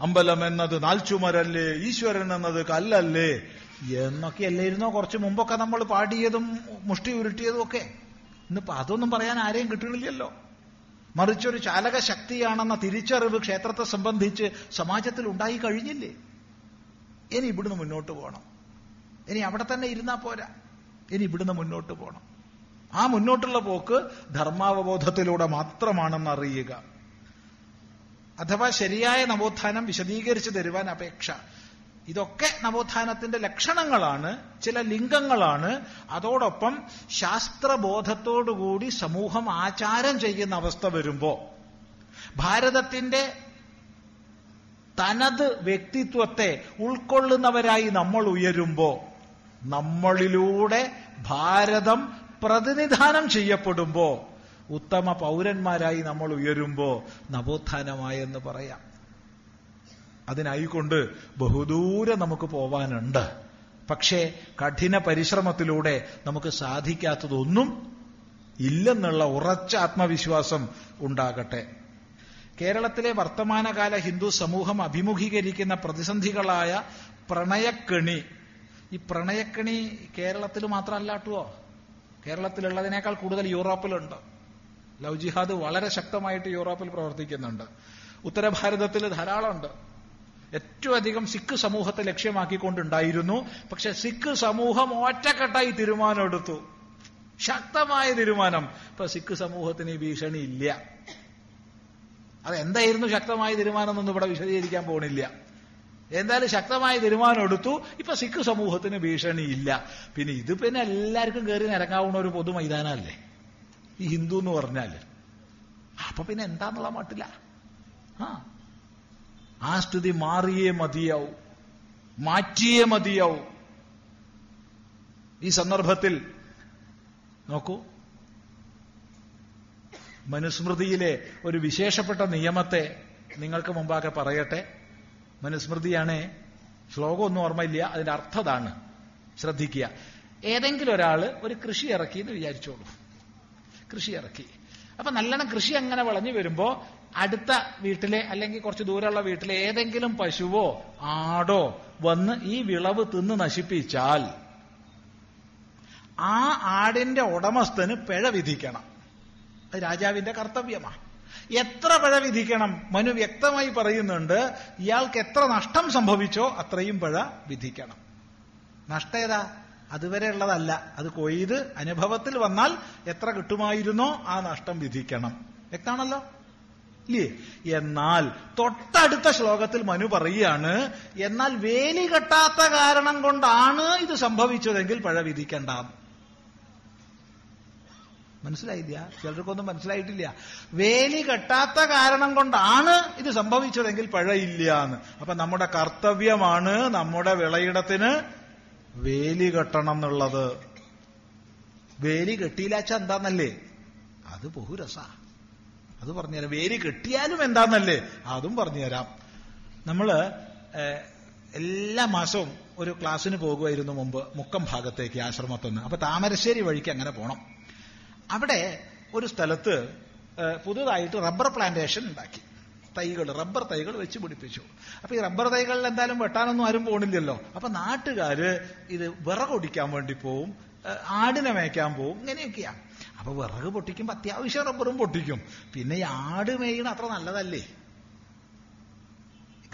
അമ്പലം എന്നത് നാൽച്ചുമരല്ലേ ഈശ്വരൻ എന്നത് കല്ലല്ലേ എന്നൊക്കെ അല്ലായിരുന്നോ? കുറച്ച് മുമ്പൊക്കെ നമ്മൾ പാടിയതും മുഷ്ടി ഉരുട്ടിയതും ഒക്കെ. ഇന്നിപ്പോ അതൊന്നും പറയാൻ ആരെയും കിട്ടണില്ലല്ലോ മറിച്ചൊരു ചാലക ശക്തിയാണെന്ന തിരിച്ചറിവ് ക്ഷേത്രത്തെ സംബന്ധിച്ച് സമാജത്തിൽ ഉണ്ടായി കഴിഞ്ഞില്ലേ? ഇനി ഇവിടുന്ന് മുന്നോട്ട് പോകണം. ഇനി അവിടെ തന്നെ ഇരുന്നാ പോരാ. ഇനി ഇവിടുന്ന് മുന്നോട്ട് പോകണം. ആ മുന്നോട്ടുള്ള പോക്ക് ധർമാവബോധത്തിലൂടെ മാത്രമാണെന്ന് അറിയുക. അഥവാ ശരിയായ നവോത്ഥാനം വിശദീകരിച്ചു തരുവാൻ അപേക്ഷ. ഇതൊക്കെ നവോത്ഥാനത്തിന്റെ ലക്ഷണങ്ങളാണ് ചില ലിംഗങ്ങളാണ്. അതോടൊപ്പം ശാസ്ത്രബോധത്തോടുകൂടി സമൂഹം ആചാരം ചെയ്യുന്ന അവസ്ഥ വരുമ്പോ ഭാരതത്തിന്റെ തനത് വ്യക്തിത്വത്തെ ഉൾക്കൊള്ളുന്നവരായി നമ്മൾ ഉയരുമ്പോ നമ്മളിലൂടെ ഭാരതം പ്രതിനിധാനം ചെയ്യപ്പെടുമ്പോ ഉത്തമ പൗരന്മാരായി നമ്മൾ ഉയരുമ്പോ നവോത്ഥാനമായെന്ന് പറയാം. അതിനായിക്കൊണ്ട് ബഹുദൂരം നമുക്ക് പോവാനുണ്ട്. പക്ഷേ കഠിന പരിശ്രമത്തിലൂടെ നമുക്ക് സാധിക്കാത്തതൊന്നും ഇല്ലെന്നുള്ള ഉറച്ച ആത്മവിശ്വാസം ഉണ്ടാകട്ടെ. കേരളത്തിലെ വർത്തമാനകാല ഹിന്ദു സമൂഹം അഭിമുഖീകരിക്കുന്ന പ്രതിസന്ധികളായ പ്രണയക്കെണി. ഈ പ്രണയക്കെണി കേരളത്തിൽ മാത്രമല്ലാട്ടുവോ കേരളത്തിലുള്ളതിനേക്കാൾ കൂടുതൽ യൂറോപ്പിലുണ്ട്. ലവ് ജിഹാദ് വളരെ ശക്തമായിട്ട് യൂറോപ്പിൽ പ്രവർത്തിക്കുന്നുണ്ട്. ഉത്തരഭാരതത്തിൽ ധാരാളമുണ്ട്. ഏറ്റവും അധികം സിഖ് സമൂഹത്തെ ലക്ഷ്യമാക്കിക്കൊണ്ടുണ്ടായിരുന്നു. പക്ഷെ സിഖ് സമൂഹം ഒറ്റക്കെട്ടായി തീരുമാനമെടുത്തു ശക്തമായ തീരുമാനം. ഇപ്പൊ സിഖ് സമൂഹത്തിന് ഭീഷണി ഇല്ല. അതെന്തായിരുന്നു ശക്തമായ തീരുമാനം എന്നൊന്നും ഇവിടെ വിശദീകരിക്കാൻ പോണില്ല. എന്തായാലും ശക്തമായ തീരുമാനം എടുത്തു. ഇപ്പൊ സിഖ് സമൂഹത്തിന് ഭീഷണിയില്ല പിന്നെ ഇത് പിന്നെ എല്ലാവർക്കും കയറി നിരങ്ങാവുന്ന ഒരു പൊതു മൈതാനല്ലേ? ഈ ഹിന്ദു എന്ന് പറഞ്ഞാൽ അപ്പൊ പിന്നെ എന്താന്നുള്ള മട്ടില്ല. ആ. ആ സ്ഥിതി മാറിയേ മതിയാവും. മാറ്റിയേ മതിയാവും. ഈ സന്ദർഭത്തിൽ നോക്കൂ. മനുസ്മൃതിയിലെ ഒരു വിശേഷപ്പെട്ട നിയമത്തെ നിങ്ങൾക്ക് മുമ്പാകെ പറയട്ടെ. മനുസ്മൃതിയാണ് ശ്ലോകമൊന്നും ഓർമ്മയില്ല അതിന്റെ അർത്ഥതാണ്. ശ്രദ്ധിക്കുക. ഏതെങ്കിലും ഒരാൾ ഒരു കൃഷി ഇറക്കി എന്ന് വിചാരിച്ചോളൂ. കൃഷി ഇറക്കി. അപ്പൊ നല്ലോണം കൃഷി അങ്ങനെ വളഞ്ഞു വരുമ്പോ അടുത്ത വീട്ടിലെ അല്ലെങ്കിൽ കുറച്ച് ദൂരമുള്ള വീട്ടിലെ ഏതെങ്കിലും പശുവോ ആടോ വന്ന് ഈ വിളവ് തിന്ന് നശിപ്പിച്ചാൽ ആ ആടിന്റെ ഉടമസ്ഥന് പിഴ വിധിക്കണം. അത് രാജാവിന്റെ കർത്തവ്യമാണ് എത്ര പിഴ വിധിക്കണം? മനു വ്യക്തമായി പറയുന്നുണ്ട് ഇയാൾക്ക് എത്ര നഷ്ടം സംഭവിച്ചോ അത്രയും പിഴ വിധിക്കണം. നഷ്ടം ഏതാ? അതുവരെ ഉള്ളതല്ല അത് കൊയ്ത് അനുഭവത്തിൽ വന്നാൽ എത്ര കിട്ടുമായിരുന്നോ ആ നഷ്ടം വിധിക്കണം. വ്യക്തമാണല്ലോ? ഇല്ലേ? എന്നാൽ തൊട്ടടുത്ത ശ്ലോകത്തിൽ മനു പറയുകയാണ് എന്നാൽ വേലി കെട്ടാത്ത കാരണം കൊണ്ടാണ് ഇത് സംഭവിച്ചതെങ്കിൽ പഴ വിധിക്കേണ്ട. മനസ്സിലായില്ല? ചിലർക്കൊന്നും മനസ്സിലായിട്ടില്ല. വേലി കെട്ടാത്ത കാരണം കൊണ്ടാണ് ഇത് സംഭവിച്ചതെങ്കിൽ പഴയില്ല എന്ന്. അപ്പൊ നമ്മുടെ കർത്തവ്യമാണ് നമ്മുടെ വിളയിടത്തിന് വേലി കെട്ടണം എന്നുള്ളത്. വേലി കെട്ടിയില്ലാച്ച എന്താന്നല്ലേ? അത് ബഹുരസ. അത് പറഞ്ഞുതരാം. വേലി കെട്ടിയാലും എന്താന്നല്ലേ? അതും പറഞ്ഞുതരാം. നമ്മൾ എല്ലാ മാസവും ഒരു ക്ലാസ്സിന് പോകുമായിരുന്നു മുമ്പ് മുക്കം ഭാഗത്തേക്ക് ആശ്രമത്തുനിന്ന് അപ്പൊ താമരശ്ശേരി വഴിക്ക് അങ്ങനെ പോണം. അവിടെ ഒരു സ്ഥലത്ത് പുതുതായിട്ട് റബ്ബർ പ്ലാന്റേഷൻ ഉണ്ടാക്കി. തൈകൾ റബ്ബർ തൈകൾ വെച്ച് പിടിപ്പിച്ചു. അപ്പൊ ഈ റബ്ബർ തൈകളിൽ എന്തായാലും വെട്ടാനൊന്നും ആരും പോണില്ലല്ലോ. അപ്പൊ നാട്ടുകാര് ഇത് വിറകൊടിക്കാൻ വേണ്ടി പോവും ആടിനെ മേയ്ക്കാൻ പോവും ഇങ്ങനെയൊക്കെയാണ് അപ്പൊ വിറക് പൊട്ടിക്കുമ്പോ അത്യാവശ്യം റബ്ബറും പൊട്ടിക്കും. പിന്നെ ഈ ആട് മേയ്യണ അത്ര നല്ലതല്ലേ?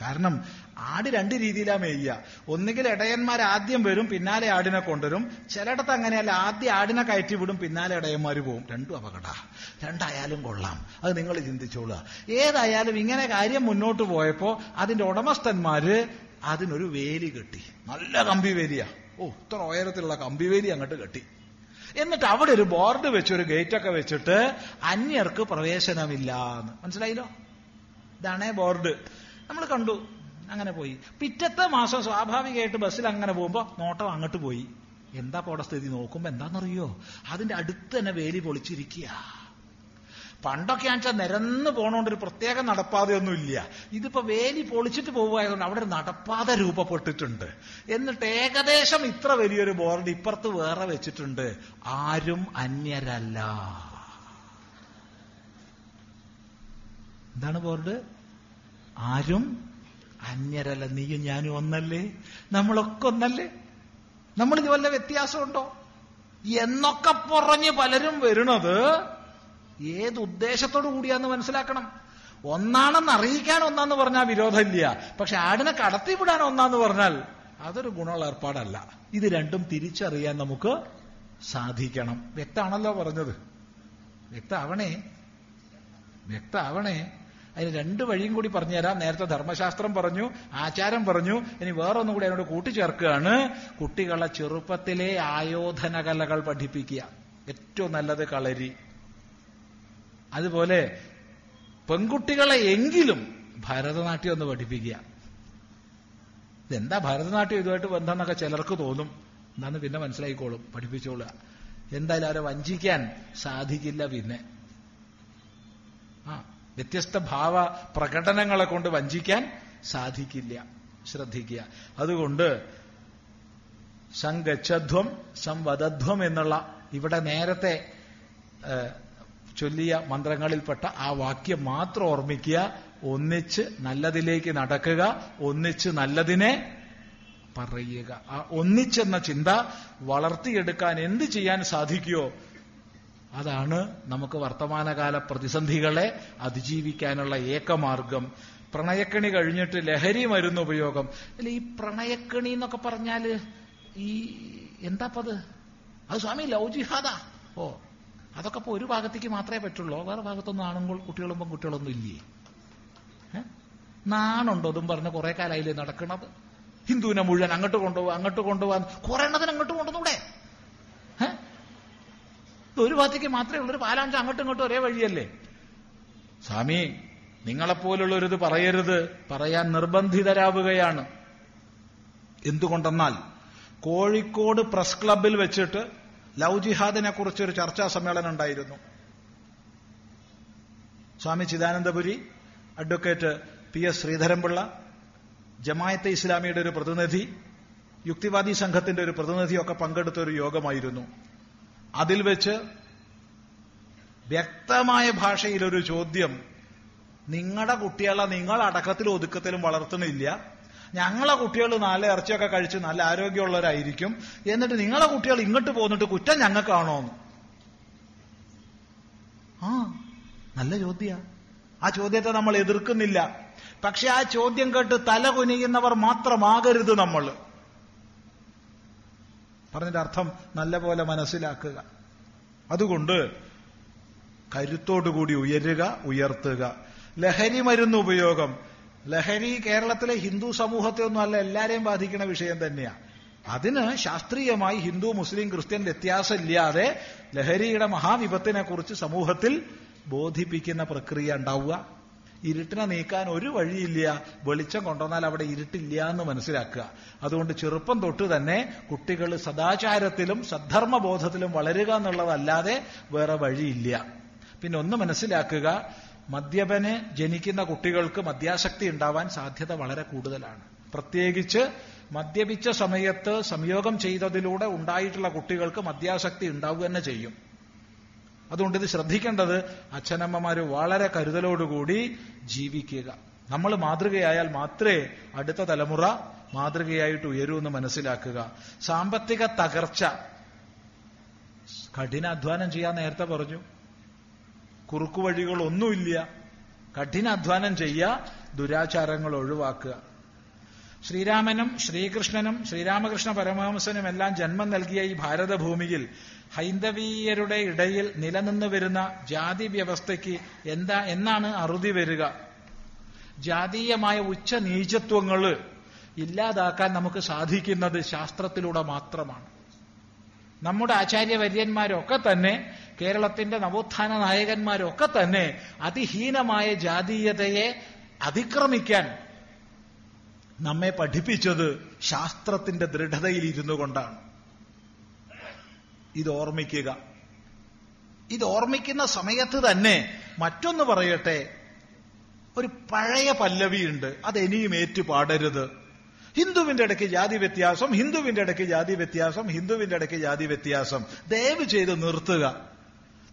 കാരണം ആട് രണ്ട് രീതിയിലാ മേയ്യ ഒന്നുകിൽ ഇടയന്മാർ ആദ്യം വരും പിന്നാലെ ആടിനെ കൊണ്ടുവരും. ചിലയിടത്ത് അങ്ങനെയല്ല ആദ്യം ആടിനെ കയറ്റി വിടും പിന്നാലെ ഇടയന്മാർ പോവും. രണ്ടും അപകട. രണ്ടായാലും കൊള്ളാം. അത് നിങ്ങൾ ചിന്തിച്ചോളുക. ഏതായാലും ഇങ്ങനെ കാര്യം മുന്നോട്ട് പോയപ്പോ അതിന്റെ ഉടമസ്ഥന്മാര് അതിനൊരു വേലി കെട്ടി. നല്ല കമ്പി വേലിയാ. ഓ ഇത്ര ഉയരത്തിലുള്ള കമ്പി വേലി അങ്ങോട്ട് കെട്ടി. എന്നിട്ട് അവിടെ ഒരു ബോർഡ് വെച്ച് ഒരു ഗേറ്റൊക്കെ വെച്ചിട്ട് അന്യർക്ക് പ്രവേശനമില്ല എന്ന് മനസ്സിലായില്ലോ? ഇതാണേ ബോർഡ്. നമ്മൾ കണ്ടു. അങ്ങനെ പോയി. പിറ്റത്തെ മാസം സ്വാഭാവികമായിട്ട് ബസ്സിൽ അങ്ങനെ പോകുമ്പോ നോട്ടം അങ്ങോട്ട് പോയി. എന്താ പോടെ സ്ഥിതി? നോക്കുമ്പോ എന്താണെന്നറിയോ അതിന്റെ അടുത്ത് തന്നെ വേലി പൊളിച്ചിരിക്കുക പണ്ടൊക്കെ ആണെച്ചാൽ നിരന്ന് പോണോണ്ട് ഒരു പ്രത്യേക നടപ്പാതയൊന്നും ഇല്ല. ഇതിപ്പോ വേലി പൊളിച്ചിട്ട് പോവുകയായതുകൊണ്ട് അവിടെ ഒരു നടപ്പാത രൂപപ്പെട്ടിട്ടുണ്ട്. എന്നിട്ട് ഏകദേശം ഇത്ര വലിയൊരു ബോർഡ് ഇപ്പുറത്ത് വേറെ വെച്ചിട്ടുണ്ട്. ആരും അന്യരല്ല. എന്താണ് ബോർഡ്? ആരും അന്യരല്ല നീയും ഞാനും ഒന്നല്ലേ? നമ്മളൊക്കെ ഒന്നല്ലേ? നമ്മളിത് വല്ല വ്യത്യാസമുണ്ടോ? എന്നൊക്കെ പറഞ്ഞ് പലരും വരുന്നത് ഏത് ഉദ്ദേശത്തോടു കൂടിയാന്ന് മനസ്സിലാക്കണം. ഒന്നാണെന്ന് അറിയിക്കാൻ ഒന്നാന്ന് പറഞ്ഞാൽ വിരോധമില്ല. പക്ഷെ ആടിനെ കടത്തിവിടാൻ ഒന്നാന്ന് പറഞ്ഞാൽ അതൊരു ഗുണമുള്ള ഏർപ്പാടല്ല. ഇത് രണ്ടും തിരിച്ചറിയാൻ നമുക്ക് സാധിക്കണം. വ്യക്തമാണല്ലോ പറഞ്ഞത്. വ്യക്തമാവണേ വ്യക്തമാവണേ അതിന് രണ്ട് വഴിയും കൂടി പറഞ്ഞുതരാം. നേരത്തെ ധർമ്മശാസ്ത്രം പറഞ്ഞു ആചാരം പറഞ്ഞു. ഇനി വേറൊന്നും കൂടി അതിനോട് കൂട്ടിച്ചേർക്കുകയാണ്. കുട്ടികളെ ചെറുപ്പത്തിലെ ആയോധന കലകൾ പഠിപ്പിക്കുക. ഏറ്റവും നല്ലത് കളരി. അതുപോലെ പെൺകുട്ടികളെ എങ്കിലും ഭരതനാട്യം ഒന്ന് പഠിപ്പിക്കുക. ഇതെന്താ ഭരതനാട്യം ഇതുമായിട്ട് ബന്ധം എന്നൊക്കെ ചിലർക്ക് തോന്നും. എന്നാന്ന് പിന്നെ മനസ്സിലായിക്കോളും. പഠിപ്പിച്ചോളുക. എന്തായാലും അവരെ വഞ്ചിക്കാൻ സാധിക്കില്ല പിന്നെ. ആ വ്യത്യസ്ത ഭാവ പ്രകടനങ്ങളെ കൊണ്ട് വഞ്ചിക്കാൻ സാധിക്കില്ല ശ്രദ്ധിക്കുക. അതുകൊണ്ട് സംഗച്ഛധ്വം സംവദധ്വം എന്നുള്ള ഇവിടെ നേരത്തെ ചൊല്ലിയ മന്ത്രങ്ങളിൽപ്പെട്ട ആ വാക്യം മാത്രം ഓർമ്മിക്കുക ഒന്നിച്ച് നല്ലതിലേക്ക് നടക്കുക ഒന്നിച്ച് നല്ലതിനെ പറയുക. ആ ഒന്നിച്ചെന്ന ചിന്ത വളർത്തിയെടുക്കാൻ എന്ത് ചെയ്യാൻ സാധിക്കുമോ അതാണ് നമുക്ക് വർത്തമാനകാല പ്രതിസന്ധികളെ അതിജീവിക്കാനുള്ള ഏകമാർഗം. പ്രണയക്കണി കഴിഞ്ഞിട്ട് ലഹരി മരുന്ന് ഉപയോഗം. അല്ല ഈ പ്രണയക്കണി എന്നൊക്കെ പറഞ്ഞാൽ ഈ എന്താപ്പത്? അത് സ്വാമി ലവ് ഓ അതൊക്കെ ഇപ്പൊ ഒരു ഭാഗത്തേക്ക് മാത്രമേ പറ്റുള്ളൂ. വേറെ ഭാഗത്തൊന്നും ആണുങ്ങൾ കുട്ടികളും പെൺകുട്ടികളൊന്നും ഇല്ലേ? നാണുണ്ടോ? അതും പറഞ്ഞ് കുറെ കാലമായില്ലേ നടക്കണത്? ഹിന്ദുവിനെ മുഴുവൻ അങ്ങോട്ട് കൊണ്ടുപോകാൻ അങ്ങോട്ട് കൊണ്ടുപോകാൻ കുറെ എണ്ണത്തിന് അങ്ങോട്ട് കൊണ്ടുവന്നൂടെ? ഒരു ഭാഗത്തേക്ക് മാത്രമേ ഉള്ളൂ ഒരു പാലാഞ്ച് അങ്ങോട്ടും ഇങ്ങോട്ടും ഒരേ വഴിയല്ലേ? സ്വാമി നിങ്ങളെപ്പോലുള്ളൊരിത് പറയരുത്. പറയാൻ നിർബന്ധിതരാവുകയാണ്. എന്തുകൊണ്ടെന്നാൽ കോഴിക്കോട് പ്രസ് ക്ലബിൽ വെച്ചിട്ട് ലവ് ജിഹാദിനെ കുറിച്ചൊരു ചർച്ചാ സമ്മേളനം ഉണ്ടായിരുന്നു. Swami Chidanandapuri advocate P S Sreedharan Pillai Jamaate ഇസ്ലാമിയുടെ ഒരു പ്രതിനിധി യുക്തിവാദി സംഘത്തിന്റെ ഒരു പ്രതിനിധിയൊക്കെ പങ്കെടുത്ത ഒരു യോഗമായിരുന്നു. അതിൽ വെച്ച് വ്യക്തമായ ഭാഷയിൽ ഒരു ചോദ്യം നിങ്ങളുടെ കുട്ടികളെ നിങ്ങൾ അടക്കത്തിലും ഒതുക്കത്തിലും വളർത്തുന്നില്ല. ഞങ്ങളെ കുട്ടികൾ നല്ല ഇറച്ചിയൊക്കെ കഴിച്ച് നല്ല ആരോഗ്യമുള്ളവരായിരിക്കും. എന്നിട്ട് നിങ്ങളെ കുട്ടികൾ ഇങ്ങോട്ട് പോന്നിട്ട് കുറ്റം ഞങ്ങൾക്കാണോ ആ നല്ല ചോദ്യ. ആ ചോദ്യത്തെ നമ്മൾ എതിർക്കുന്നില്ല. പക്ഷെ ആ ചോദ്യം കേട്ട് തല കുനിയുന്നവർ മാത്രമാകരുത് നമ്മൾ. പറഞ്ഞതിന്റെ അർത്ഥം നല്ലപോലെ മനസ്സിലാക്കുക. അതുകൊണ്ട് കരുത്തോടുകൂടി ഉയരുക ഉയർത്തുക. ലഹരി മരുന്ന് ഉപയോഗം. ലഹരി കേരളത്തിലെ ഹിന്ദു സമൂഹത്തെ ഒന്നും അല്ല എല്ലാരെയും ബാധിക്കുന്ന വിഷയം തന്നെയാണ് അതിന് ശാസ്ത്രീയമായി ഹിന്ദു മുസ്ലിം ക്രിസ്ത്യൻ വ്യത്യാസമില്ലാതെ ലഹരിയുടെ മഹാവിപത്തിനെ കുറിച്ച് സമൂഹത്തിൽ ബോധിപ്പിക്കുന്ന പ്രക്രിയ ഉണ്ടാവുക. ഇരുട്ടിനെ നീക്കാൻ ഒരു വഴിയില്ല. വെളിച്ചം കൊണ്ടുവന്നാൽ അവിടെ ഇരുട്ടില്ല എന്ന് മനസ്സിലാക്കുക. അതുകൊണ്ട് ചെറുപ്പം തൊട്ട് തന്നെ കുട്ടികൾ സദാചാരത്തിലും സദ്ധർമ്മബോധത്തിലും വളരുക എന്നുള്ളതല്ലാതെ വേറെ വഴിയില്ല. പിന്നെ ഒന്ന് മനസ്സിലാക്കുക മദ്യപന് ജനിക്കുന്ന കുട്ടികൾക്ക് മദ്യാസക്തി ഉണ്ടാവാൻ സാധ്യത വളരെ കൂടുതലാണ്. പ്രത്യേകിച്ച് മദ്യപിച്ച സമയത്ത് സംയോഗം ചെയ്തതിലൂടെ ഉണ്ടായിട്ടുള്ള കുട്ടികൾക്ക് മദ്യാസക്തി ഉണ്ടാവുക തന്നെ ചെയ്യും. അതുകൊണ്ട് ഇത് ശ്രദ്ധിക്കേണ്ടത് അച്ഛനമ്മമാര് വളരെ കരുതലോടുകൂടി ജീവിക്കുക. നമ്മൾ മാതൃകയായാൽ മാത്രമേ അടുത്ത തലമുറ മാതൃകയായിട്ട് ഉയരൂ എന്ന് മനസ്സിലാക്കുക. സാമ്പത്തിക തകർച്ച. കഠിനാധ്വാനം ചെയ്യാൻ നേരത്തെ പറഞ്ഞു. കുറുക്കു വഴികളൊന്നുമില്ല. കഠിനാധ്വാനം ചെയ്യുക ദുരാചാരങ്ങൾ ഒഴിവാക്കുക. ശ്രീരാമനും ശ്രീകൃഷ്ണനും ശ്രീരാമകൃഷ്ണ പരമഹംസനും എല്ലാം ജന്മം നൽകിയ ഈ ഭാരതഭൂമിയിൽ ഹൈന്ദവീയരുടെ ഇടയിൽ നിലനിന്നു വരുന്ന ജാതി വ്യവസ്ഥയ്ക്ക് എന്താ എന്നാണ് അറുതി വരിക. ജാതീയമായ ഉച്ച നീചത്വങ്ങൾ ഇല്ലാതാക്കാൻ നമുക്ക് സാധിക്കുന്നത് ശാസ്ത്രത്തിലൂടെ മാത്രമാണ്. നമ്മുടെ ആചാര്യവര്യന്മാരൊക്കെ തന്നെ കേരളത്തിന്റെ നവോത്ഥാന നായകന്മാരൊക്കെ തന്നെ അതിഹീനമായ ജാതീയതയെ അതിക്രമിക്കാൻ നമ്മെ പഠിപ്പിച്ചത് ശാസ്ത്രത്തിന്റെ ദൃഢതയിൽ ഇരുന്നു കൊണ്ടാണ്. ഇത് ഓർമ്മിക്കുക. ഇത് ഓർമ്മിക്കുന്ന സമയത്ത് തന്നെ മറ്റൊന്ന് പറയട്ടെ. ഒരു പഴയ പല്ലവിയുണ്ട്. അത് ഇനിയും ഏറ്റു പാടരുത് ഹിന്ദുവിന്റെ ഇടയ്ക്ക് ജാതി വ്യത്യാസം ഹിന്ദുവിന്റെ ഇടയ്ക്ക് ജാതി വ്യത്യാസം ഹിന്ദുവിന്റെ ഇടയ്ക്ക് ജാതി വ്യത്യാസം. ദയവ് ചെയ്ത് നിർത്തുക.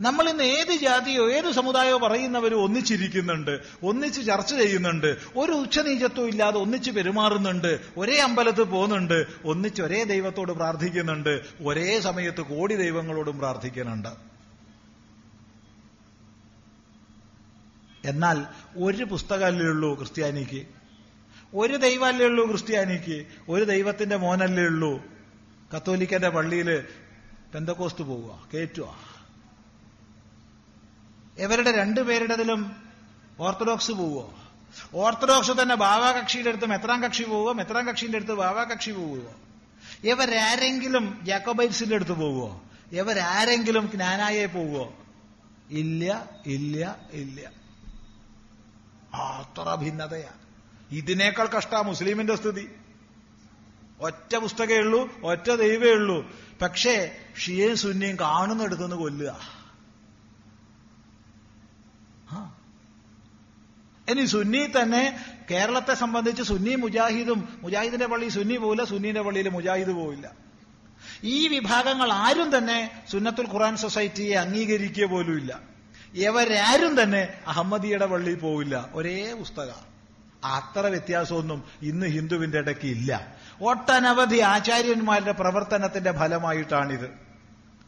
നമ്മൾ ഇന്ന് ഏത് ജാതിയോ ഏത് സമുദായമോ പറയുന്നവരും ഒന്നിച്ചിരിക്കുന്നുണ്ട് ഒന്നിച്ച് ചർച്ച ചെയ്യുന്നുണ്ട് ഒരു ഉച്ചനീചത്വം ഇല്ലാതെ ഒന്നിച്ച് പെരുമാറുന്നുണ്ട് ഒരേ അമ്പലത്തിൽ പോകുന്നുണ്ട് ഒന്നിച്ച് ഒരേ ദൈവത്തോട് പ്രാർത്ഥിക്കുന്നുണ്ട് ഒരേ സമയത്ത് കോടി ദൈവങ്ങളോടും പ്രാർത്ഥിക്കുന്നുണ്ട്. എന്നാൽ ഒരു പുസ്തകമല്ലേ ഉള്ളൂ ക്രിസ്ത്യാനിക്ക്? ഒരു ദൈവമല്ലേ ഉള്ളൂ ക്രിസ്ത്യാനിക്ക്? ഒരു ദൈവത്തിന്റെ മോനല്ലേ ഉള്ളൂ? കത്തോലിക്കന്റെ പള്ളിയിൽ പെന്തക്കോസ്ത് പോവുക കയറ്റുക ഇവരുടെ രണ്ടുപേരുടേതിലും ഓർത്തഡോക്സ് പോവോ ഓർത്തഡോക്സ് തന്നെ ബാവാകക്ഷിയുടെ അടുത്ത് മെത്രാം കക്ഷി പോവോ മെത്രാം കക്ഷിന്റെ അടുത്ത് ബാവാകക്ഷി പോവുമോ ഇവരാരെങ്കിലും ജാക്കോബൈറ്റ്സിന്റെ അടുത്ത് പോവോ ഇവരാരെങ്കിലും ജ്ഞാനായെ പോവോ ഇല്ല ഇല്ല ഇല്ല. അത്ര ഭിന്നതയാ. ഇതിനേക്കാൾ കഷ്ടാ മുസ്ലിമിന്റെ സ്ഥിതി. ഒറ്റ പുസ്തകമേ ഉള്ളൂ ഒറ്റ ദൈവമേ ഉള്ളൂ. പക്ഷേ ഷിയേയും സുന്നിയും കാണുന്നെടുത്തുനിന്ന് കൊല്ലുക. ഇനി സുന്നി തന്നെ കേരളത്തെ സംബന്ധിച്ച് സുന്നി മുജാഹിദും മുജാഹിദിന്റെ പള്ളി സുന്നി പോവില്ല സുന്നിന്റെ പള്ളിയിൽ മുജാഹിദ് പോവില്ല. ഈ വിഭാഗങ്ങൾ ആരും തന്നെ സുന്നത്തുൽ ഖുറാൻ സൊസൈറ്റിയെ അംഗീകരിക്കുക പോലുമില്ല ഇവരാരും തന്നെ അഹമ്മദിയുടെ പള്ളിയിൽ പോവില്ല. ഒരേ പുസ്തക. അത്ര വ്യത്യാസമൊന്നും ഇന്ന് ഹിന്ദുവിന്റെ ഇടയ്ക്ക് ഇല്ല. ഒട്ടനവധി ആചാര്യന്മാരുടെ പ്രവർത്തനത്തിന്റെ ഫലമായിട്ടാണിത്.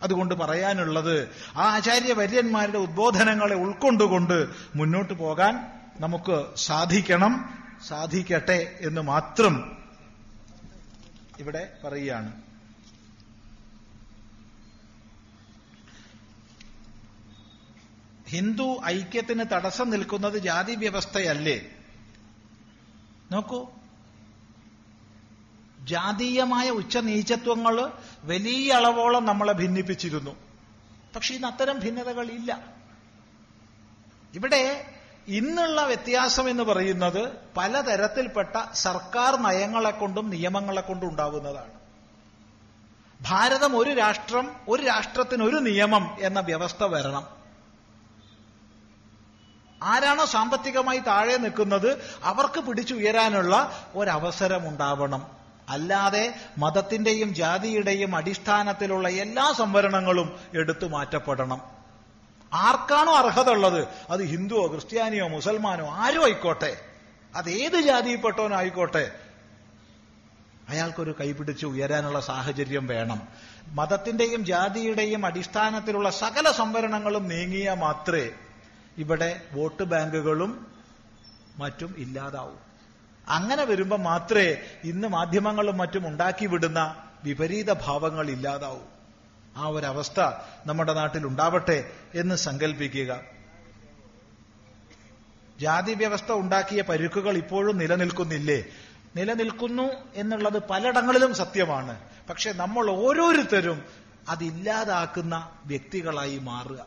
അതുകൊണ്ട് പറയാനുള്ളത് ആ ആചാര്യവര്യന്മാരുടെ ഉദ്ബോധനങ്ങളെ ഉൾക്കൊണ്ടുകൊണ്ട് മുന്നോട്ട് പോകാൻ നമുക്ക് സാധിക്കണം സാധിക്കട്ടെ എന്ന് മാത്രം ഇവിടെ പറയുകയാണ്. ഹിന്ദു ഐക്യത്തിന് തടസ്സം നിൽക്കുന്നത് ജാതി വ്യവസ്ഥയല്ലേ? നോക്കൂ. ജാതീയമായ ഉച്ചനീചത്വങ്ങൾ വലിയ അളവോളം നമ്മളെ ഭിന്നിപ്പിച്ചിരുന്നു. പക്ഷെ ഇന്ന് അത്തരം ഭിന്നതകൾ ഇല്ല ഇവിടെ ഇന്നുള്ള വ്യത്യാസം എന്ന് പറയുന്നത് പലതരത്തിൽപ്പെട്ട സർക്കാർ നയങ്ങളെ കൊണ്ടും നിയമങ്ങളെ കൊണ്ടും ഉണ്ടാകുന്നതാണ് ഭാരതം ഒരു രാഷ്ട്രം ഒരു രാഷ്ട്രത്തിന് ഒരു നിയമം എന്ന വ്യവസ്ഥ വരണം. ആരാണോ സാമ്പത്തികമായി താഴെ നിൽക്കുന്നത് അവർക്ക് പിടിച്ചുയരാനുള്ള ഒരവസരം ഉണ്ടാവണം അല്ലാതെ മതത്തിന്റെയും ജാതിയുടെയും അടിസ്ഥാനത്തിലുള്ള എല്ലാ സംവരണങ്ങളും എടുത്തു മാറ്റപ്പെടണം. ആർക്കാണോ അർഹത ഉള്ളത് അത് ഹിന്ദുവോ ക്രിസ്ത്യാനിയോ മുസൽമാനോ? ആരോ ആയിക്കോട്ടെ. അത് ഏത് ജാതിയിൽപ്പെട്ടവനോ ആയിക്കോട്ടെ അയാൾക്കൊരു കൈപിടിച്ച് ഉയരാനുള്ള സാഹചര്യം വേണം. മതത്തിന്റെയും ജാതിയുടെയും അടിസ്ഥാനത്തിലുള്ള സകല സംവരണങ്ങളും നീങ്ങിയ മാത്രമേ ഇവിടെ വോട്ട് ബാങ്കുകളും മറ്റും ഇല്ലാതാവും. അങ്ങനെ വരുമ്പോൾ മാത്രമേ ഇന്ന് മാധ്യമങ്ങളും മറ്റും ഉണ്ടാക്കി വിടുന്ന വിപരീത ഭാവങ്ങൾ ഇല്ലാതാവൂ. ആ ഒരവസ്ഥ നമ്മുടെ നാട്ടിൽ ഉണ്ടാവട്ടെ എന്ന് സങ്കല്പിക്കുക ജാതി വ്യവസ്ഥ ഉണ്ടാക്കിയ പരുക്കുകൾ ഇപ്പോഴും നിലനിൽക്കുന്നില്ലേ? നിലനിൽക്കുന്നു എന്നുള്ളത് പലയിടങ്ങളിലും സത്യമാണ്. പക്ഷെ നമ്മൾ ഓരോരുത്തരും അതില്ലാതാക്കുന്ന വ്യക്തികളായി മാറുക.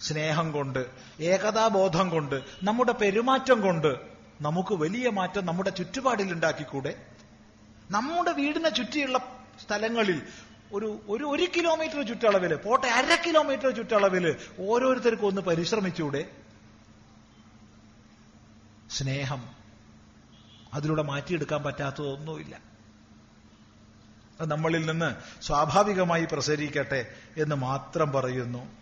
സ്നേഹം കൊണ്ട് ഏകതാബോധം കൊണ്ട് നമ്മുടെ പെരുമാറ്റം കൊണ്ട് നമുക്ക് വലിയ മാറ്റം നമ്മുടെ ചുറ്റുപാടിൽ ഉണ്ടാക്കിക്കൂടെ? നമ്മുടെ വീടിനെ ചുറ്റിയുള്ള സ്ഥലങ്ങളിൽ ഒരു ഒരു ഒരു കിലോമീറ്റർ ചുറ്റളവിൽ പോട്ടെ അര കിലോമീറ്റർ ചുറ്റളവിൽ ഓരോരുത്തർക്കും ഒന്ന് പരിശ്രമിച്ചൂടെ? സ്നേഹം. അതിലൂടെ മാറ്റിയെടുക്കാൻ പറ്റാത്തതൊന്നുമില്ല. നമ്മളിൽ നിന്ന് സ്വാഭാവികമായി പ്രസരിക്കട്ടെ എന്ന് മാത്രം പറയുന്നു.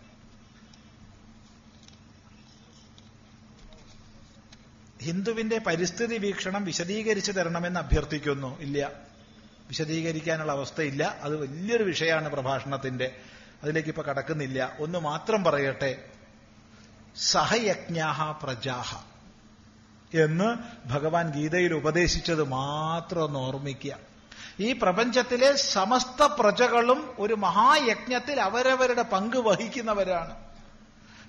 ഹിന്ദുവിന്റെ പരിസ്ഥിതി വീക്ഷണം വിശദീകരിച്ചു തരണമെന്ന് അഭ്യർത്ഥിക്കുന്നു. ഇല്ല. വിശദീകരിക്കാനുള്ള അവസ്ഥയില്ല. അത് വലിയൊരു വിഷയമാണ് പ്രഭാഷണത്തിന്റെ. അതിലേക്ക് ഇപ്പൊ കടക്കുന്നില്ല. ഒന്ന് മാത്രം പറയട്ടെ. സഹയജ്ഞാഹ പ്രജാഹ എന്ന് ഭഗവാൻ ഗീതയിൽ ഉപദേശിച്ചത് മാത്രം ഒന്ന് ഓർമ്മിക്കുക. ഈ പ്രപഞ്ചത്തിലെ സമസ്ത പ്രജകളും ഒരു മഹായജ്ഞത്തിൽ അവരവരുടെ പങ്ക് വഹിക്കുന്നവരാണ്.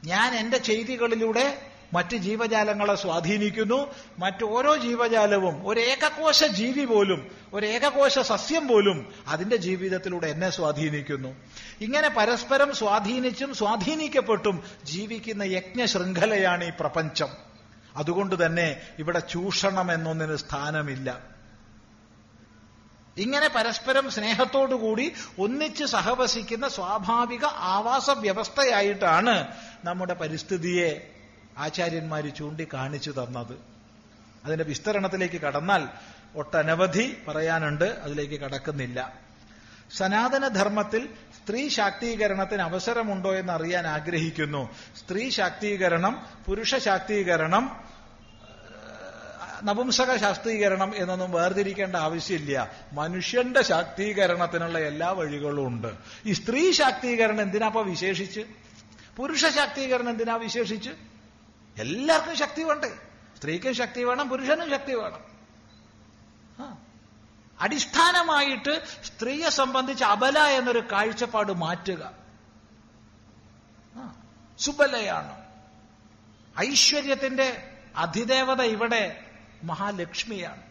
ഞാൻ എന്റെ ചെയ്തികളിലൂടെ മറ്റ് ജീവജാലങ്ങളെ സ്വാധീനിക്കുന്നു. മറ്റ് ഓരോ ജീവജാലവും ഒരു ഏകകോശ ജീവി പോലും ഒരു ഏകകോശ സസ്യം പോലും അതിന്റെ ജീവിതത്തിലൂടെ എന്നെ സ്വാധീനിക്കുന്നു. ഇങ്ങനെ പരസ്പരം സ്വാധീനിച്ചും സ്വാധീനിക്കപ്പെട്ടും ജീവിക്കുന്ന യജ്ഞ ശൃംഖലയാണ് ഈ പ്രപഞ്ചം. അതുകൊണ്ട് തന്നെ ഇവിടെ ചൂഷണം എന്നൊന്നിന് സ്ഥാനമില്ല. ഇങ്ങനെ പരസ്പരം സ്നേഹത്തോടുകൂടി ഒന്നിച്ച് സഹവസിക്കുന്ന സ്വാഭാവിക ആവാസ വ്യവസ്ഥയായിട്ടാണ് നമ്മുടെ പരിസ്ഥിതിയെ ആചാര്യന്മാർ ചൂണ്ടിക്കാണിച്ചു തന്നത്. അതിന്റെ വിസ്തരണത്തിലേക്ക് കടന്നാൽ ഒട്ടനവധി പറയാനുണ്ട് അതിലേക്ക് കടക്കുന്നില്ല. സനാതനധർമ്മത്തിൽ സ്ത്രീ ശാക്തീകരണത്തിന് അവസരമുണ്ടോ എന്ന് അറിയാൻ ആഗ്രഹിക്കുന്നു. സ്ത്രീ ശാക്തീകരണം പുരുഷ ശാക്തീകരണം നപുംസക ശാക്തീകരണം എന്നൊന്നും വേർതിരിക്കേണ്ട ആവശ്യമില്ല. മനുഷ്യന്റെ ശാക്തീകരണത്തിനുള്ള എല്ലാ വഴികളും ഉണ്ട്. ഈ സ്ത്രീ ശാക്തീകരണം എന്തിനാപ്പ വിശേഷിച്ച്? പുരുഷ ശാക്തീകരണം എന്തിനാ വിശേഷിച്ച്? എല്ലാവർക്കും ശക്തി വേണ്ടേ? സ്ത്രീക്കും ശക്തി വേണം പുരുഷനും ശക്തി വേണം. അടിസ്ഥാനമായിട്ട് സ്ത്രീയെ സംബന്ധിച്ച് അബല എന്നൊരു കാഴ്ചപ്പാട് മാറ്റുക. സുബലയാണ്. ഐശ്വര്യത്തിന്റെ അധിദേവത ഇവിടെ മഹാലക്ഷ്മിയാണ്.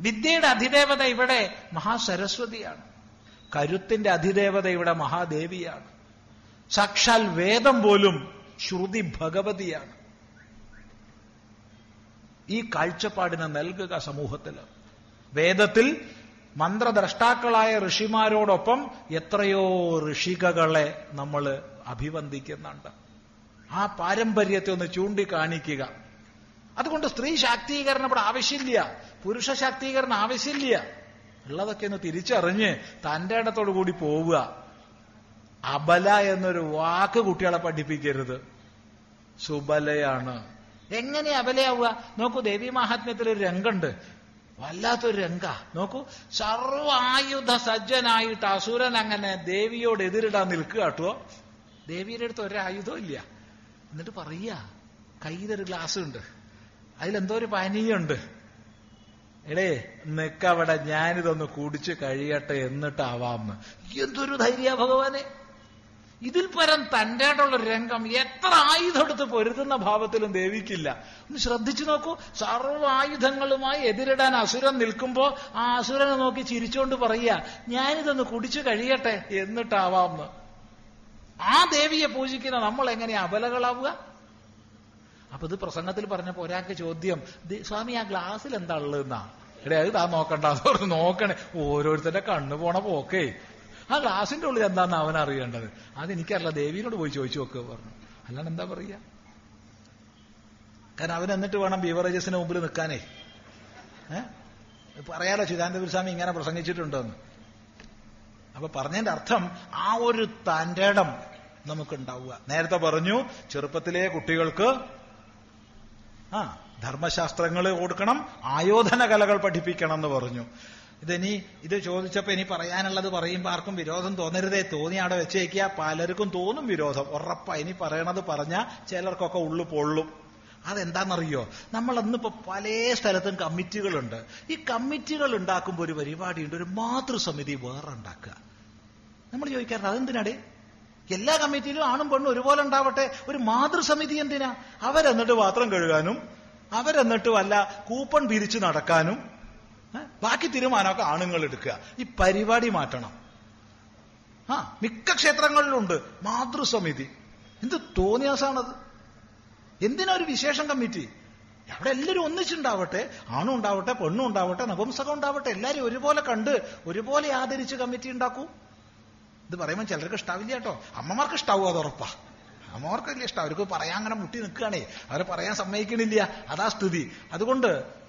വിദ്യയുടെ അധിദേവത ഇവിടെ മഹാസരസ്വതിയാണ്. കരുത്തിന്റെ അധിദേവത ഇവിടെ മഹാദേവിയാണ്. സാക്ഷാൽ വേദം പോലും ശ്രുതി ഭഗവതിയാണ്. ഈ കാഴ്ചപ്പാടിനെ നൽകുക സമൂഹത്തിൽ വേദത്തിൽ മന്ത്രദ്രഷ്ടാക്കളായ ഋഷിമാരോടൊപ്പം എത്രയോ ഋഷികകളെ നമ്മൾ അഭിവന്ദിക്കുന്നുണ്ട്. ആ പാരമ്പര്യത്തെ ഒന്ന് ചൂണ്ടിക്കാണിക്കുക. അതുകൊണ്ട് സ്ത്രീ ശാക്തീകരണം ഇവിടെ ആവശ്യമില്ല. പുരുഷ ശാക്തീകരണം ആവശ്യമില്ല. ഉള്ളതൊക്കെ ഒന്ന് തിരിച്ചറിഞ്ഞ് തന്റെ ഇടത്തോടു കൂടി പോവുക. അബല എന്നൊരു വാക്ക് കുട്ടികളെ പഠിപ്പിക്കരുത്. സുബലയാണ്. എങ്ങനെ അബലയാവുക? നോക്കൂ ദേവി മഹാത്മ്യത്തിൽ ഒരു രംഗുണ്ട്. വല്ലാത്തൊരു രംഗ. നോക്കൂ സർവ ആയുധ സജ്ജനായിട്ട് അസുരൻ അങ്ങനെ ദേവിയോട് എതിരിടാൻ നിൽക്കുക കേട്ടോ. ദേവിയുടെ അടുത്ത് ഒരായുധം ഇല്ല. എന്നിട്ട് പറയ കയ്യിലൊരു ഗ്ലാസ് ഉണ്ട് അതിലെന്തോ ഒരു പാനീയമുണ്ട് എടേ നിക്കവിടെ ഞാനിതൊന്ന് കുടിച്ചു കഴിയട്ടെ എന്നിട്ടാവാമെന്ന് എന്തൊരു ധൈര്യ ഭഗവാനെ. ഇതിൽ പരം തന്റെ ആയിട്ടുള്ള രംഗം എത്ര ആയുധം എടുത്ത് പൊരുതുന്ന ഭാവത്തിലും ദേവിക്കില്ല. ഒന്ന് ശ്രദ്ധിച്ചു നോക്കൂ. സർവ ആയുധങ്ങളുമായി എതിരിടാൻ അസുരൻ നിൽക്കുമ്പോ ആ അസുരനെ നോക്കി ചിരിച്ചുകൊണ്ട് പറയുക ഞാനിതൊന്ന് കുടിച്ചു കഴിയട്ടെ എന്നിട്ടാവാം. ആ ദേവിയെ പൂജിക്കുന്ന നമ്മൾ എങ്ങനെ അബലകളാവുക അപ്പൊ ഇത് പ്രസംഗത്തിൽ പറഞ്ഞപ്പോ ഒരാൾക്ക് ചോദ്യം "ദേ, സ്വാമി ആ ഗ്ലാസ്സിൽ എന്താ ഉള്ളതെന്നാ? എടേ അത് താ നോക്കണ്ട നോക്കണേ. ഓരോരുത്തരുടെ കണ്ണു പോണ പോക്കേ. ആ ഗ്ലാസിന്റെ ഉള്ളിൽ എന്താണെന്ന് അവൻ അറിയേണ്ടത്? അത് എനിക്കറിയില്ല ദേവിയോട് പോയി ചോദിച്ചു നോക്ക് പറഞ്ഞു. അല്ലാണ്ട് എന്താ പറയുക കാരണം അവൻ എന്നിട്ട് വേണം ബീവറേജസിന് മുമ്പിൽ നിൽക്കാനേ. പറയാലോ ചിദാനന്ദപുര സ്വാമി ഇങ്ങനെ പ്രസംഗിച്ചിട്ടുണ്ടെന്ന്. അപ്പൊ പറഞ്ഞതിന്റെ അർത്ഥം ആ ഒരു തന്റെ ഇടം നമുക്കുണ്ടാവുക. നേരത്തെ പറഞ്ഞു ചെറുപ്പത്തിലെ കുട്ടികൾക്ക് ആ ധർമ്മശാസ്ത്രങ്ങൾ കൊടുക്കണം ആയോധന കലകൾ പഠിപ്പിക്കണം എന്ന് പറഞ്ഞു. ഇതിനി ഇത് ചോദിച്ചപ്പോ ഇനി പറയാനുള്ളത് പറയുമ്പോൾ ആർക്കും വിരോധം തോന്നരുതേ. തോന്നി അവിടെ വെച്ചേക്കുക പലർക്കും തോന്നും വിരോധം. ഉറപ്പാ ഇനി പറയണത് പറഞ്ഞാൽ ചിലർക്കൊക്കെ ഉള്ളു പൊള്ളും. അതെന്താണെന്നറിയോ നമ്മൾ ഇന്നിപ്പോ പല സ്ഥലത്തും കമ്മിറ്റികളുണ്ട്. ഈ കമ്മിറ്റികൾ ഉണ്ടാക്കുമ്പോൾ ഒരു പരിപാടിയുണ്ട്. ഒരു മാതൃസമിതി വേറെ ഉണ്ടാക്കുക നമ്മൾ ചോദിക്കാറുണ്ട് അതെന്തിനാടേ? എല്ലാ കമ്മിറ്റിയിലും ആണും പെണ്ണും ഒരുപോലെ ഉണ്ടാവട്ടെ. ഒരു മാതൃസമിതി എന്തിനാ? അവരെന്നിട്ട് പാത്രം കഴുകാനും അവരെന്നിട്ട് വല്ല കൂപ്പൺ പിരിച്ചു നടക്കാനും? ബാക്കി തീരുമാനമൊക്കെ ആണുങ്ങൾ എടുക്കുക ഈ പരിപാടി മാറ്റണം. ആ മിക്ക ക്ഷേത്രങ്ങളിലുണ്ട്. മാതൃസമിതി. എന്ത് തോന്നിയാസാണത്? എന്തിനാ ഒരു വിശേഷം കമ്മിറ്റി? അവിടെ എല്ലാവരും ഒന്നിച്ചുണ്ടാവട്ടെ. ആണും ഉണ്ടാവട്ടെ പെണ്ണും ഉണ്ടാവട്ടെ നപുംസകം ഉണ്ടാവട്ടെ. എല്ലാവരും ഒരുപോലെ കണ്ട് ഒരുപോലെ ആദരിച്ച് കമ്മിറ്റി ഉണ്ടാക്കൂ. ഇത് പറയുമ്പോൾ ചിലർക്ക് ഇഷ്ടാവില്ല കേട്ടോ. അമ്മമാർക്ക് ഇഷ്ടാവും അത് ഉറപ്പാ. അമ്മമാർക്ക് വലിയ ഇഷ്ടം. അവർക്ക് പറയാൻ അങ്ങനെ മുട്ടി നിൽക്കുകയാണേ. അവരെ പറയാൻ സമ്മതിക്കണില്ല. അതാ സ്ഥിതി. അതുകൊണ്ട്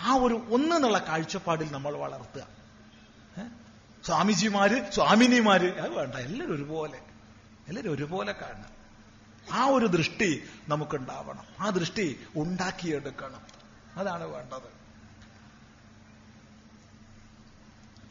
ആ ഒരു ഒന്ന് എന്നുള്ള കാഴ്ചപ്പാടിൽ നമ്മൾ വളർത്തുക? സ്വാമിജിമാര് സ്വാമിനിമാര് അത് വേണ്ട എല്ലാവരും ഒരുപോലെ. എല്ലാവരും ഒരുപോലെ കാണണം ആ ഒരു ദൃഷ്ടി നമുക്കുണ്ടാവണം. ആ ദൃഷ്ടി ഉണ്ടാക്കിയെടുക്കണം. അതാണ് വേണ്ടത്.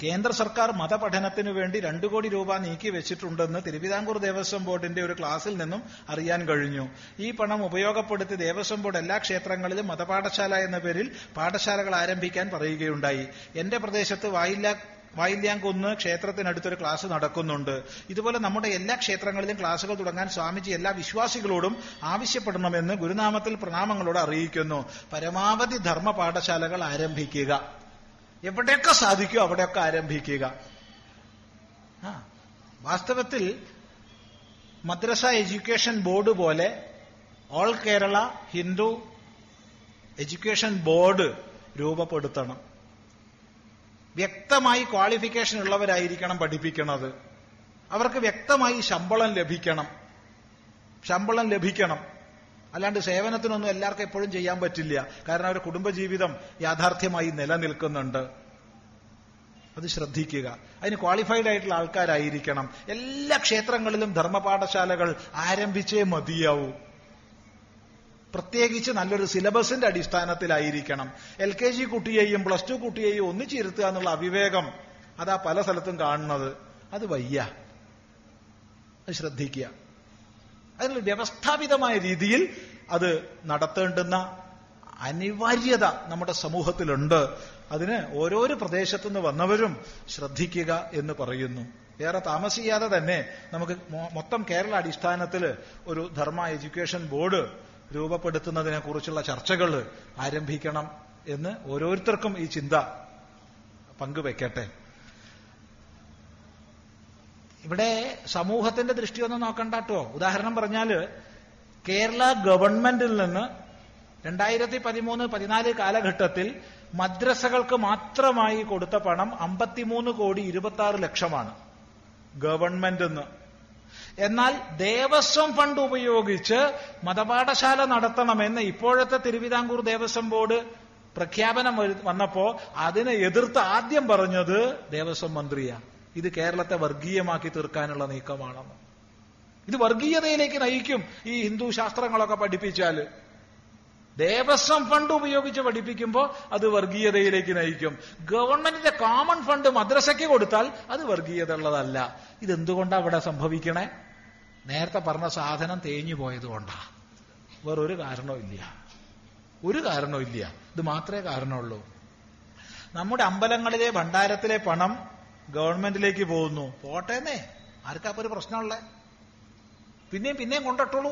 കേന്ദ്ര സർക്കാർ മതപഠനത്തിനു വേണ്ടി രണ്ടു കോടി രൂപ നീക്കി വെച്ചിട്ടുണ്ടെന്ന് തിരുവിതാംകൂർ ദേവസ്വം ബോർഡിന്റെ ഒരു ക്ലാസ്സിൽ നിന്നും അറിയാൻ കഴിഞ്ഞു. ഈ പണം ഉപയോഗപ്പെടുത്തി ദേവസ്വം ബോർഡ് എല്ലാ ക്ഷേത്രങ്ങളിലും മതപാഠശാല എന്ന പേരിൽ പാഠശാലകൾ ആരംഭിക്കാൻ പറയുകയുണ്ടായി. എന്റെ പ്രദേശത്ത് വായില്ല വായില്യാങ്കുന്ന് ക്ഷേത്രത്തിനടുത്തൊരു ക്ലാസ് നടക്കുന്നുണ്ട്. ഇതുപോലെ നമ്മുടെ എല്ലാ ക്ഷേത്രങ്ങളിലും ക്ലാസുകൾ തുടങ്ങാൻ സ്വാമിജി എല്ലാ വിശ്വാസികളോടും ആവശ്യപ്പെടണമെന്ന് ഗുരുനാമത്തിൽ പ്രണാമങ്ങളോട് അറിയിക്കുന്നു. പരമാവധി ധർമ്മ പാഠശാലകൾ ആരംഭിക്കുക. എവിടെയൊക്കെ സാധിക്കുമോ അവിടെയൊക്കെ ആരംഭിക്കുക. ആ വാസ്തവത്തിൽ മദ്രസ എഡ്യൂക്കേഷൻ ബോർഡ് പോലെ all Kerala Hindu education board രൂപപ്പെടുത്തണം. വ്യക്തമായി ക്വാളിഫിക്കേഷൻ ഉള്ളവരായിരിക്കണം പഠിപ്പിക്കുന്നത് അവർക്ക് വ്യക്തമായി ശമ്പളം ലഭിക്കണം. ശമ്പളം ലഭിക്കണം. അല്ലാണ്ട് സേവനത്തിനൊന്നും എല്ലാവർക്കും എപ്പോഴും ചെയ്യാൻ പറ്റില്ല. കാരണം അവരുടെ കുടുംബജീവിതം യാഥാർത്ഥ്യമായി നിലനിൽക്കുന്നുണ്ട്. അത് ശ്രദ്ധിക്കുക. അതിന് ക്വാളിഫൈഡ് ആയിട്ടുള്ള ആൾക്കാരായിരിക്കണം. എല്ലാ ക്ഷേത്രങ്ങളിലും ധർമ്മപാഠശാലകൾ ആരംഭിച്ചേ മതിയാവൂ. പ്രത്യേകിച്ച് നല്ലൊരു സിലബസിന്റെ അടിസ്ഥാനത്തിലായിരിക്കണം. എൽ കെ ജി കുട്ടിയെയും പ്ലസ് ടു കുട്ടിയെയും ഒന്നിച്ചിരുത്തുക എന്നുള്ള അവിവേകം അതാ പല സ്ഥലത്തും കാണുന്നത്. അത് വയ്യ. അത് ശ്രദ്ധിക്കുക. അതിനുള്ള വ്യവസ്ഥാപിതമായ രീതിയിൽ അത് നടത്തേണ്ടുന്ന അനിവാര്യത നമ്മുടെ സമൂഹത്തിലുണ്ട്. അതിന് ഓരോരോ പ്രദേശത്തുനിന്ന് വന്നവരും ശ്രദ്ധിക്കുക എന്ന് പറയുന്നു. വേറെ താമസിയാതെ തന്നെ നമുക്ക് മൊത്തം കേരള അടിസ്ഥാനത്തിൽ ഒരു ധർമ്മ എഡ്യൂക്കേഷൻ ബോർഡ് രൂപപ്പെടുത്തുന്നതിനെ കുറിച്ചുള്ള ചർച്ചകൾ ആരംഭിക്കണം എന്ന് ഓരോരുത്തർക്കും ഈ ചിന്ത പങ്കുവെക്കട്ടെ. ഇവിടെ സമൂഹത്തിന്റെ ദൃഷ്ടിയൊന്നും നോക്കണ്ടാട്ടോ. ഉദാഹരണം പറഞ്ഞാൽ കേരള ഗവൺമെന്റിൽ നിന്ന് രണ്ടായിരത്തി പതിമൂന്ന് പതിനാല് കാലഘട്ടത്തിൽ മദ്രസകൾക്ക് മാത്രമായി കൊടുത്ത പണം അമ്പത്തിമൂന്ന് കോടി ഇരുപത്തി ആറ് ലക്ഷമാണ് ഗവൺമെന്റ് എന്ന് എന്നാൽ ദേവസ്വം ഫണ്ട് ഉപയോഗിച്ച് മതപാഠശാല നടത്തണമെന്ന് ഇപ്പോഴത്തെ തിരുവിതാംകൂർ ദേവസ്വം ബോർഡ് പ്രഖ്യാപനം വന്നപ്പോ അതിനെ എതിർത്ത് ആദ്യം പറഞ്ഞത് ദേവസ്വം മന്ത്രിയാ. ഇത് കേരളത്തെ വർഗീയമാക്കി തീർക്കാനുള്ള നീക്കമാണെന്ന്. ഇത് വർഗീയതയിലേക്ക് നയിക്കും ഈ ഹിന്ദു ശാസ്ത്രങ്ങളൊക്കെ പഠിപ്പിച്ചാൽ. ദേവസ്വം ഫണ്ട് ഉപയോഗിച്ച് പഠിപ്പിക്കുമ്പോൾ അത് വർഗീയതയിലേക്ക് നയിക്കും. ഗവൺമെന്റിന്റെ കോമൺ ഫണ്ട് മദ്രസയ്ക്ക് കൊടുത്താൽ അത് വർഗീയത ഉള്ളതല്ല ഇതെന്തുകൊണ്ടാ അവിടെ സംഭവിക്കണേ? നേരത്തെ പറഞ്ഞ സാധനം തേഞ്ഞു പോയത് കൊണ്ടാ. വേറൊരു കാരണവും ഇല്ല. ഒരു കാരണവും ഇല്ല. ഇത് മാത്രമേ കാരണമുള്ളൂ. നമ്മുടെ അമ്പലങ്ങളിലെ ഭണ്ഡാരത്തിലെ പണം ഗവൺമെന്റിലേക്ക് പോകുന്നു. പോട്ടേന്നേ. ആർക്കാപ്പൊ ഒരു പ്രശ്നമുള്ളേ? പിന്നെയും പിന്നെയും കൊണ്ടിട്ടുള്ളൂ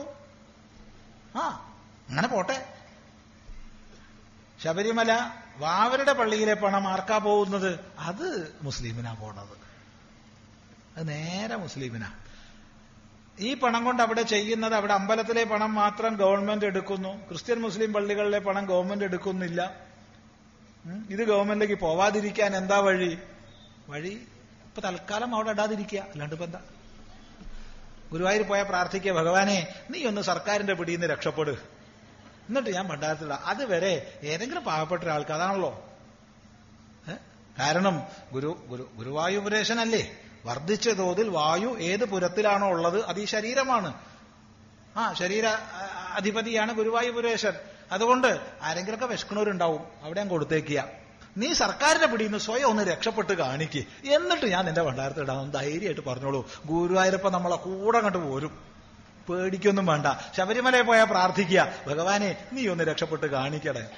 ആ അങ്ങനെ പോട്ടെ. ശബരിമല വാവരുടെ പള്ളിയിലെ പണം ആർക്കാ പോകുന്നത്? അത് മുസ്ലിമിനാ പോണത്. അത് നേരെ മുസ്ലിമിനാ. ഈ പണം കൊണ്ട് അവിടെ ചെയ്യുന്നത് അവിടെ അമ്പലത്തിലെ പണം മാത്രം ഗവൺമെന്റ് എടുക്കുന്നു. ക്രിസ്ത്യൻ മുസ്ലിം പള്ളികളിലെ പണം ഗവൺമെന്റ് എടുക്കുന്നില്ല. ഇത് ഗവൺമെന്റിലേക്ക് പോവാതിരിക്കാൻ എന്താ വഴി? വഴി ഇപ്പൊ തൽക്കാലം അവിടെ ഇടാതിരിക്കുക. അല്ലാണ്ട് ഇപ്പൊ എന്താ? ഗുരുവായൂർ പോയ പ്രാർത്ഥിക്കുക. ഭഗവാനെ നീ ഒന്ന് സർക്കാരിന്റെ പിടിയിൽ നിന്ന് രക്ഷപ്പെട്. എന്നിട്ട് ഞാൻ ഭണ്ഡാരത്തിലിടാം. അതുവരെ ഏതെങ്കിലും പാവപ്പെട്ട ഒരാൾക്ക് അതാണല്ലോ. കാരണം ഗുരു ഗുരു അല്ലേ വർദ്ധിച്ച തോതിൽ വായു ഏത് പുരത്തിലാണോ ഉള്ളത് അത് ഈ ശരീരമാണ്. ആ ശരീര അധിപതിയാണ് ഗുരുവായൂപുരേശൻ അതുകൊണ്ട് ആരെങ്കിലൊക്കെ വിഷ്ണുരുണ്ടാവും അവിടെ ഞാൻ കൊടുത്തേക്കുക. നീ സർക്കാരിന്റെ പിടിയിൽ നിന്ന് സ്വയം ഒന്ന് രക്ഷപ്പെട്ട് കാണിക്ക്. എന്നിട്ട് ഞാൻ നിന്റെ ഭണ്ഡാരത്തിൽ ഇടാം. ധൈര്യമായിട്ട് പറഞ്ഞോളൂ. ഗുരുവായൂരപ്പ നമ്മളെ കൂടെ അങ്ങോട്ട് പോരും. പേടിക്കൊന്നും വേണ്ട. ശബരിമലയിൽ പോയാൽ പ്രാർത്ഥിക്കുക. ഭഗവാനെ നീ ഒന്ന് രക്ഷപ്പെട്ട് കാണിക്കടേ.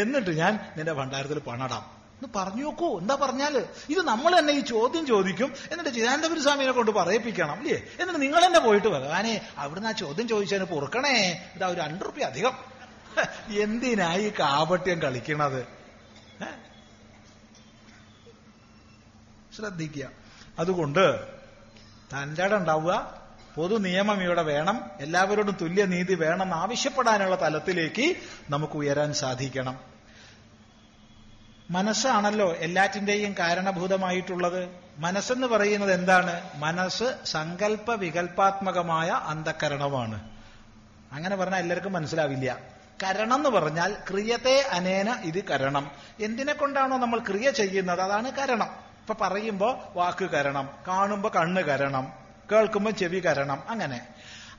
എന്നിട്ട് ഞാൻ നിന്റെ ഭണ്ഡാരത്തിൽ പണടാം. എന്ന് പറഞ്ഞു നോക്കൂ. എന്താ പറഞ്ഞാൽ? ഇത് നമ്മൾ തന്നെ ഈ ചോദ്യം ചോദിക്കും. എന്നിട്ട് ചിദാനന്ദപുരി സ്വാമിനെ കൊണ്ട് പറയിപ്പിക്കണം അല്ലേ എന്നിട്ട് നിങ്ങൾ തന്നെ പോയിട്ട് ഭഗവാനെ അവിടുന്ന് ആ ചോദ്യം ചോദിച്ചതിന് പൊറുക്കണേ. ഇതാ ഒരു രണ്ടു റുപ്യ അധികം. എന്തിനായി കാപട്യം കളിക്കണത്? ശ്രദ്ധിക്കുക. അതുകൊണ്ട് തന്റെ ഉണ്ടാവുക പൊതു നിയമം ഇവിടെ വേണം എല്ലാവരോടും തുല്യ നീതി വേണം ആവശ്യപ്പെടാനുള്ള തലത്തിലേക്ക് നമുക്ക് ഉയരാൻ സാധിക്കണം. മനസ്സാണല്ലോ എല്ലാറ്റിന്റെയും കാരണഭൂതമായിട്ടുള്ളത്. മനസ്സെന്ന് പറയുന്നത് എന്താണ്? മനസ്സ് സങ്കല്പ വികല്പാത്മകമായ അന്ധകരണമാണ്. അങ്ങനെ പറഞ്ഞാൽ എല്ലാവർക്കും മനസ്സിലാവില്ല. കരണം എന്ന് പറഞ്ഞാൽ ക്രിയത്തെ അനേന ഇത് കരണം. എന്തിനെ കൊണ്ടാണോ നമ്മൾ ക്രിയ ചെയ്യുന്നത്? അതാണ് കരണം. ഇപ്പൊ പറയുമ്പോ വാക്ക് കരണം കാണുമ്പോ കണ്ണ് കരണം കേൾക്കുമ്പോൾ ചെവി കരണം അങ്ങനെ.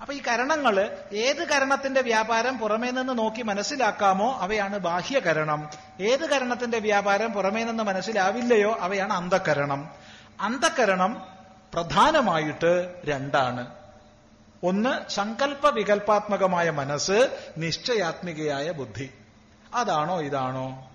അപ്പൊ ഈ കരണങ്ങൾ ഏത് കരണത്തിന്റെ വ്യാപാരം പുറമേ നിന്ന് നോക്കി മനസ്സിലാക്കാമോ അവയാണ് ബാഹ്യകരണം ഏത് കരണത്തിന്റെ വ്യാപാരം പുറമേ നിന്ന് മനസ്സിലാവില്ലയോ അവയാണ് അന്ധകരണം. അന്ധകരണം പ്രധാനമായിട്ട് രണ്ടാണ്. ഒന്ന് സങ്കല്പ വികല്പാത്മകമായ മനസ്സ് നിശ്ചയാത്മികയായ ബുദ്ധി. അതാണോ ഇതാണോ?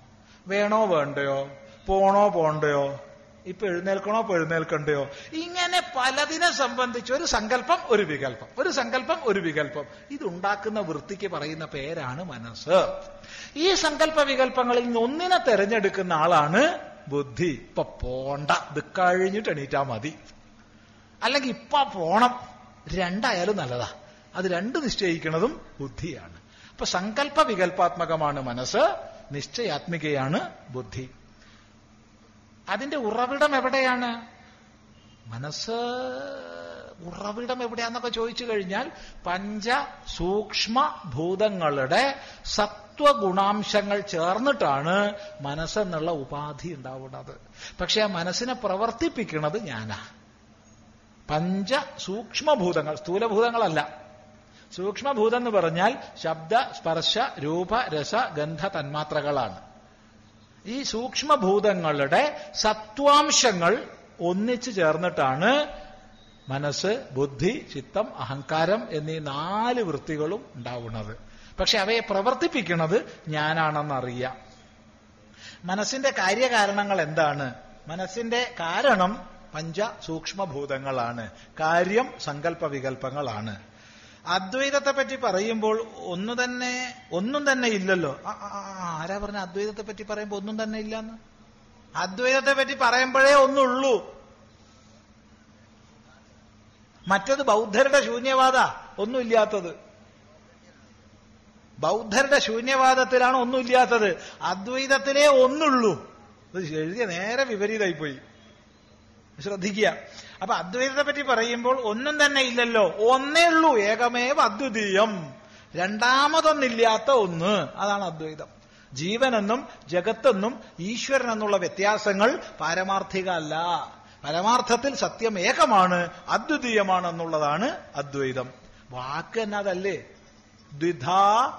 വേണോ വേണ്ടയോ? പോണോ പോണ്ടയോ? ഇപ്പൊ എഴുന്നേൽക്കണോ ഇപ്പൊ എഴുന്നേൽക്കണ്ടയോ? ഇങ്ങനെ പലതിനെ സംബന്ധിച്ച് ഒരു സങ്കല്പം ഒരു വികല്പം. ഒരു സങ്കല്പം ഒരു വികല്പം. ഇതുണ്ടാക്കുന്ന വൃത്തിക്ക് പറയുന്ന പേരാണ് മനസ്സ്. ഈ സങ്കല്പ വികല്പങ്ങളിൽ നിന്ന് ഒന്നിനെ തെരഞ്ഞെടുക്കുന്ന ആളാണ് ബുദ്ധി. ഇപ്പൊ പോണ്ട. ഇത് കഴിഞ്ഞിട്ട് എണീറ്റാ മതി. അല്ലെങ്കിൽ ഇപ്പൊ പോണം. രണ്ടായാലും നല്ലതാ. അത് രണ്ട് നിശ്ചയിക്കുന്നതും ബുദ്ധിയാണ്. അപ്പൊ സങ്കല്പ വികല്പാത്മകമാണ് മനസ്സ് നിശ്ചയാത്മികയാണ് ബുദ്ധി. അതിന്റെ ഉറവിടം എവിടെയാണ്? മനസ്സ് ഉറവിടം എവിടെയാന്നൊക്കെ ചോദിച്ചു കഴിഞ്ഞാൽ പഞ്ച സൂക്ഷ്മ ഭൂതങ്ങളുടെ സത്വഗുണാംശങ്ങൾ ചേർന്നിട്ടാണ് മനസ്സെന്നുള്ള ഉപാധി ഉണ്ടാവുന്നത്. പക്ഷെ ആ മനസ്സിനെ പ്രവർത്തിപ്പിക്കുന്നത് ഞാനാ. പഞ്ച സൂക്ഷ്മഭൂതങ്ങൾ സ്ഥൂലഭൂതങ്ങളല്ല. സൂക്ഷ്മഭൂതം എന്ന് പറഞ്ഞാൽ ശബ്ദ സ്പർശ രൂപ രസ ഗന്ധ തന്മാത്രകളാണ്. ഈ സൂക്ഷ്മഭൂതങ്ങളുടെ സത്വാംശങ്ങൾ ഒന്നിച്ചു ചേർന്നിട്ടാണ് മനസ്സ് ബുദ്ധി ചിത്തം അഹങ്കാരം എന്നീ നാല് വൃത്തികളും ഉണ്ടാവുന്നത്. പക്ഷെ അവയെ പ്രവർത്തിപ്പിക്കുന്നത് ഞാനാണെന്നറിയാം. മനസ്സിന്റെ കാര്യകാരണങ്ങൾ എന്താണ്? മനസ്സിന്റെ കാരണം പഞ്ച സൂക്ഷ്മഭൂതങ്ങളാണ് കാര്യം സങ്കല്പ വികല്പങ്ങളാണ് അദ്വൈതത്തെ പറ്റി പറയുമ്പോൾ ഒന്നു തന്നെ ഒന്നും തന്നെ ഇല്ലല്ലോ. ആരാ പറഞ്ഞ അദ്വൈതത്തെ പറ്റി പറയുമ്പോൾ ഒന്നും തന്നെ ഇല്ലെന്ന്? അദ്വൈതത്തെ പറ്റി പറയുമ്പോഴേ ഒന്നുള്ളൂ. മറ്റത് ബൗദ്ധരുടെ ശൂന്യവാദ ഒന്നുമില്ലാത്തത് ബൗദ്ധരുടെ ശൂന്യവാദത്തിലാണ് ഒന്നുമില്ലാത്തത് അദ്വൈതത്തിലേ ഒന്നുള്ളൂ. ഇത് എഴുതിയ നേരെ വിപരീതമായിപ്പോയി. ശ്രദ്ധിക്കുക. അപ്പൊ അദ്വൈതത്തെ പറ്റി പറയുമ്പോൾ ഒന്നും തന്നെ ഇല്ലല്ലോ. ഒന്നേ ഉള്ളൂ. ഏകമേവ അദ്വിതീയം. രണ്ടാമതൊന്നില്ലാത്ത ഒന്ന്. അതാണ് അദ്വൈതം. ജീവനെന്നും ജഗത്തെന്നും ഈശ്വരൻ എന്നുള്ള വ്യത്യാസങ്ങൾ പാരമാർത്ഥിക അല്ല. പരമാർത്ഥത്തിൽ സത്യം ഏകമാണ് അദ്വിതീയമാണ് എന്നുള്ളതാണ് അദ്വൈതം. വാക്ക് എന്നതല്ലേ ദ്വിധാ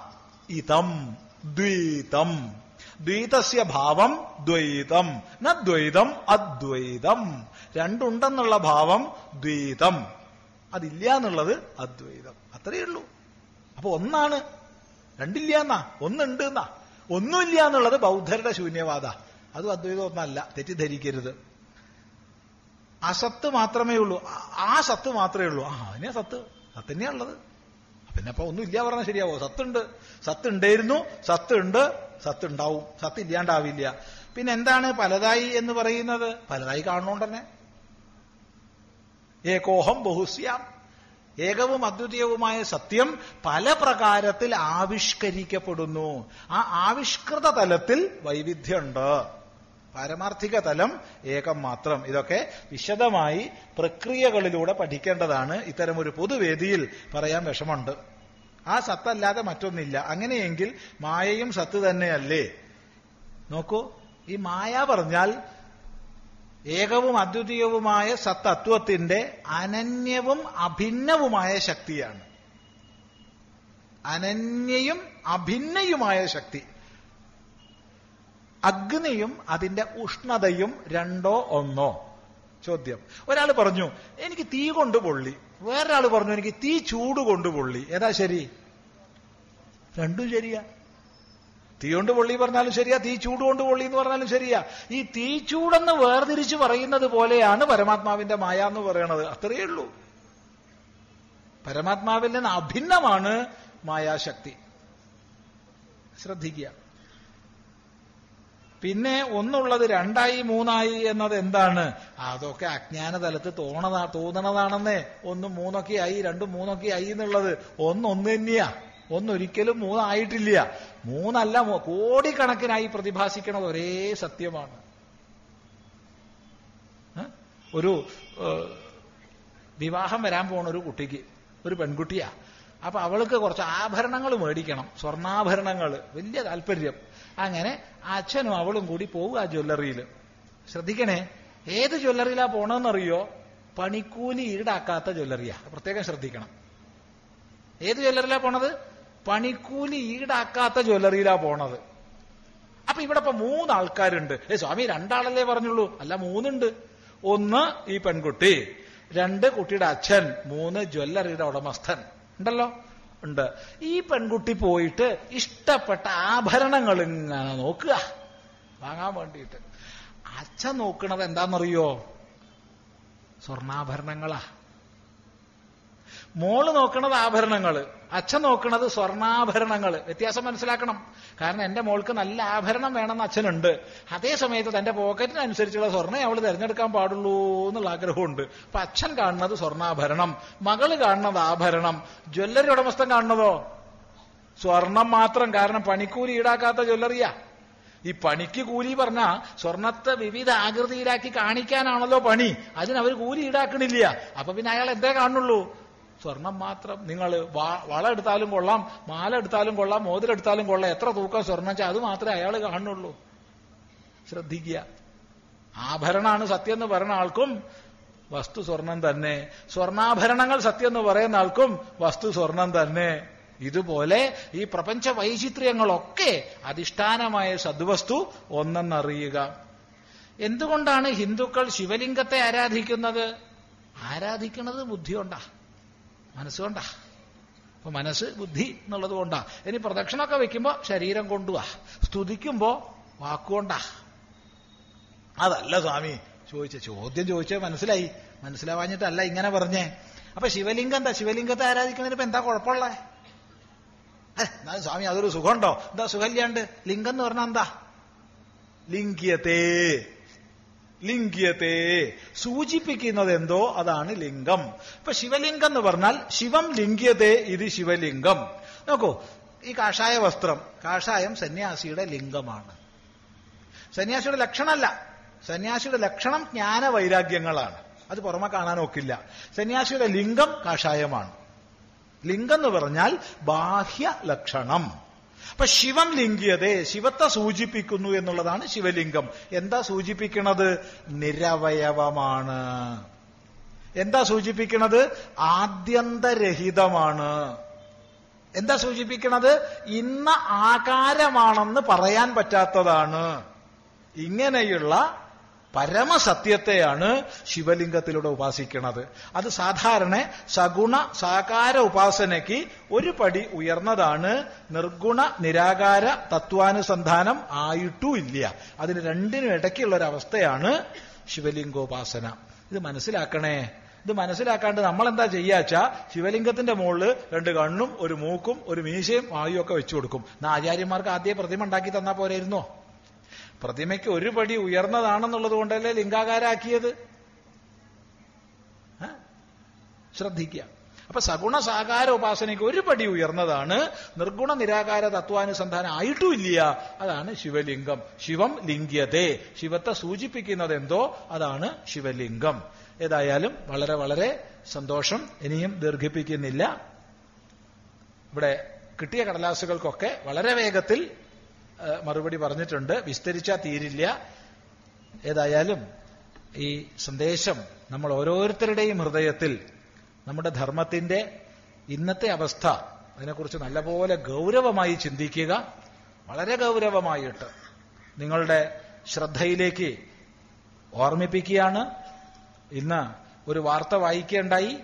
ഇതം ദ്വൈതം. ദ്വൈതസ്യ ഭാവം ദ്വൈതം. ന ദ്വൈതം അദ്വൈതം രണ്ടുണ്ടെന്നുള്ള ഭാവം ദ്വൈതം. അതില്ല എന്നുള്ളത് അദ്വൈതം. അത്രയേ ഉള്ളൂ അപ്പൊ ഒന്നാണ്. രണ്ടില്ല എന്നാ ഒന്നുണ്ട് എന്നാ ഒന്നുമില്ല എന്നുള്ളത് ബൗദ്ധരുടെ ശൂന്യവാദ. അതും അദ്വൈതം ഒന്നല്ല. തെറ്റിദ്ധരിക്കരുത്. അസത്ത് മാത്രമേ ഉള്ളൂ. ആ- സത്ത് മാത്രമേ ഉള്ളൂ. ആ അതിനെ സത്ത്. സത്ത് തന്നെയാ ഉള്ളത്. പിന്നെ അപ്പൊ ഒന്നും ഇല്ല പറഞ്ഞാൽ ശരിയാവോ? സത്തുണ്ട്. സത്ത് ഉണ്ടായിരുന്നു സത്ത് ഉണ്ട് സത്ത് ഉണ്ടാവും സത്ത് ഇല്ലാണ്ടാവില്ല പിന്നെ എന്താണ് പലതായി എന്ന് പറയുന്നത്? പലതായി കാണുന്നുണ്ട് തന്നെ. ഏകോഹം ബഹുസ്യാം. ഏകവും അദ്വിതീയവുമായ സത്യം പല പ്രകാരത്തിൽ ആവിഷ്കരിക്കപ്പെടുന്നു. ആ ആവിഷ്കൃത തലത്തിൽ വൈവിധ്യമുണ്ട്. പാരമാർത്ഥിക തലം ഏകം മാത്രം. ഇതൊക്കെ വിശദമായി പ്രക്രിയകളിലൂടെ പഠിക്കേണ്ടതാണ്. ഇത്തരം ഒരു പൊതുവേദിയിൽ പറയാൻ വിഷമുണ്ട് ആ സത്തല്ലാതെ മറ്റൊന്നില്ല. അങ്ങനെയെങ്കിൽ മായയും സത്ത് തന്നെയല്ലേ? നോക്കൂ ഈ മായ പറഞ്ഞാൽ ഏകവും അദ്വിതീയവുമായ സത്തത്വത്തിന്റെ അനന്യവും അഭിന്നവുമായ ശക്തിയാണ്. അനന്യയും അഭിന്നയുമായ ശക്തി. അഗ്നിയും അതിന്റെ ഉഷ്ണതയും രണ്ടോ ഒന്നോ? ചോദ്യം. ഒരാൾ പറഞ്ഞു എനിക്ക് തീ കൊണ്ട് പൊള്ളി. വേറൊരാൾ പറഞ്ഞു എനിക്ക് തീ ചൂട് കൊണ്ട് പൊള്ളി. ഏതാ ശരി? രണ്ടും ശരിയാ. തീ കൊണ്ട് പൊള്ളി പറഞ്ഞാലും ശരിയാ തീ ചൂട് കൊണ്ട് പൊള്ളി എന്ന് പറഞ്ഞാലും ശരിയാ. ഈ തീ ചൂടെന്ന് വേർതിരിച്ച് പറയുന്നത് പോലെയാണ് പരമാത്മാവിന്റെ മായ എന്ന് പറയണത്. അത്രയേ ഉള്ളൂ. പരമാത്മാവിൽ നിന്ന് അഭിന്നമാണ് മായാശക്തി. ശ്രദ്ധിക്കുക. പിന്നെ ഒന്നുള്ളത് രണ്ടായി മൂന്നായി എന്നത് എന്താണ്? അതൊക്കെ അജ്ഞാന തലത്ത് തോന്നതാ തോന്നണതാണെന്നേ. ഒന്ന് മൂന്നൊക്കെ ആയി രണ്ടും മൂന്നൊക്കെ ആയി എന്നുള്ളത് ഒന്ന് ഒന്ന് തന്നെയാ. ഒന്നൊരിക്കലും മൂന്നായിട്ടില്ല. മൂന്നല്ല കോടിക്കണക്കിനായി പ്രതിഭാസിക്കണത് ഒരേ സത്യമാണ്? ഒരു വിവാഹം വരാൻ പോണ ഒരു കുട്ടിക്ക് ഒരു പെൺകുട്ടിയാ. അപ്പൊ അവൾക്ക് കുറച്ച് ആഭരണങ്ങൾ മേടിക്കണം സ്വർണാഭരണങ്ങൾ. വലിയ താല്പര്യം. അങ്ങനെ അച്ഛനും അവളും കൂടി പോവുക ആ ജ്വല്ലറിയിൽ. ശ്രദ്ധിക്കണേ ഏത് ജ്വല്ലറിയിലാ പോണെന്നറിയോ? പണിക്കൂലി ഈടാക്കാത്ത ജ്വല്ലറിയാ. പ്രത്യേകം ശ്രദ്ധിക്കണം. ഏത് ജ്വല്ലറിയിലാ പോണത്? പണിക്കൂലി ഈടാക്കാത്ത ജ്വല്ലറിയിലാ പോണത്. അപ്പൊ ഇവിടെ ഇപ്പൊ മൂന്ന് ആൾക്കാരുണ്ട് ഏ സ്വാമി രണ്ടാളല്ലേ പറഞ്ഞുള്ളൂ. അല്ല മൂന്നുണ്ട്. ഒന്ന് ഈ പെൺകുട്ടി രണ്ട് കുട്ടിയുടെ അച്ഛൻ മൂന്ന് ജ്വല്ലറിയുടെ ഉടമസ്ഥൻ. ഉണ്ടല്ലോ? ഉണ്ട്. ഈ പെൺകുട്ടി പോയിട്ട് ഇഷ്ടപ്പെട്ട ആഭരണങ്ങൾ ഇങ്ങനെ നോക്കുക. വാങ്ങാൻ വേണ്ടിയിട്ട്. അച്ഛൻ നോക്കണത് എന്താണെന്നറിയോ സ്വർണാഭരണങ്ങളാ. മോൾ നോക്കണത് ആഭരണങ്ങൾ അച്ഛൻ നോക്കണത് സ്വർണാഭരണങ്ങൾ വ്യത്യാസം മനസ്സിലാക്കണം. കാരണം എന്റെ മോൾക്ക് നല്ല ആഭരണം വേണമെന്ന് അച്ഛനുണ്ട്. അതേ സമയത്ത് തന്റെ പോക്കറ്റിനനുസരിച്ചുള്ള സ്വർണം അവൾ തിരഞ്ഞെടുക്കാൻ പാടുള്ളൂ എന്നുള്ള ആഗ്രഹമുണ്ട്. അപ്പൊ അച്ഛൻ കാണുന്നത് സ്വർണാഭരണം മകൾ കാണുന്നത് ആഭരണം. ജ്വല്ലറി ഉടമസ്ഥൻ കാണുന്നതോ? സ്വർണം മാത്രം കാരണം പണിക്കൂലി ഈടാക്കാത്ത ജ്വല്ലറിയാ. ഈ പണിക്ക് കൂലി പറഞ്ഞ സ്വർണത്തെ വിവിധ ആകൃതിയിലാക്കി കാണിക്കാനാണല്ലോ പണി. അതിനവർ കൂലി ഈടാക്കണില്ല. അപ്പൊ പിന്നെ അയാൾ എന്തേ കാണുള്ളൂ? സ്വർണം മാത്രം നിങ്ങൾ വള എടുത്താലും കൊള്ളാം മാല എടുത്താലും കൊള്ളാം മോതിരെടുത്താലും കൊള്ളാം എത്ര തൂക്കം സ്വർണം വെച്ചാൽ അത് മാത്രമേ അയാൾ കാണുള്ളൂ. ശ്രദ്ധിക്കുക. ആഭരണമാണ് സത്യം എന്ന് പറയുന്ന ആൾക്കും വസ്തു സ്വർണം തന്നെ. സ്വർണാഭരണങ്ങൾ സത്യം എന്ന് പറയുന്ന ആൾക്കും വസ്തു സ്വർണം തന്നെ. ഇതുപോലെ ഈ പ്രപഞ്ച വൈചിത്ര്യങ്ങളൊക്കെ അധിഷ്ഠാനമായ സദ്വസ്തു ഒന്നെന്നറിയുക. എന്തുകൊണ്ടാണ് ഹിന്ദുക്കൾ ശിവലിംഗത്തെ ആരാധിക്കുന്നത്? ആരാധിക്കുന്നത് ബുദ്ധികൊണ്ടാ. മനസ്സുകൊണ്ടാ അപ്പൊ മനസ്സ് ബുദ്ധി എന്നുള്ളത് കൊണ്ടാ. ഇനി പ്രദക്ഷിണമൊക്കെ വെക്കുമ്പോ ശരീരം കൊണ്ടുവാ. സ്തുതിക്കുമ്പോ വാക്കുകൊണ്ടാ അതല്ല സ്വാമി ചോദിച്ച ചോദ്യം ചോദിച്ചേ മനസ്സിലായി. മനസ്സിലാവാഞ്ഞിട്ടല്ല ഇങ്ങനെ പറഞ്ഞേ. അപ്പൊ ശിവലിംഗം എന്താ? ശിവലിംഗത്തെ ആരാധിക്കുന്നതിന് ഇപ്പൊ എന്താ കുഴപ്പമുള്ളേ? എന്നാലും സ്വാമി അതൊരു സുഖമുണ്ടോ? എന്താ സുഖമില്ലാണ്ട്? ലിംഗം എന്ന് പറഞ്ഞാൽ എന്താ? ലിംഗ്യത്തെ. ലിംഗ്യത്തെ സൂചിപ്പിക്കുന്നത് എന്തോ അതാണ് ലിംഗം. ഇപ്പൊ ശിവലിംഗം എന്ന് പറഞ്ഞാൽ ശിവം ലിംഗ്യത്തെ ഇത് ശിവലിംഗം. നോക്കൂ ഈ കാഷായ വസ്ത്രം കാഷായം സന്യാസിയുടെ ലിംഗമാണ്. സന്യാസിയുടെ ലക്ഷണമല്ല. സന്യാസിയുടെ ലക്ഷണം ജ്ഞാന വൈരാഗ്യങ്ങളാണ് അത് പുറമെ കാണാൻ ഒക്കില്ല സന്യാസിയുടെ ലിംഗം കാഷായമാണ്. ലിംഗം എന്ന് പറഞ്ഞാൽ ബാഹ്യ ലക്ഷണം. അപ്പൊ ശിവം ലിംഗിയതേ ശിവത്തെ സൂചിപ്പിക്കുന്നു എന്നുള്ളതാണ് ശിവലിംഗം. എന്താ സൂചിപ്പിക്കണത്? നിരവയവമാണ്. എന്താ സൂചിപ്പിക്കുന്നത് ആദ്യന്തരഹിതമാണ്. എന്താ സൂചിപ്പിക്കണത്? ഇന്ന ആകാരമാണെന്ന് പറയാൻ പറ്റാത്തതാണ്. ഇങ്ങനെയുള്ള പരമസത്യത്തെയാണ് ശിവലിംഗത്തിലൂടെ ഉപാസിക്കുന്നത് അത് സാധാരണ സഗുണ സാകാര ഉപാസനയ്ക്ക് ഒരു പടി ഉയർന്നതാണ്. നിർഗുണ നിരാകാര തത്വാനുസന്ധാനം ആയിട്ടും ഇല്ല അതിന് രണ്ടിനും ഇടയ്ക്കുള്ള ഒരു അവസ്ഥയാണ് ശിവലിംഗോപാസന. ഇത് മനസ്സിലാക്കണേ. ഇത് മനസ്സിലാക്കാണ്ട് നമ്മൾ എന്താ ചെയ്യാച്ച ശിവലിംഗത്തിന്റെ മുകളിൽ രണ്ട് കണ്ണും ഒരു മൂക്കും ഒരു മീശയും വായുവൊക്കെ വെച്ചു കൊടുക്കും. എന്നാ ആചാര്യന്മാർക്ക് ആദ്യം പ്രതിമ ഉണ്ടാക്കി തന്നാ പോരായിരുന്നോ പ്രതിമയ്ക്ക് ഒരു പടി ഉയർന്നതാണെന്നുള്ളത് കൊണ്ടല്ലേ ലിംഗാകാരാക്കിയത്? ശ്രദ്ധിക്കുക. അപ്പൊ സഗുണ സാകാര ഉപാസനയ്ക്ക് ഒരു പടി ഉയർന്നതാണ് നിർഗുണ നിരാകാര തത്വാനുസന്ധാനം ആയിട്ടുമില്ല. അതാണ് ശിവലിംഗം. ശിവം ലിംഗ്യതേ. ശിവത്തെ സൂചിപ്പിക്കുന്നത് എന്തോ അതാണ് ശിവലിംഗം. ഏതായാലും വളരെ വളരെ സന്തോഷം. ഇനിയും ദീർഘിപ്പിക്കുന്നില്ല. ഇവിടെ കിട്ടിയ കടലാസുകൾക്കൊക്കെ വളരെ വേഗത്തിൽ മറുപടി പറഞ്ഞിട്ടുണ്ട്. വിസ്തരിച്ചാൽ തീരില്ല. ഏതായാലും ഈ സന്ദേശം നമ്മൾ ഓരോരുത്തരുടെയും ഹൃദയത്തിൽ നമ്മുടെ ധർമ്മത്തിന്റെ ഇന്നത്തെ അവസ്ഥ അതിനെക്കുറിച്ച് നല്ലപോലെ ഗൗരവമായി ചിന്തിക്കുക. വളരെ ഗൗരവമായിട്ട് നിങ്ങളുടെ ശ്രദ്ധയിലേക്ക് ഓർമ്മിപ്പിക്കുകയാണ്. ഇന്ന് ഒരു വാർത്ത വായിക്കേണ്ടായി.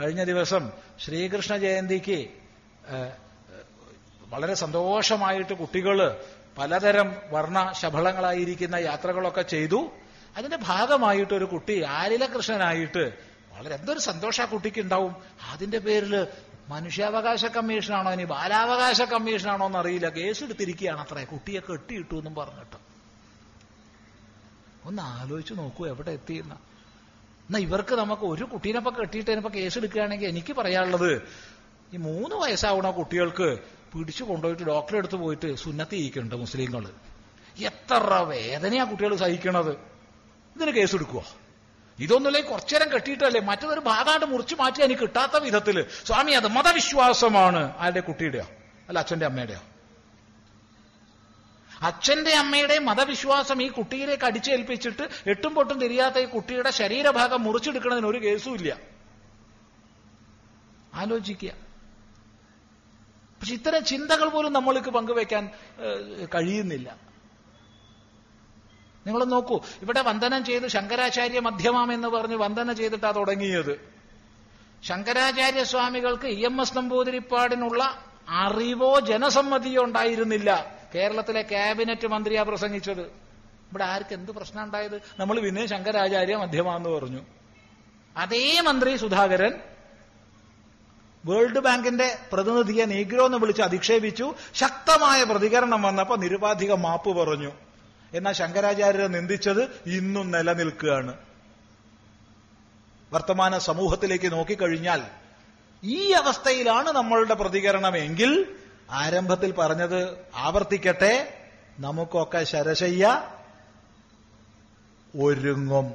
കഴിഞ്ഞ ദിവസം ശ്രീകൃഷ്ണ ജയന്തിക്ക് വളരെ സന്തോഷമായിട്ട് കുട്ടികൾ പലതരം വർണ ശബളങ്ങളായിരിക്കുന്ന യാത്രകളൊക്കെ ചെയ്തു. അതിന്റെ ഭാഗമായിട്ട് ഒരു കുട്ടി ആലില കൃഷ്ണനായിട്ട് വളരെ എന്തൊരു സന്തോഷ കുട്ടിക്ക് ഉണ്ടാവും അതിന്റെ പേരിൽ മനുഷ്യാവകാശ കമ്മീഷനാണോ ഇനി ബാലാവകാശ കമ്മീഷനാണോ എന്നറിയില്ല. കേസ് എടുത്തിരിക്കുകയാണ് അത്രേ. കുട്ടിയെ കെട്ടിയിട്ടു എന്നും പറഞ്ഞിട്ട്. ഒന്ന് ആലോചിച്ച് നോക്കൂ എവിടെ എത്തിയെന്ന. എന്നാ ഇവർക്ക് നമുക്ക് ഒരു കുട്ടീനെപ്പൊ കെട്ടിയിട്ട് ഇനിയിപ്പോ കേസ് എടുക്കുകയാണെങ്കിൽ എനിക്ക് പറയാനുള്ളത് ഈ മൂന്ന് വയസ്സാവുന്ന കുട്ടികൾക്ക് പിടിച്ചു കൊണ്ടുപോയിട്ട് ഡോക്ടറെ അടുത്ത് പോയിട്ട് സുന്നത്തി ചെയ്യിക്കുന്നുണ്ട് മുസ്ലിങ്ങൾ. എത്ര വേദനയാ കുട്ടികൾ സഹിക്കണത്. ഇതിന് കേസ് എടുക്കുവോ? ഇതൊന്നുമില്ലേ കുറച്ചേരം കെട്ടിയിട്ടല്ലേ? മറ്റൊരു ഭാഗമായിട്ട് മുറിച്ചു മാറ്റി എനിക്ക് കിട്ടാത്ത വിധത്തിൽ സ്വാമി അത് മതവിശ്വാസമാണ്. ആരുടെ? കുട്ടിയുടെയോ? അല്ല അച്ഛന്റെ അമ്മയുടെയോ? അച്ഛന്റെ അമ്മയുടെ മതവിശ്വാസം ഈ കുട്ടിയിലേക്ക് അടിച്ചേൽപ്പിച്ചിട്ട് എട്ടും പൊട്ടും തിരിയാത്ത ഈ കുട്ടിയുടെ ശരീരഭാഗം മുറിച്ചെടുക്കുന്നതിന് ഒരു കേസും ഇല്ല. ആലോചിക്കുക. പക്ഷെ ഇത്തരം ചിന്തകൾ പോലും നമ്മൾക്ക് പങ്കുവെക്കാൻ കഴിയുന്നില്ല. നിങ്ങൾ നോക്കൂ ഇവിടെ വന്ദനം ചെയ്ത് ശങ്കരാചാര്യ മധ്യമം എന്ന് പറഞ്ഞ് വന്ദന ചെയ്തിട്ടാ തുടങ്ങിയത്. ശങ്കരാചാര്യ സ്വാമികൾക്ക് ഇ എം എസ് നമ്പൂതിരിപ്പാടിനുള്ള അറിവോ ജനസമ്മതിയോ ഉണ്ടായിരുന്നില്ല. കേരളത്തിലെ ക്യാബിനറ്റ് മന്ത്രിയാ പ്രസംഗിച്ചത്. ഇവിടെ ആർക്ക് എന്ത് പ്രശ്നം ഉണ്ടായത്? നമ്മൾ പിന്നെ ശങ്കരാചാര്യ മധ്യമാന്ന് പറഞ്ഞു. അതേ മന്ത്രി സുധാകരൻ വേൾഡ് ബാങ്കിന്റെ പ്രതിനിധിയെ നീഗ്രോ എന്ന് വിളിച്ച് അധിക്ഷേപിച്ചു. ശക്തമായ പ്രതികരണം വന്നപ്പോൾ നിരുപാധിക മാപ്പ് പറഞ്ഞു. എന്നാൽ ശങ്കരാചാര്യരെ നിന്ദിച്ചത് ഇന്നും നിലനിൽക്കുകയാണ്. വർത്തമാന സമൂഹത്തിലേക്ക് നോക്കിക്കഴിഞ്ഞാൽ ഈ അവസ്ഥയിലാണ് നമ്മളുടെ പ്രതികരണമെങ്കിൽ ആരംഭത്തിൽ പറഞ്ഞത് ആവർത്തിക്കട്ടെ നമുക്കൊക്കെ ശരശയ്യ ഒരുങ്ങും.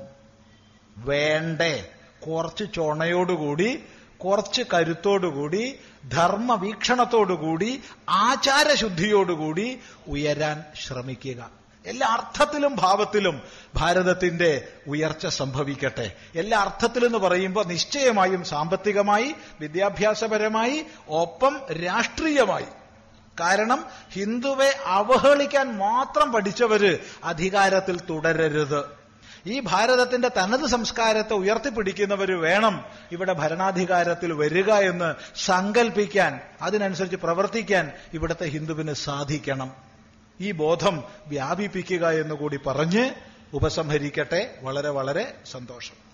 വേണ്ടേ കുറച്ച് ചുണയോടുകൂടി കുറച്ച് കരുത്തോടുകൂടി ധർമ്മവീക്ഷണത്തോടുകൂടി ആചാരശുദ്ധിയോടുകൂടി ഉയരാൻ ശ്രമിക്കുക. എല്ലാ അർത്ഥത്തിലും ഭാവത്തിലും ഭാരതത്തിന്റെ ഉയർച്ച സംഭവിക്കട്ടെ. എല്ലാ അർത്ഥത്തിലെന്ന് പറയുമ്പോൾ നിശ്ചയമായും സാമ്പത്തികമായി വിദ്യാഭ്യാസപരമായി ഒപ്പം രാഷ്ട്രീയമായി. കാരണം ഹിന്ദുവെ അവഹേളിക്കാൻ മാത്രം പഠിച്ചവര് അധികാരത്തിൽ തുടരരുത്. ഈ ഭാരതത്തിന്റെ തനത് സംസ്കാരത്തെ ഉയർത്തിപ്പിടിക്കുന്നവർ വേണം ഇവിടെ ഭരണാധികാരത്തിൽ വരിക എന്ന് സങ്കല്പിക്കാൻ അതിനനുസരിച്ച് പ്രവർത്തിക്കാൻ ഇവിടുത്തെ ഹിന്ദുവിന് സാധിക്കണം. ഈ ബോധം വ്യാപിപ്പിക്കുക എന്നുകൂടി പറഞ്ഞ് ഉപസംഹരിക്കട്ടെ. വളരെ വളരെ സന്തോഷം.